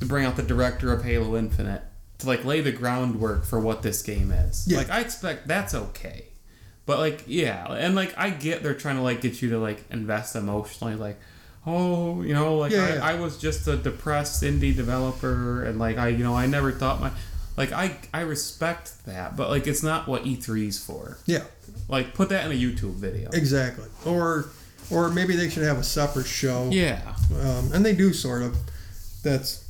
to bring out the director of Halo Infinite to like lay the groundwork for what this game is. Yeah. Like I expect that's okay. But like yeah, and like I get they're trying to like get you to like invest emotionally like oh, you know, like Yeah, I, yeah. I was just a depressed indie developer and like I you know, I never thought my like I I respect that, but like it's not what E3's for. yeah, Like put that in a YouTube video. exactly. Or or maybe they should have a separate show. Yeah. um, and they do sort of. That's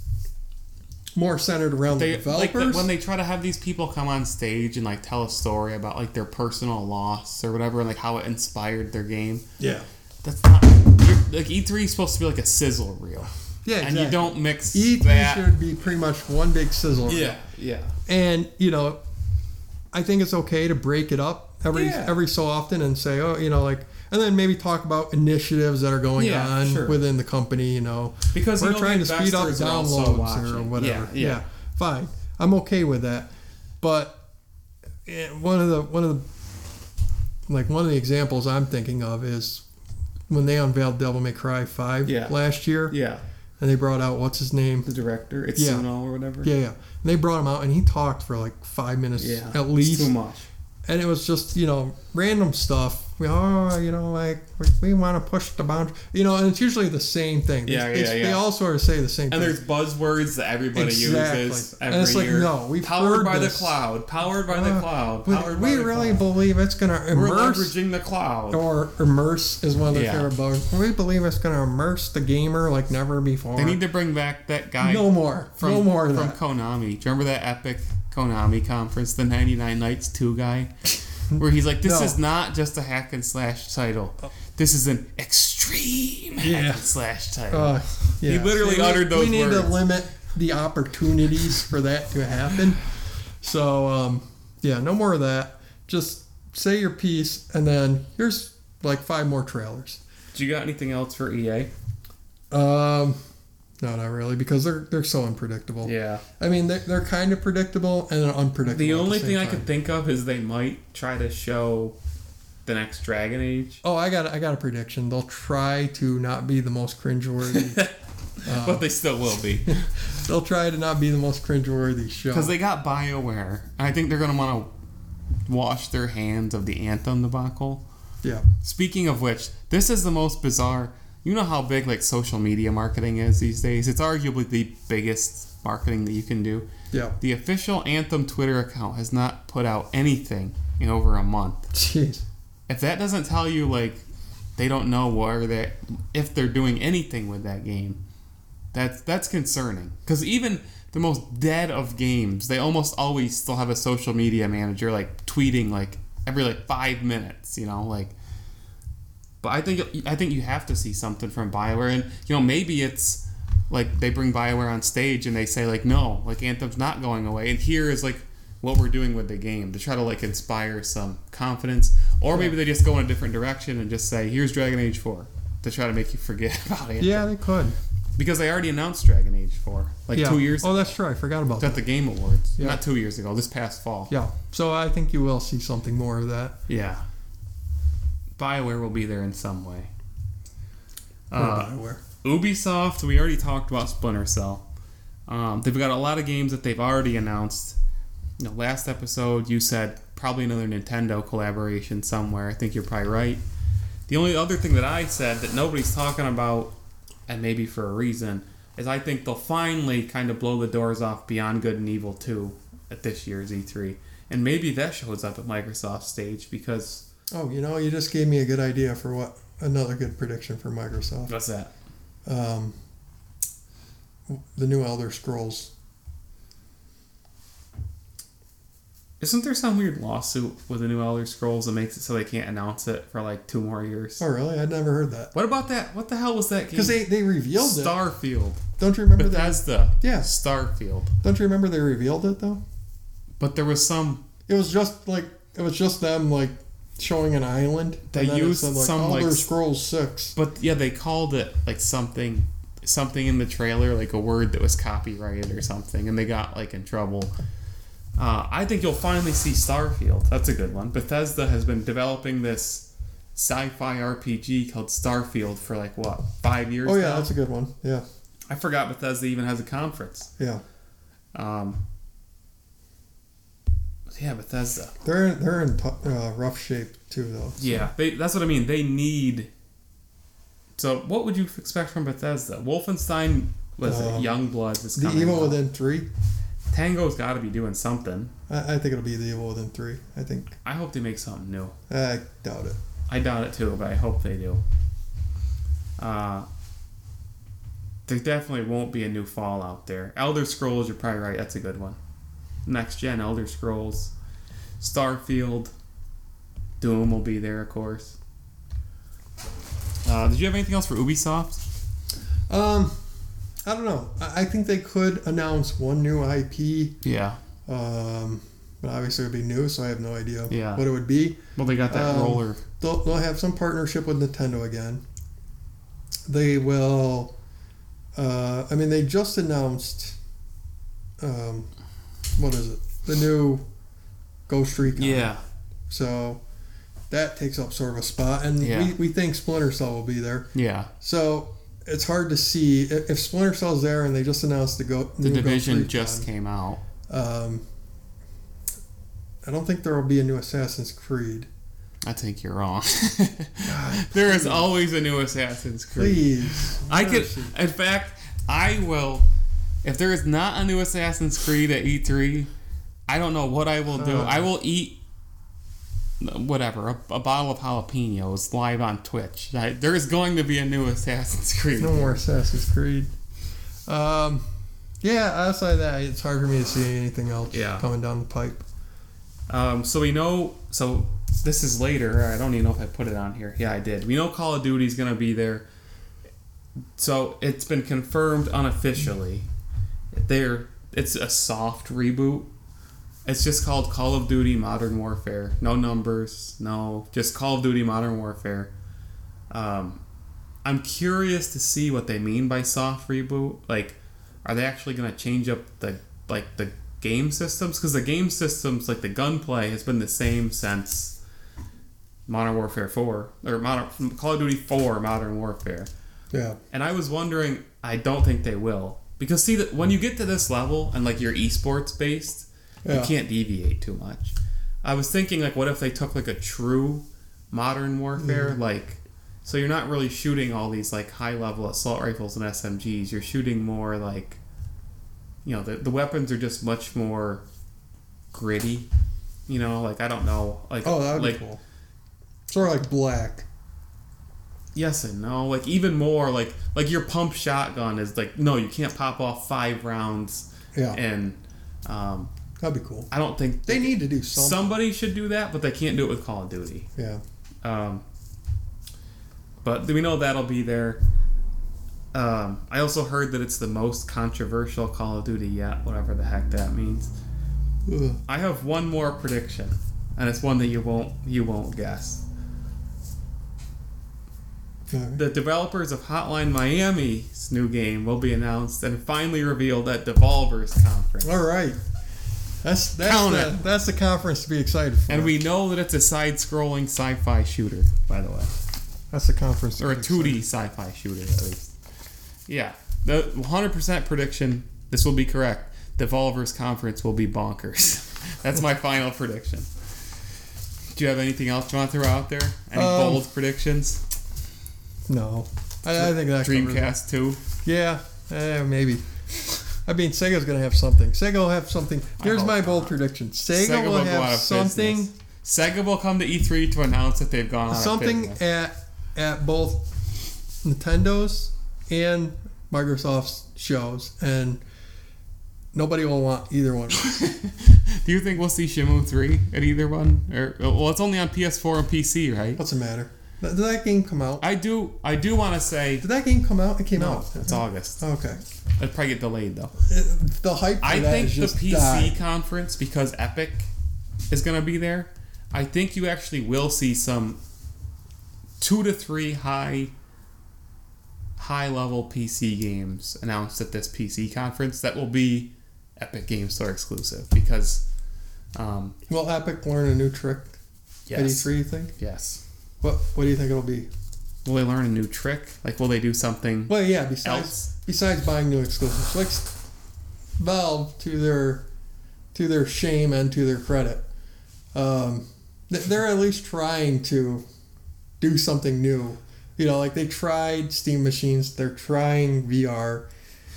more centered around they the like developers. the, when they try to have these people come on stage and like tell a story about like their personal loss or whatever and like how it inspired their game yeah, that's not like e3 is supposed to be like a sizzle reel yeah, and you don't mix E3 that should be pretty much one big sizzle. yeah yeah and you know i think it's okay to break it up every Yeah. every so often and say oh you know like and then maybe talk about initiatives that are going Yeah, on sure. within the company you know because we're trying to speed up downloads or whatever yeah, yeah. fine i'm okay with that but eh, one of the one of the like one of the examples i'm thinking of is when they unveiled devil may cry 5 Yeah. last year yeah and they brought out what's his name? The director it's Yeah. Suno or whatever. Yeah yeah. And they brought him out and he talked for like five minutes yeah. at least too much and it was just you know random stuff. We oh you know like we, we want to push the boundary, you know, and it's usually the same thing. Yeah, they, yeah, they yeah. all sort of say the same thing. and thing. there's buzzwords that everybody Exactly. uses And every it's like, year. no, we've powered by this. the cloud, powered by the Uh, cloud, we, powered we by the really cloud. believe it's going to immerse. We're leveraging the cloud. or immerse is one of their Yeah. favorite bugs. We believe it's going to immerse the gamer like never before. They need to bring back that guy no more, from, no more from that. Konami. Do you remember that epic Konami conference, the 99 Nights 2 guy? Where he's like, this No. is not just a hack and slash title. This is an extreme Yeah. hack and slash title. Uh, yeah. He literally We- uttered those words. We need to limit the opportunities for that to happen. So, um, yeah, no more of that. Just say your piece, and then here's like five more trailers. Do you got anything else for EA? Um, no, not really, because they're they're so unpredictable. Yeah. I mean, they're, they're kind of predictable and they're unpredictable. The only same thing I could think of is they might try to show the next Dragon Age. Oh, I got I got a prediction. They'll try to not be the most cringeworthy. uh, but they still will be. they'll try to not be the most cringeworthy show. Because they got BioWare. I think they're going to want to wash their hands of the Anthem debacle. yeah. Speaking of which, this is the most bizarre. You know how big like social media marketing is these days? It's arguably the biggest marketing that you can do. Yeah. The official Anthem Twitter account has not put out anything in over a month. Jeez. If that doesn't tell you like they don't know where they if they're doing anything with that game, that's that's concerning. Because even the most dead of games, they almost always still have a social media manager like tweeting like every like five minutes. You know, like. But I think I think you have to see something from Bioware, and you know maybe it's like they bring Bioware on stage and they say like no, like Anthem's not going away, and here is like what we're doing with the game to try to like inspire some confidence, or maybe they just go in a different direction and just say here's Dragon Age Four to try to make you forget about it. Yeah, they could. because they already announced Dragon Age Four like yeah. two years Oh, ago that's true. I forgot about at that. the Game Awards, Yeah. not two years ago, this past fall. Yeah. So I think you will see something more of that. Yeah. Bioware will be there in some way. Uh, Bioware. Ubisoft, we already talked about Splinter Cell. Um, they've got a lot of games that they've already announced. You know, last episode you said probably another Nintendo collaboration somewhere. I think you're probably right. The only other thing that I said that nobody's talking about, and maybe for a reason, is I think they'll finally kind of blow the doors off Beyond Good and Evil 2 at this year's E3. And maybe that shows up at Microsoft stage because Oh, you know, you just gave me a good idea for what another good prediction for Microsoft. what's that? Um, the new Elder Scrolls. Isn't there some weird lawsuit with the new Elder Scrolls that makes it so they can't announce it for like two more years? Oh, really? I'd never heard that. What about that? What the hell was that game? Because they, they revealed it. Starfield. Don't you remember that? Bethesda. Yeah. Starfield. Don't you remember they revealed it though? But there was some. It was just like it was just them like showing an island. They used said, like, some, Elder like, Scrolls Six. But yeah, they called it like something, something in the trailer, like a word that was copyrighted or something, and they got like in trouble. Uh, I think you'll finally see Starfield. That's a good one. Bethesda has been developing this sci-fi RPG called Starfield for like what five years. Oh yeah, now? that's a good one. Yeah, I forgot Bethesda even has a conference. yeah. Um, yeah, Bethesda. They're in, they're in uh, rough shape too, though. So- Yeah, they, that's what I mean. They need. So, what would you expect from Bethesda? Wolfenstein was? Um, Youngblood is The. Evil out. Within three. Tango's got to be doing something. I, I think it'll be the Evil Within three. I think. I hope they make something new. I doubt it. I doubt it too, but I hope they do. Uh, there definitely won't be a new Fallout there. Elder Scrolls, you're probably right. That's a good one. Next gen Elder Scrolls, Starfield, Doom will be there, of course. Uh, did you have anything else for Ubisoft? Um, I don't know. I, I think they could announce one new IP. Yeah. Um, but obviously it would be new, so I have no idea Yeah. what it would be. Well, they got that Um, roller. They'll, they'll have some partnership with Nintendo again. They will. Uh, I mean, they just announced. Um, what is it? The new Ghost Recon. Yeah. So that takes up sort of a spot, and Yeah. we, we think Splinter Cell will be there. Yeah. So it's hard to see if, Splinter Cell's there, and they just announced the go. The division just came out. Um, I don't think there will be a new Assassin's Creed. I think you're wrong. God, there is always a new Assassin's Creed. please. I could, in fact, I will. If there is not a new Assassin's Creed at E3, I don't know what I will do. Huh. I will eat whatever a, a bottle of jalapenos live on Twitch. I, there is going to be a new Assassin's Creed. No more Assassin's Creed. Um, yeah, outside of that, it's hard for me to see anything else Yeah. coming down the pipe. Um, so we know. So this is later. I don't even know if I put it on here. Yeah, I did. We know Call of Duty is gonna be there. So it's been confirmed unofficially. There, it's a soft reboot. It's just called Call of Duty Modern Warfare. No numbers. No, just Call of Duty Modern Warfare. Um, I'm curious to see what they mean by soft reboot. Like, are they actually gonna change up the like the game systems? Because the game systems, like the gunplay, has been the same since Modern Warfare Four or Modern Call of Duty Four Modern Warfare. Yeah. And I was wondering, I don't think they will. Because see that when you get to this level and like you're esports based, Yeah. you can't deviate too much. I was thinking like what if they took like a true modern warfare mm. like so you're not really shooting all these like high level assault rifles and SMGs. You're shooting more like you know, the the weapons are just much more gritty. You know, like I don't know, like Oh, that would like be cool. Sort of like Black. Yes and no. Like even more like like your pump shotgun is like no, you can't pop off five rounds Yeah, and um, that'd be cool. I don't think They need to do something. somebody should do that, but they can't do it with Call of Duty. Yeah. Um, but we know that'll be there. Um, I also heard that it's the most controversial Call of Duty yet, whatever the heck that means. Ugh. I have one more prediction, and it's one that you won't you won't guess. The developers of Hotline Miami's new game will be announced and finally revealed at Devolver's conference. All right. That's that's Count the, it. that's the conference to be excited for. And we know that it's a side-scrolling sci-fi shooter, by the way, that's the conference or a 2D sci-fi shooter at least. Yeah, the 100% prediction. This will be correct. Devolver's conference will be bonkers. That's my final prediction. Do you have anything else you want to throw out there? Any Um, bold predictions? Excited. No, I, I think that covers it. Dreamcast 2? Yeah, eh, maybe. I mean, Sega's gonna have something. Sega will have something. Here's my bold prediction. Sega, Sega will will go out have of something, business. Sega will come to E3 to announce that they've gone out something of business. at at both Nintendo's and Microsoft's shows, and nobody will want either one. Do you think we'll see Shenmue 3 at either one? Or well, it's only on PS4 and PC, right? What's the matter? Did that game come out? I do. I do want to say Did that game come out? It came no. out. It's August. Okay. It'll probably get delayed though. It- the hype. For I think the PC died. conference because Epic is going to be there. I think you actually will see some two to three high high level PC games announced at this PC conference that will be Epic Game Store exclusive because Um, Will Epic learn a new trick yes. E3? You think? Yes. What What do you think it'll be? Will they learn a new trick? Like, will they do something Well, yeah. Besides else? besides buying new exclusives, like Valve, to their to their shame and to their credit, um, they're at least trying to do something new. You know, like they tried Steam machines. They're trying VR.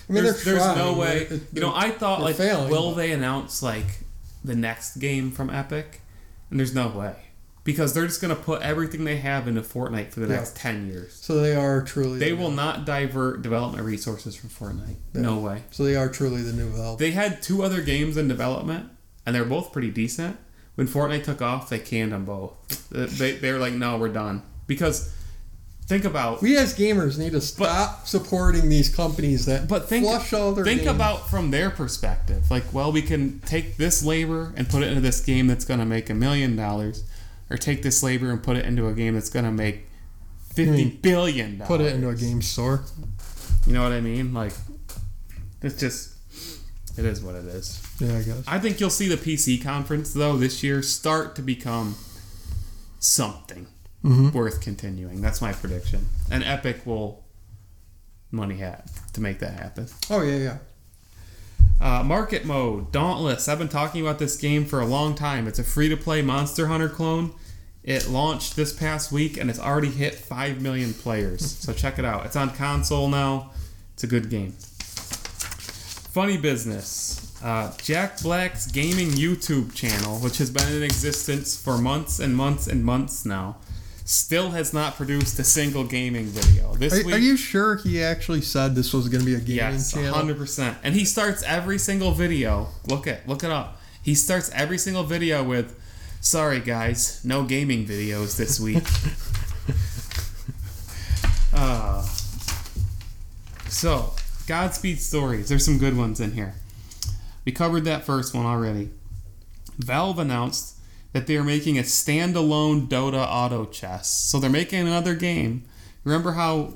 I mean, there's, there's trying. no way. You know, I thought like, failing, will but- they announce like the next game from Epic? And there's no way because they're just gonna put everything they have into Fortnite for the Yeah. next ten years. So they are truly. They the will not divert development resources from Fortnite. No way. So they are truly the new Valve. They had two other games in development, and they're both pretty decent. When Fortnite took off, they canned them both. They they're like, no, we're done because think about we as gamers need to stop supporting these companies that But think flush all their think games. about from their perspective. Like, well, we can take this labor and put it into this game that's going to make a million dollars, or take this labor and put it into a game that's going to make fifty mean, billion dollars. put it into a game store. You know what I mean? Like, it's just it is what it is. Yeah, I guess. I think you'll see the PC conference though this year start to become something Mhm. worth continuing. That's my prediction. And Epic will money hat to make that happen. Oh yeah, yeah. Uh, market mode, Dauntless. I've been talking about this game for a long time. It's a free to play Monster Hunter clone. It launched this past week and it's already hit 5 million players. so check it out. It's on console now. It's a good game. Funny business. Uh, Jack Black's gaming YouTube channel, which has been in existence for months and months and months now, still has not produced a single gaming video. This Are, week, are you sure he actually said this was going to be a gaming Yes, channel? hundred percent. And he starts every single video. Look at look it up. He starts every single video with, "Sorry guys, no gaming videos this week." uh, so, Godspeed stories. There's some good ones in here. We covered that first one already. Valve announced that they are making a standalone Dota auto chess. So they're making another game. Remember how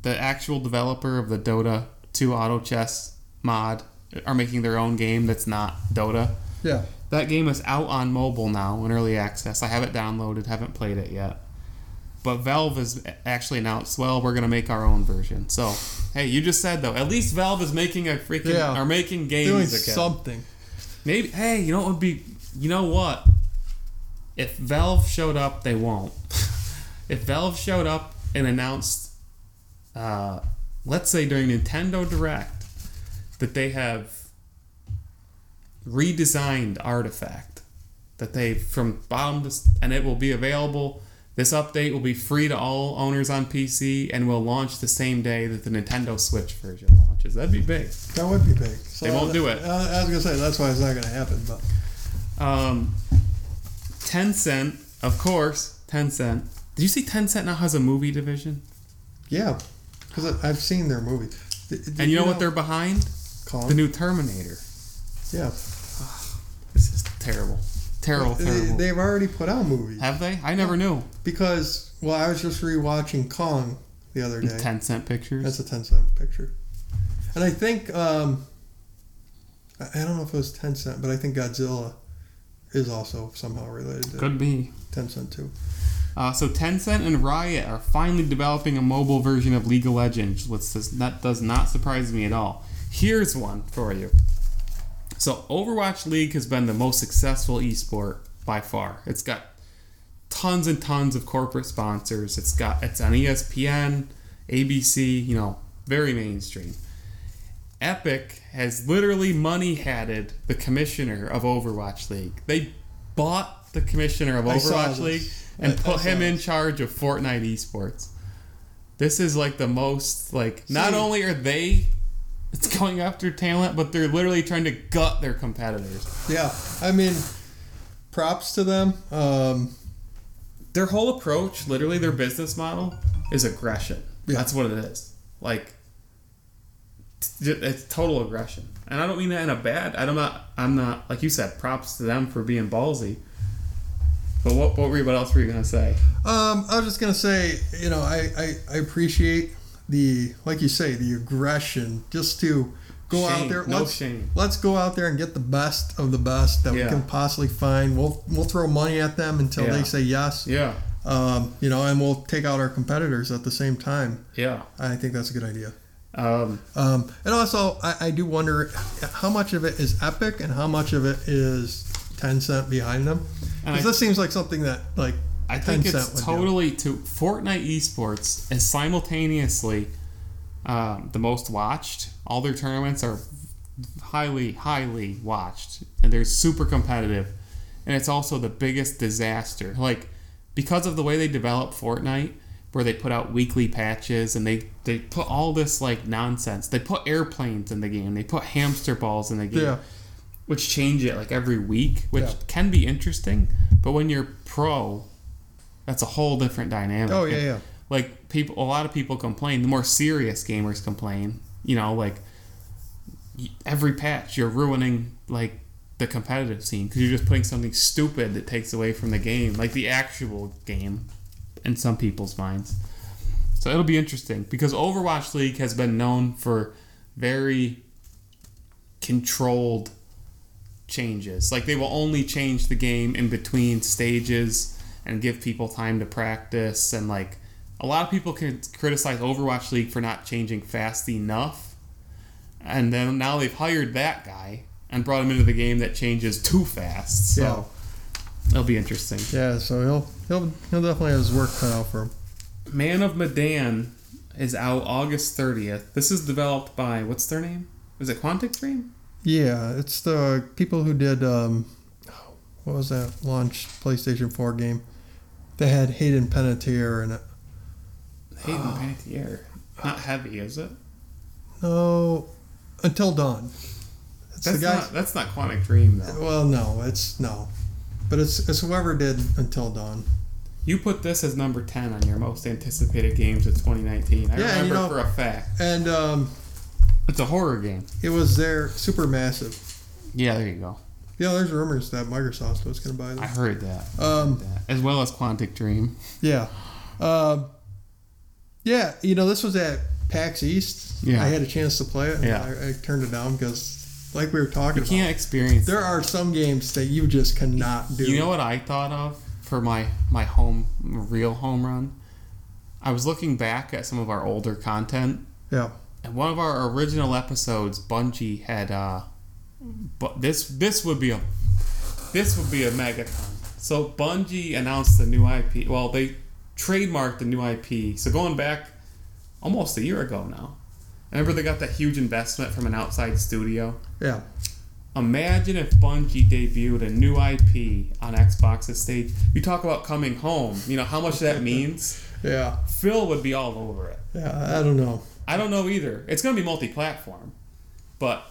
the actual developer of the Dota 2 auto chess mod are making their own game that's not Dota? Yeah. That game is out on mobile now in early access. I have it downloaded, haven't played it yet. But Valve has actually announced, well, we're gonna make our own version. So, hey, you just said though, at least Valve is making a freaking Yeah. are making Doing games again. something. Maybe hey, you know what would be you know what? If Valve showed up, they won't. if Valve showed up and announced uh, let's say during Nintendo Direct that they have redesigned Artifact that they from bottom to and it will be available this update will be free to all owners on PC and will launch the same day that the Nintendo Switch version launches. That'd be big. That would be big. So They won't do it. I was going to say that's why it's not going to happen. But Um, Tencent, of course, Tencent. Did you see Tencent now has a movie division? yeah, because I've seen their movie. Did- did And you know what they're behind? called? The new Terminator. yeah. This is terrible. Terrible, They, terrible. they've already put out movies Have they? I never knew. because well, I was just rewatching Kong the other day. Tencent Pictures. That's a ten cent picture, and I think um, I I don't know if it was ten cent, but I think Godzilla is also somehow related to Could be. ten cent too. Uh, so Tencent and Riot are finally developing a mobile version of League of Legends, which does, that does not surprise me at all. Here's one for you. So Overwatch League has been the most successful esport by far. It's got tons and tons of corporate sponsors. It's got it's on ESPN, ABC, you know, very mainstream. Epic has literally money hatted the commissioner of Overwatch League. They bought the commissioner of Overwatch. League and I- I put saw him in charge of Fortnite esports. This is like the most like not only are they it's going after talent, but they're literally trying to gut their competitors. Yeah, I mean, props to them. Um, Their whole approach, literally their business model, is aggression. Yeah. That's what it is. Like it's total aggression, and I don't mean that in a bad. I'm not. I'm not like you said. Props to them for being ballsy. But what what were you, what else were you gonna say? Um, I was just gonna say, you know, I, I, I appreciate the like you say the aggression just to go out there. No let's, shame. Let's go out there and get the best of the best that Yeah. we can possibly find. We'll we'll throw money at them until Yeah. they say yes. Yeah. Um, you know, and we'll take out our competitors at the same time. Yeah. I think that's a good idea. Um, Um, and also, I, I do wonder how much of it is Epic and how much of it is Tencent behind them. Because this seems like something that like I think Tencent it's would do. totally to Fortnite esports is simultaneously um, the most watched. All their tournaments are highly, highly watched, and they're super competitive. And it's also the biggest disaster. Like because of the way they develop Fortnite, where they put out weekly patches and they they put all this like nonsense. They put airplanes in the game. They put hamster balls in the game yeah, which change it like every week, which Yeah. can be interesting. But when you're pro, that's a whole different dynamic. oh yeah, yeah, Like people, a lot of people complain. The more serious gamers complain. You know, like every patch, you're ruining like the competitive scene because you're just putting something stupid that takes away from the game, like the actual game, in some people's minds. So it'll be interesting because Overwatch League has been known for very controlled changes. Like they will only change the game in between stages and give people time to practice and like a lot of people can criticize Overwatch League for not changing fast enough. And then now they've hired that guy and brought him into the game that changes too fast. So Yeah. it'll be interesting. yeah. So he'll he'll he'll definitely have his work cut out for him. Man of Medan is out August 30th. This is developed by what's their name? Is it Quantic Dream? Yeah, it's the people who did um, what was that launch PlayStation Four game? They had Hayden Panettiere in it. Hayden Panettiere. Not heavy, is it? No, Until Dawn. It's That's the guy. not that's not Quantic Dream though. Well, no, it's no, but it's it's whoever did Until Dawn. You put this as number 10 on your most anticipated games of 2019. I Yeah, remember you know- for a fact. And um, It's a horror game. it was their Supermassive. Yeah, there you go. Yeah, there's rumors that Microsoft was going to buy this. I heard that. Um, that. As well as Quantic Dream. yeah, um, yeah. You know, this was at PAX East. Yeah. I had a chance to play it. Yeah. I, I turned it down because, like we were talking You about, can't experience there that. are some games that you just cannot do. You know what I thought of for my my home real home run? I was looking back at some of our older content Yeah. And one of our original episodes, Bungie had uh, but this this would be a this would be a megaton. So Bungie announced the new IP. Well, they trademarked the new IP. So going back almost a year ago now. Remember they got that huge investment from an outside studio. Yeah. Imagine if Bungie debuted a new IP on Xbox's stage. You talk about coming home. You know how much that means. Yeah. Phil would be all over it. Yeah. I don't know. I don't know either. It's going to be multi-platform, but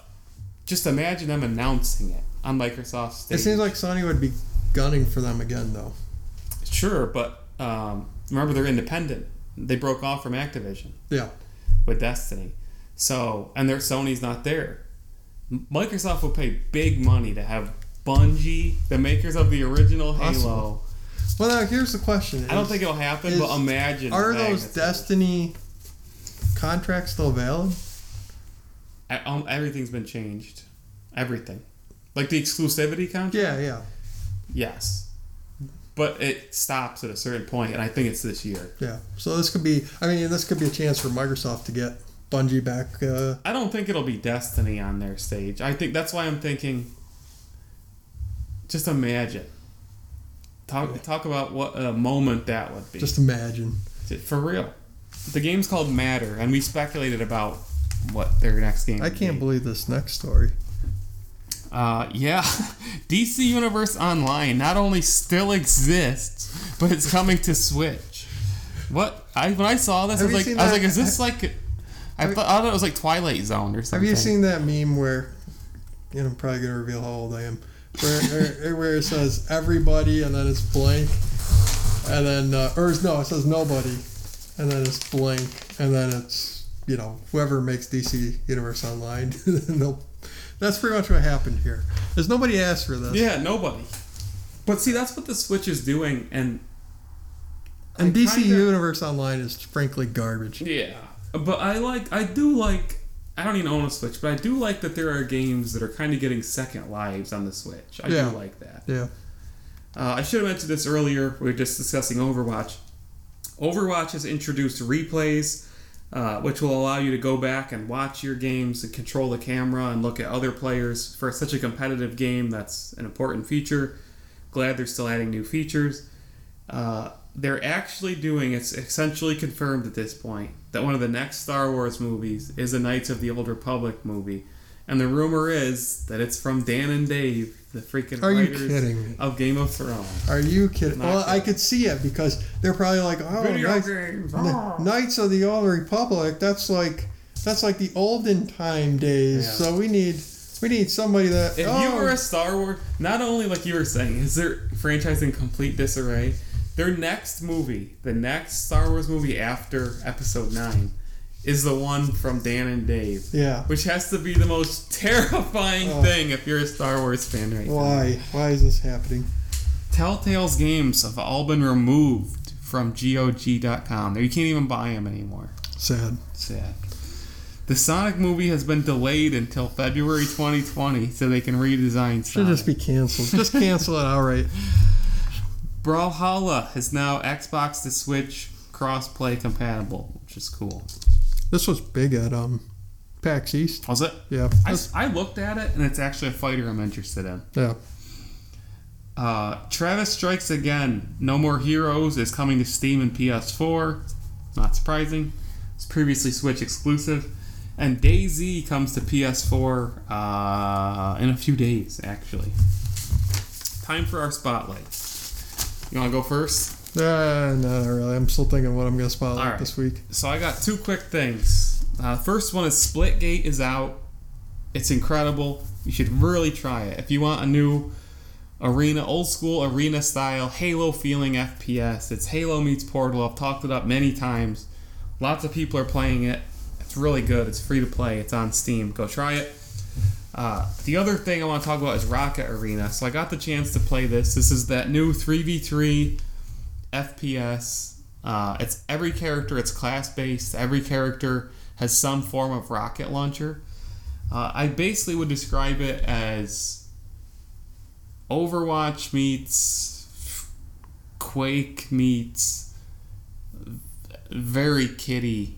just imagine them announcing it on Microsoft's stage. It seems like Sony would be gunning for them again, though. sure, but um, remember they're independent. They broke off from Activision Yeah. with Destiny, so and their Sony's not there. Microsoft will pay big money to have Bungie, the makers of the original Halo. Possible. Well, now here's the question: I don't is- think it'll happen, is- but imagine. are those. Destiny contracts still valid? I- um, everything's been changed. Everything, like the exclusivity contract. Yeah. Yeah. Yes. But it stops at a certain point, and I think it's this year. Yeah. So this could be. I mean, this could be a chance for Microsoft to get Bungie back. Uh, I don't think it'll be Destiny on their stage. I think that's why I'm thinking. Just imagine. Talk talk about what a moment that would be. just imagine. for real. The game's called Matter, and we speculated about what their next game. I can't be. believe this next story. Uh, yeah, DC Universe Online not only still exists, but it's coming to Switch. What I when I saw this, I was like, I was like, is this like? I Have- thought, I thought it was like Twilight Zone or something. Have you seen that meme where, you know, I'm probably gonna reveal how old I am, where, where, where it says everybody and then it's blank, and then uh, or no, it says nobody, and then it's blank, and then it's you know whoever makes DC Universe Online. and they'll- that's pretty much what happened here. There's nobody asked for this. Yeah, nobody. But see, that's what the Switch is doing, and And I DC kinda- Universe Online is frankly garbage. Yeah, but I like, I do like I don't even own a Switch, but I do like that there are games that are kind of getting second lives on the Switch. I Yeah. do like that. Yeah. Uh, I should have mentioned this earlier. We were just discussing Overwatch. Overwatch has introduced replays, uh, which will allow you to go back and watch your games and control the camera and look at other players. For such a competitive game, that's an important feature. Glad they're still adding new features. Uh, they're actually doing, it's essentially confirmed at this point, that one of the next Star Wars movies is a Knights of the Old Republic movie. And the rumor is that it's from Dan and Dave, the freaking Are you writers kidding me? of Game of Thrones. Are you kidding? Not Well, I could see it because they're probably like, oh, Video Knights, games. Ah. Knights of the Old Republic. That's like that's like the olden time days. Yeah. So we need we need somebody that. If oh, you were a Star Wars, not only like you were saying, is their franchise in complete disarray? Their next movie, the next Star Wars movie after Episode Nine, is the one from Dan and Dave, yeah. which has to be the most terrifying Oh. thing if you're a Star Wars fan right now. Why? Why is this happening? Telltale's games have all been removed from GOG.com. You can't even buy them anymore. Sad. Sad. The Sonic movie has been delayed until February 2020 so they can redesign Should Sonic. just be canceled. Just cancel it outright. Brawlhalla is now Xbox to Switch cross-play compatible, which is cool. This was big at um, PAX East. Was it? Yeah. I, I looked at it and it's actually a fighter I'm interested in. yeah. Uh, Travis Strikes Again, No More Heroes is coming to Steam and PS4. Not surprising. It's previously Switch exclusive. And DayZ comes to PS4 uh, in a few days, actually. Time for our spotlight. You want to go first? Uh, no, not really. I'm still thinking what I'm gonna spotlight All right. this week. So I got two quick things. Uh, first one is Splitgate is out. It's incredible. You should really try it. If you want a new arena, old school arena style, Halo feeling FPS, it's Halo meets Portal. I've talked it up many times. Lots of people are playing it. It's really good. It's free to play. It's on Steam. Go try it. Uh, the other thing I want to talk about is Rocket Arena. So I got the chance to play this. This is that new 3v3 FPS. Uh, it's every character. It's class based. Every character has some form of rocket launcher. Uh, I basically would describe it as Overwatch meets Quake meets very kitty.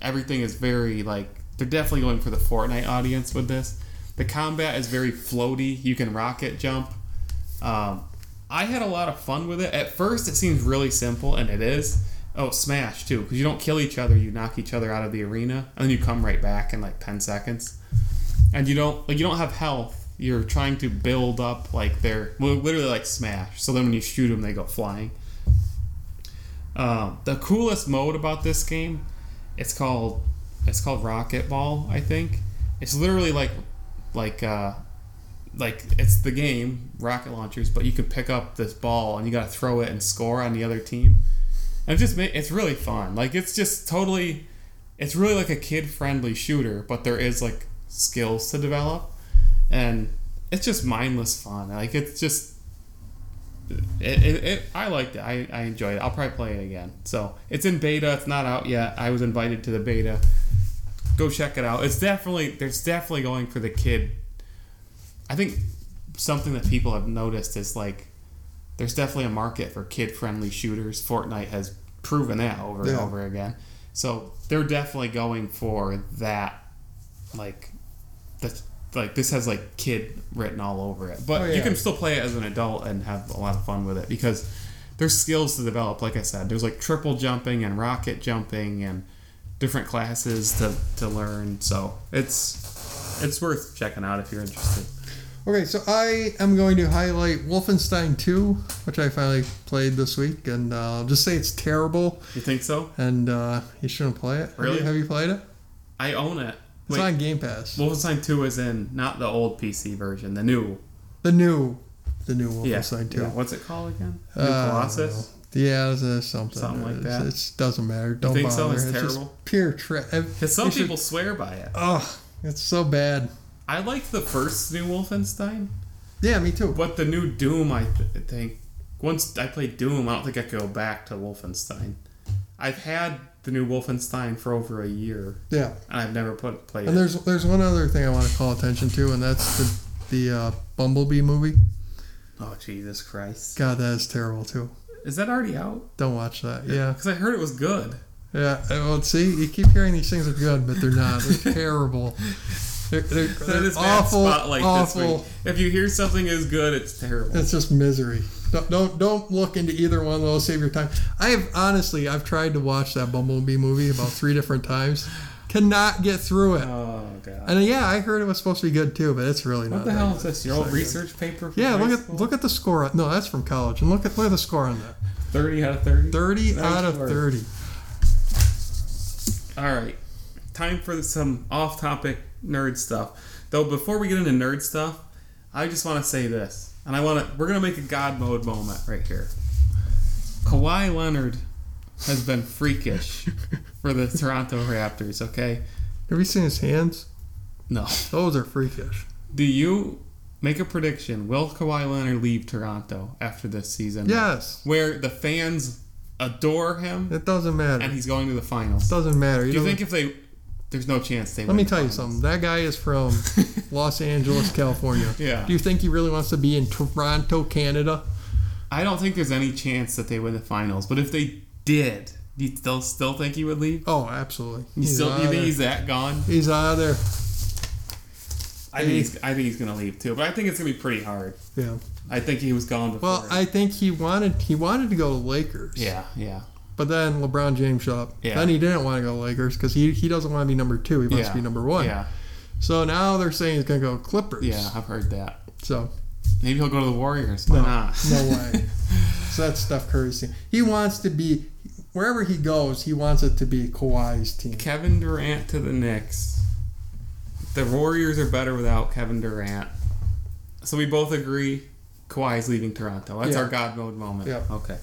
Everything is very like they're definitely going for the Fortnite audience with this. The combat is very floaty. You can rocket jump. Um, I had a lot of fun with it. At first, it seems really simple, and it is. Oh, Smash too, because you don't kill each other; you knock each other out of the arena, and then you come right back in like ten seconds. And you don't like you don't have health. You're trying to build up like well, literally like Smash. So then when you shoot them, they go flying. Um, the coolest mode about this game, it's called it's called Rocket Ball. I think it's literally like like uh, like it's the game rocket launchers, but you can pick up this ball and you gotta throw it and score on the other team. And it just it's really fun. Like it's just totally, it's really like a kid friendly shooter, but there is like skills to develop, and it's just mindless fun. Like it's just. It, it, it, I liked it. I, I enjoyed it. I'll probably play it again. So it's in beta. It's not out yet. I was invited to the beta. Go check it out. It's definitely there's definitely going for the kid I think something that people have noticed is like there's definitely a market for kid friendly shooters. Fortnite has proven that over and over again. So they're definitely going for that like that's like this has like kid written all over it. But Oh, you can still play it as an adult and have a lot of fun with it because there's skills to develop, like I said. There's like triple jumping and rocket jumping and different classes to, to learn. So it's it's worth checking out if you're interested. Okay, so I am going to highlight Wolfenstein 2, which I finally played this week, and uh, I'll just say it's terrible, You think so? and uh, you shouldn't play it. Have you- Really? Have you, played it? I own it. It's Wait, on Game Pass. Wolfenstein 2 is in not the old PC version, the new. The new, the new Yeah. Wolfenstein 2. yeah. What's it called again? New Uh, Colossus? Yeah, it's, uh, something. Something like that. It's, doesn't matter. Don't think bother. It's just terrible? pure trash. Because some people swear by it. Oh, it's so bad. I liked the first new Wolfenstein, Yeah, me too. but the new Doom, I th- think. Once I played Doom, I don't think I could go back to Wolfenstein. I've had the new Wolfenstein for over a year, Yeah. and I've never put played And it. there's there's one other thing I want to call attention to, and that's the the uh, Bumblebee movie. Oh Jesus Christ! God, that is terrible too. Is that already out? Don't watch that. Yeah, Because I heard it was good. yeah. Well, see, you keep hearing these things are good, but they're not. They're terrible. They're, they're, they're awful. awful. If you hear something is good, it's terrible. It's just misery. Don't, don't don't look into either one of those. Save your time. I have honestly, I've tried to watch that Bumblebee movie about three different times. Cannot get through it. oh god! And uh, yeah, I heard it was supposed to be good too, but it's really What not. What the hell is this? Your old research paper? From Yeah, look at school? look at the score. No, that's from college. And look at look at the score on that. thirty out of thirty. Thirty Nice out of work. thirty. All right, time for some off-topic nerd stuff. Though before we get into nerd stuff, I just want to say this, and I want to. We're gonna make a God mode moment right here. Kawhi Leonard has been freakish for the Toronto Raptors. Okay, Have you seen his hands? no. Those are freakish. Do you make a prediction? Will Kawhi Leonard leave Toronto after this season? Yes. Where the fans adore him It doesn't matter. and he's going to the finals. doesn't matter. Do you think if they there's no chance they Let me tell you something. That guy is from Los Angeles, California. Yeah. Do you think he really wants to be in Toronto, Canada? I don't think there's any chance that they win the finals, but if they did, do you still still think he would leave? Oh, absolutely. You He's still you think there. he's that gone? He's out of there. I think he's I think he's gonna leave too, but I think it's gonna be pretty hard. Yeah. I think he was gone before. Well, I think he wanted he wanted to go to Lakers. yeah, yeah, But then LeBron James showed up. Yeah. Then he didn't want to go to Lakers because he, he doesn't want to be number two. He wants yeah. to be number one. Yeah, So now they're saying he's going to go Clippers. yeah, I've heard that. So Maybe he'll go to the Warriors. Why no, not? no way. so that's Steph Curry's team. He wants to be wherever he goes. He wants it to be Kawhi's team. Kevin Durant to the Knicks. The Warriors are better without Kevin Durant. So we both agree Kawhi's leaving Toronto. That's Yeah. our God mode moment. Yeah. Okay.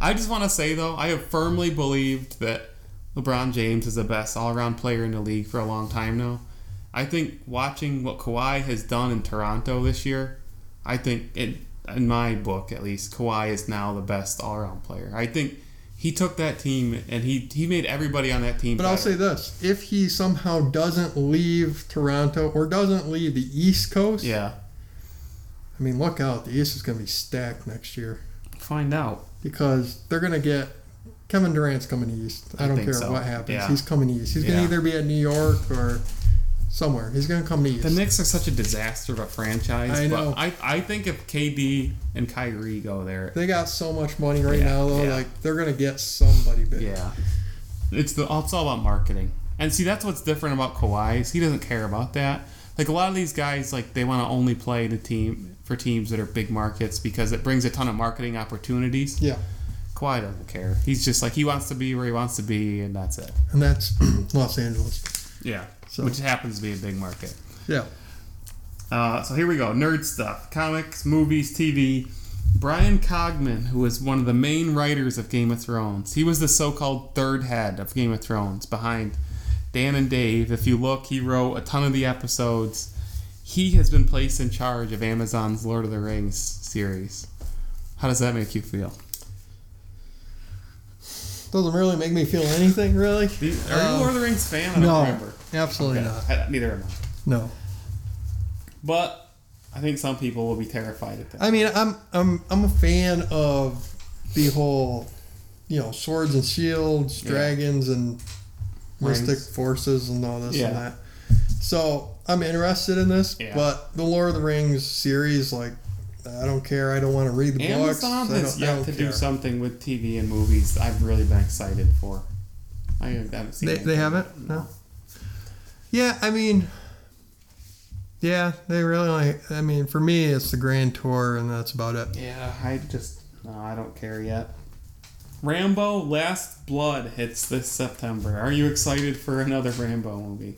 I just want to say though, I have firmly believed that LeBron James is the best all-around player in the league for a long time now. I think watching what Kawhi has done in Toronto this year, I think it in my book at least, Kawhi is now the best all-around player. I think he took that team and he he made everybody on that team. But I'll say this: if he somehow doesn't leave Toronto or doesn't leave the East Coast, Yeah. I mean, look out. The East is going to be stacked next year Find out. because they're going to get Kevin Durant's coming east. I, I don't care so. what happens. Yeah. He's coming east. He's going to either be at New York or somewhere. He's going to come to you. The Knicks are such a disaster of a franchise. I know. But I, I think if KD and Kyrie go there, they got so much money right Yeah, now, though. yeah. Like they're going to get somebody big. yeah, it's the it's all about marketing. And see, that's what's different about Kawhi. Is he doesn't care about that. Like a lot of these guys, like they want to only play the team for teams that are big markets because it brings a ton of marketing opportunities. Yeah, Kawhi doesn't care. He's just like he wants to be where he wants to be, and that's it. and that's Los Angeles. Yeah, So- which happens to be a big market. Yeah. Uh, so here we go. Nerd stuff. Comics, movies, TV. Bryan Cogman, who was one of the main writers of Game of Thrones, he was the so called third head of Game of Thrones behind Dan and Dave. If you look, he wrote a ton of the episodes. He has been placed in charge of Amazon's Lord of the Rings series. How does that make you feel? Doesn't really make me feel anything, really. Are you Uh, a Lord of the Rings fan? I don't no, remember. Absolutely Okay. not. I- neither am I. No. But I think some people will be terrified at that. I mean, I'm I'm I'm a fan of the whole, you know, swords and shields, Yeah. dragons and mystic Rings. forces and all this Yeah. and that. So I'm interested in this, Yeah. but the Lord of the Rings series, like, I don't care. I don't want to read the books. Amazon I has don't- I yet don't to care. do something with TV and movies I've really been excited for. I haven't seen They, they haven't? No. Yeah, I mean, yeah, they really. I mean, for me, it's the Grand Tour, and that's about it. Yeah, I just no, I don't care yet. Rambo: Last Blood hits this September. Are you excited for another Rambo movie?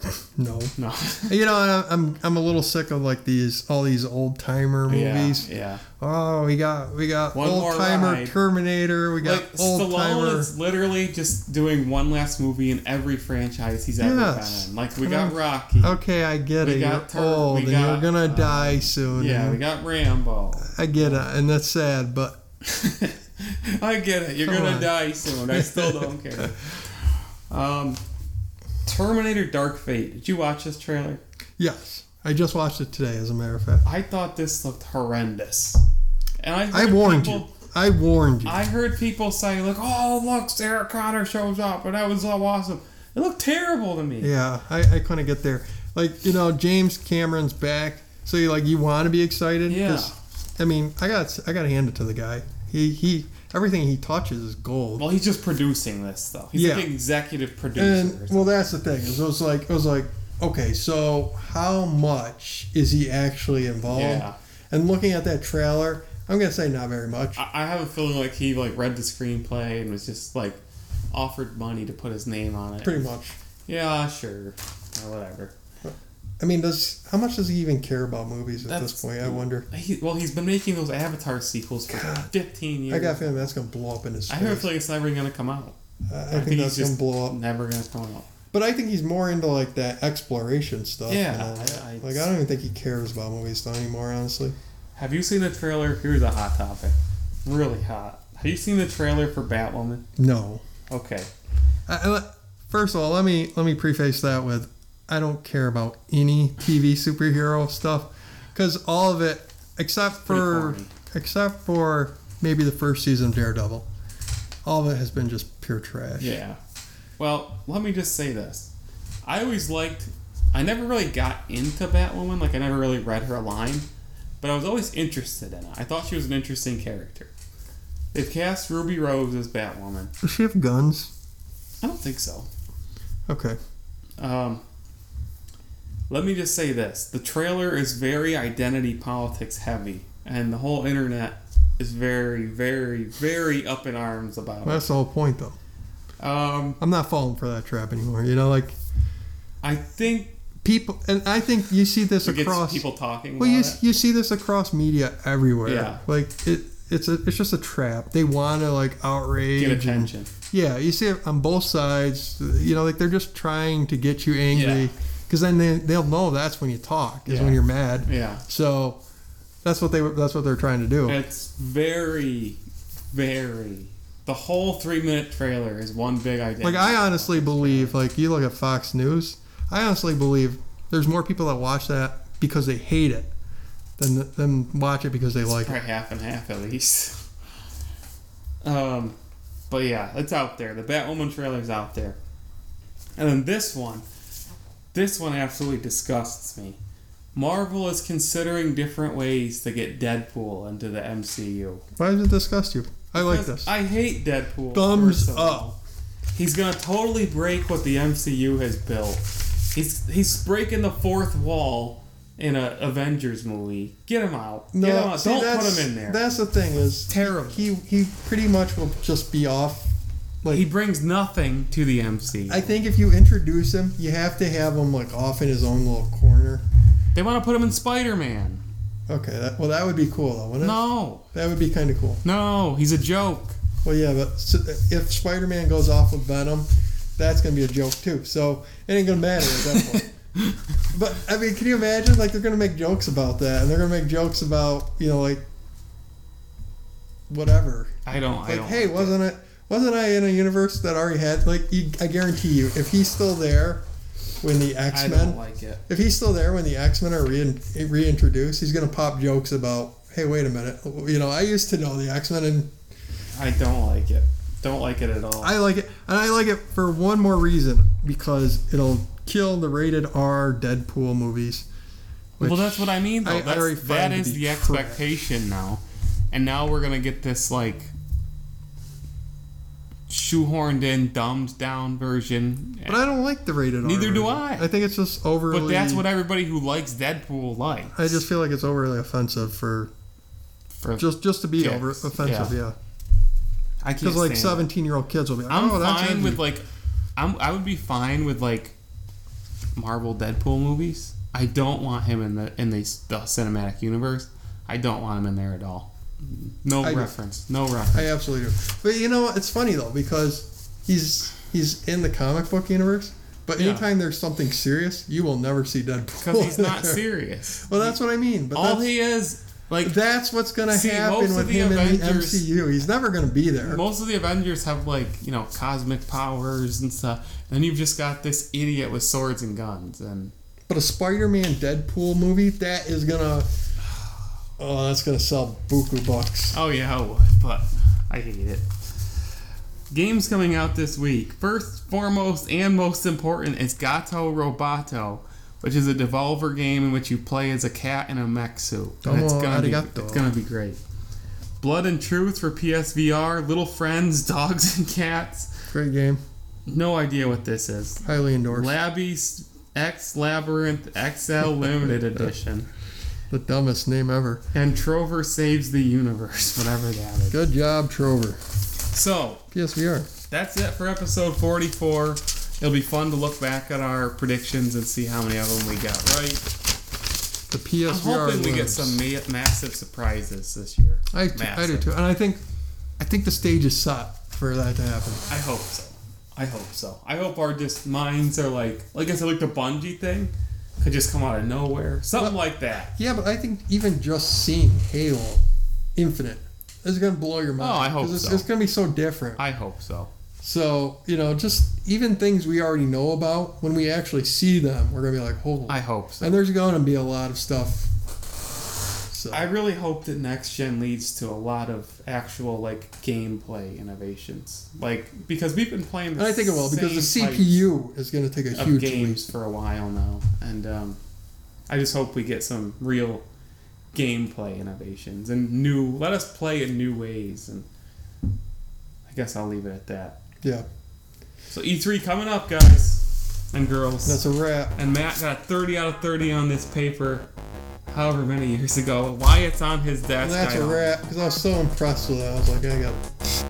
No. No. You know, I'm I'm a little sick of like these all these old timer movies. Yeah. yeah. Oh, we got we got old timer. Terminator. We got Like old timer. is literally just doing one last movie in every franchise he's ever Yes. been in. Like we got. Rocky. Okay, I get We it. got You're old we and got, you're gonna uh, die soon. Yeah, we got Rambo. I get it, and that's sad. But I get it. You're Come gonna on. die soon. I still don't care. Um, Terminator: Dark Fate. Did you watch this trailer? Yes, I just watched it today. As a matter of fact, I thought this looked horrendous, and I I warned people, you. I warned you. I heard people say like, "Oh, look, Sarah Connor shows up, and that was so awesome." It looked terrible to me. Yeah, I, I couldn't get there. Like you know, James Cameron's back, so you like you want to be excited. Yeah. I mean, I got I got to hand it to the guy. He he, everything he touches is gold. Well, he's just producing this though. He's Yeah. like executive producer. And well, that's the thing. It was like it was like okay, so how much is he actually involved? Yeah. And looking at that trailer, I'm gonna say not very much. I I have a feeling like he like read the screenplay and was just like offered money to put his name on it. Pretty much. Yeah, sure, or whatever. I mean, does how much does he even care about movies at That's- this point? I wonder. He, well, he's been making those Avatar sequels for God. 15 years. I got a feeling that's gonna blow up in his I face. have a feeling it's never gonna come out. I, I I think, think that's gonna blow up. Never gonna come out. But I think he's more into like that exploration stuff. Yeah. I- I- like I don't even think he cares about movies anymore. Honestly, Have you seen the trailer? Here's a hot topic. Really hot. Have you seen the trailer for Batwoman? no. Okay. I, I, first of all, let me let me preface that with I don't care about any TV superhero stuff because all of it, except for except for maybe the first season of Daredevil, all of it has been just pure trash. Yeah. Well, let me just say this. I always liked. I never really got into Batwoman. Like I never really read her line, but I was always interested in it. I thought she was an interesting character. They've cast Ruby Rose as Batwoman. Does she have guns? I don't think so. Okay. Um, let me just say this: the trailer is very identity politics heavy, and the whole internet is very, very, very up in arms about Well, it. that's the whole point though. Um, I'm not falling for that trap anymore. You know, like I think people, and I think you see this across. people talking Well, you, it. you see this across media everywhere. Yeah. Like it, it's a it's just a trap. They want to like outrage. Get and- attention. yeah, you see it on both sides. You know, like they're just trying to get you Yeah. Because then they they'll know that's when you talk is Yeah. when you're mad. Yeah. So that's what they that's what they're trying to do. It's very, very. The whole three minute trailer is one big idea. Like I honestly believe, like you look at Fox News, I honestly believe there's more people that watch that because they hate it than than watch it because they like it. Half and half at least. Um, but yeah, it's out there. The Batwoman trailer's out there. And then this one, this one absolutely disgusts me. Marvel is considering different ways to get Deadpool into the MCU. Why does it disgust you? I like this. I hate Deadpool. Thumbs up. He's gonna totally break what the MCU has built. He's he's breaking the fourth wall in a Avengers movie. Get him out. Get him out. see, Don't put him in there. That's the thing is Terrible. He he pretty much will just be off. Like he brings nothing to the MCU. I think if you introduce him, you have to have him like off in his own little corner. they want to put him in Spider Man. Okay, that, well that would be cool though, wouldn't it? No, That would be kind of cool. no, he's a joke. Well, yeah, but s- if Spider-Man goes off with Venom, that's gonna be a joke too. So it ain't gonna matter at that point. but I mean, can you imagine? Like they're gonna make jokes about that, and they're gonna make jokes about you know like whatever. I don't. I Like, don't. hey, wasn't it? Wasn't I in a universe that already had like? You, I guarantee you, if he's still there when the. X Men, like it. if he's still there when the X Men are rein, reintroduced, he's gonna pop jokes about. Hey, wait a minute. You know, I used to know the X Men, and I don't like it. Don't like it at all. I like it, and I like it for one more reason because it'll kill the rated R Deadpool movies. well, that's what I mean. Though. I- I that is the trash. expectation now, and now we're gonna get this like shoehorned in, dumbed down version. But I don't like the rated R. Neither do version. I. I think it's just overly. But that's what everybody who likes Deadpool likes. I just feel like it's overly offensive for For, just just to be Kids, over offensive. Yeah, I can't because like stand it. seventeen year old kids will be like, I'm "Oh, that's fine edgy." with like, I'm I would be fine with like Marvel Deadpool movies. I don't want him in the in the, the cinematic universe. I don't want him in there at all. No I do. reference. No reference. I absolutely do. But you know, what? it's funny though because he's he's in the comic book universe. But Yeah. anytime there's something serious, you will never see Deadpool. Because he's not serious. Well, that's what I mean. But all he is Like That's what's gonna See, happen with the him in the Avengers- MCU. He's never gonna be there. most of the Avengers have like you know cosmic powers and stuff, and you've just got this idiot with swords and guns, and But a Spider-Man Deadpool movie that is gonna oh that's gonna sell buku bucks. oh yeah, I would, but I hate it. Games coming out this week. First, foremost, and most important is Gato Roboto, which is a Devolver game in which you play as a cat in a mech suit. And it's Domo gonna be it's gonna be great. Blood and Truth for PSVR, Little Friends, Dogs and Cats. Great game. No idea what this is. Highly endorsed. Labby's X Labyrinth XL Limited Edition. The dumbest name ever. And Trover Saves the Universe, whatever that is. Good job, Trover. So, PSVR. that's it for episode 44. It'll be fun to look back at our predictions and see how many of them we got right. The PSVR. I'm hoping we get some ma- massive surprises this year. I, I do too, and I think I think the stage is set for that to happen. I hope so. I hope so. I hope our just minds are like, like I said, like the Bungie thing could just come out of nowhere. Something Well- like that. Yeah, but I think even just seeing Halo Infinite is gonna blow your mind. Oh, I hope 'Cause it's, so. it's gonna be so different. I hope so. So you know, just even things we already know about when we actually see them, we're gonna be like, "Holy!" I hope so. and there's gonna be a lot of stuff. So I really hope that next gen leads to a lot of actual like gameplay innovations. Like because we've been playing the and I think it will because the CPU is gonna take a huge leap. games for a while now, and um, I just hope we get some real gameplay innovations and new. Let us play in new ways, and I guess I'll leave it at that. Yeah, So E3 coming up, guys and girls. that's a wrap. and Matt got 30 out of 30 on this paper, however many years ago. Why it's on his desk, And that's a wrap because I was so impressed with that. I was like, I got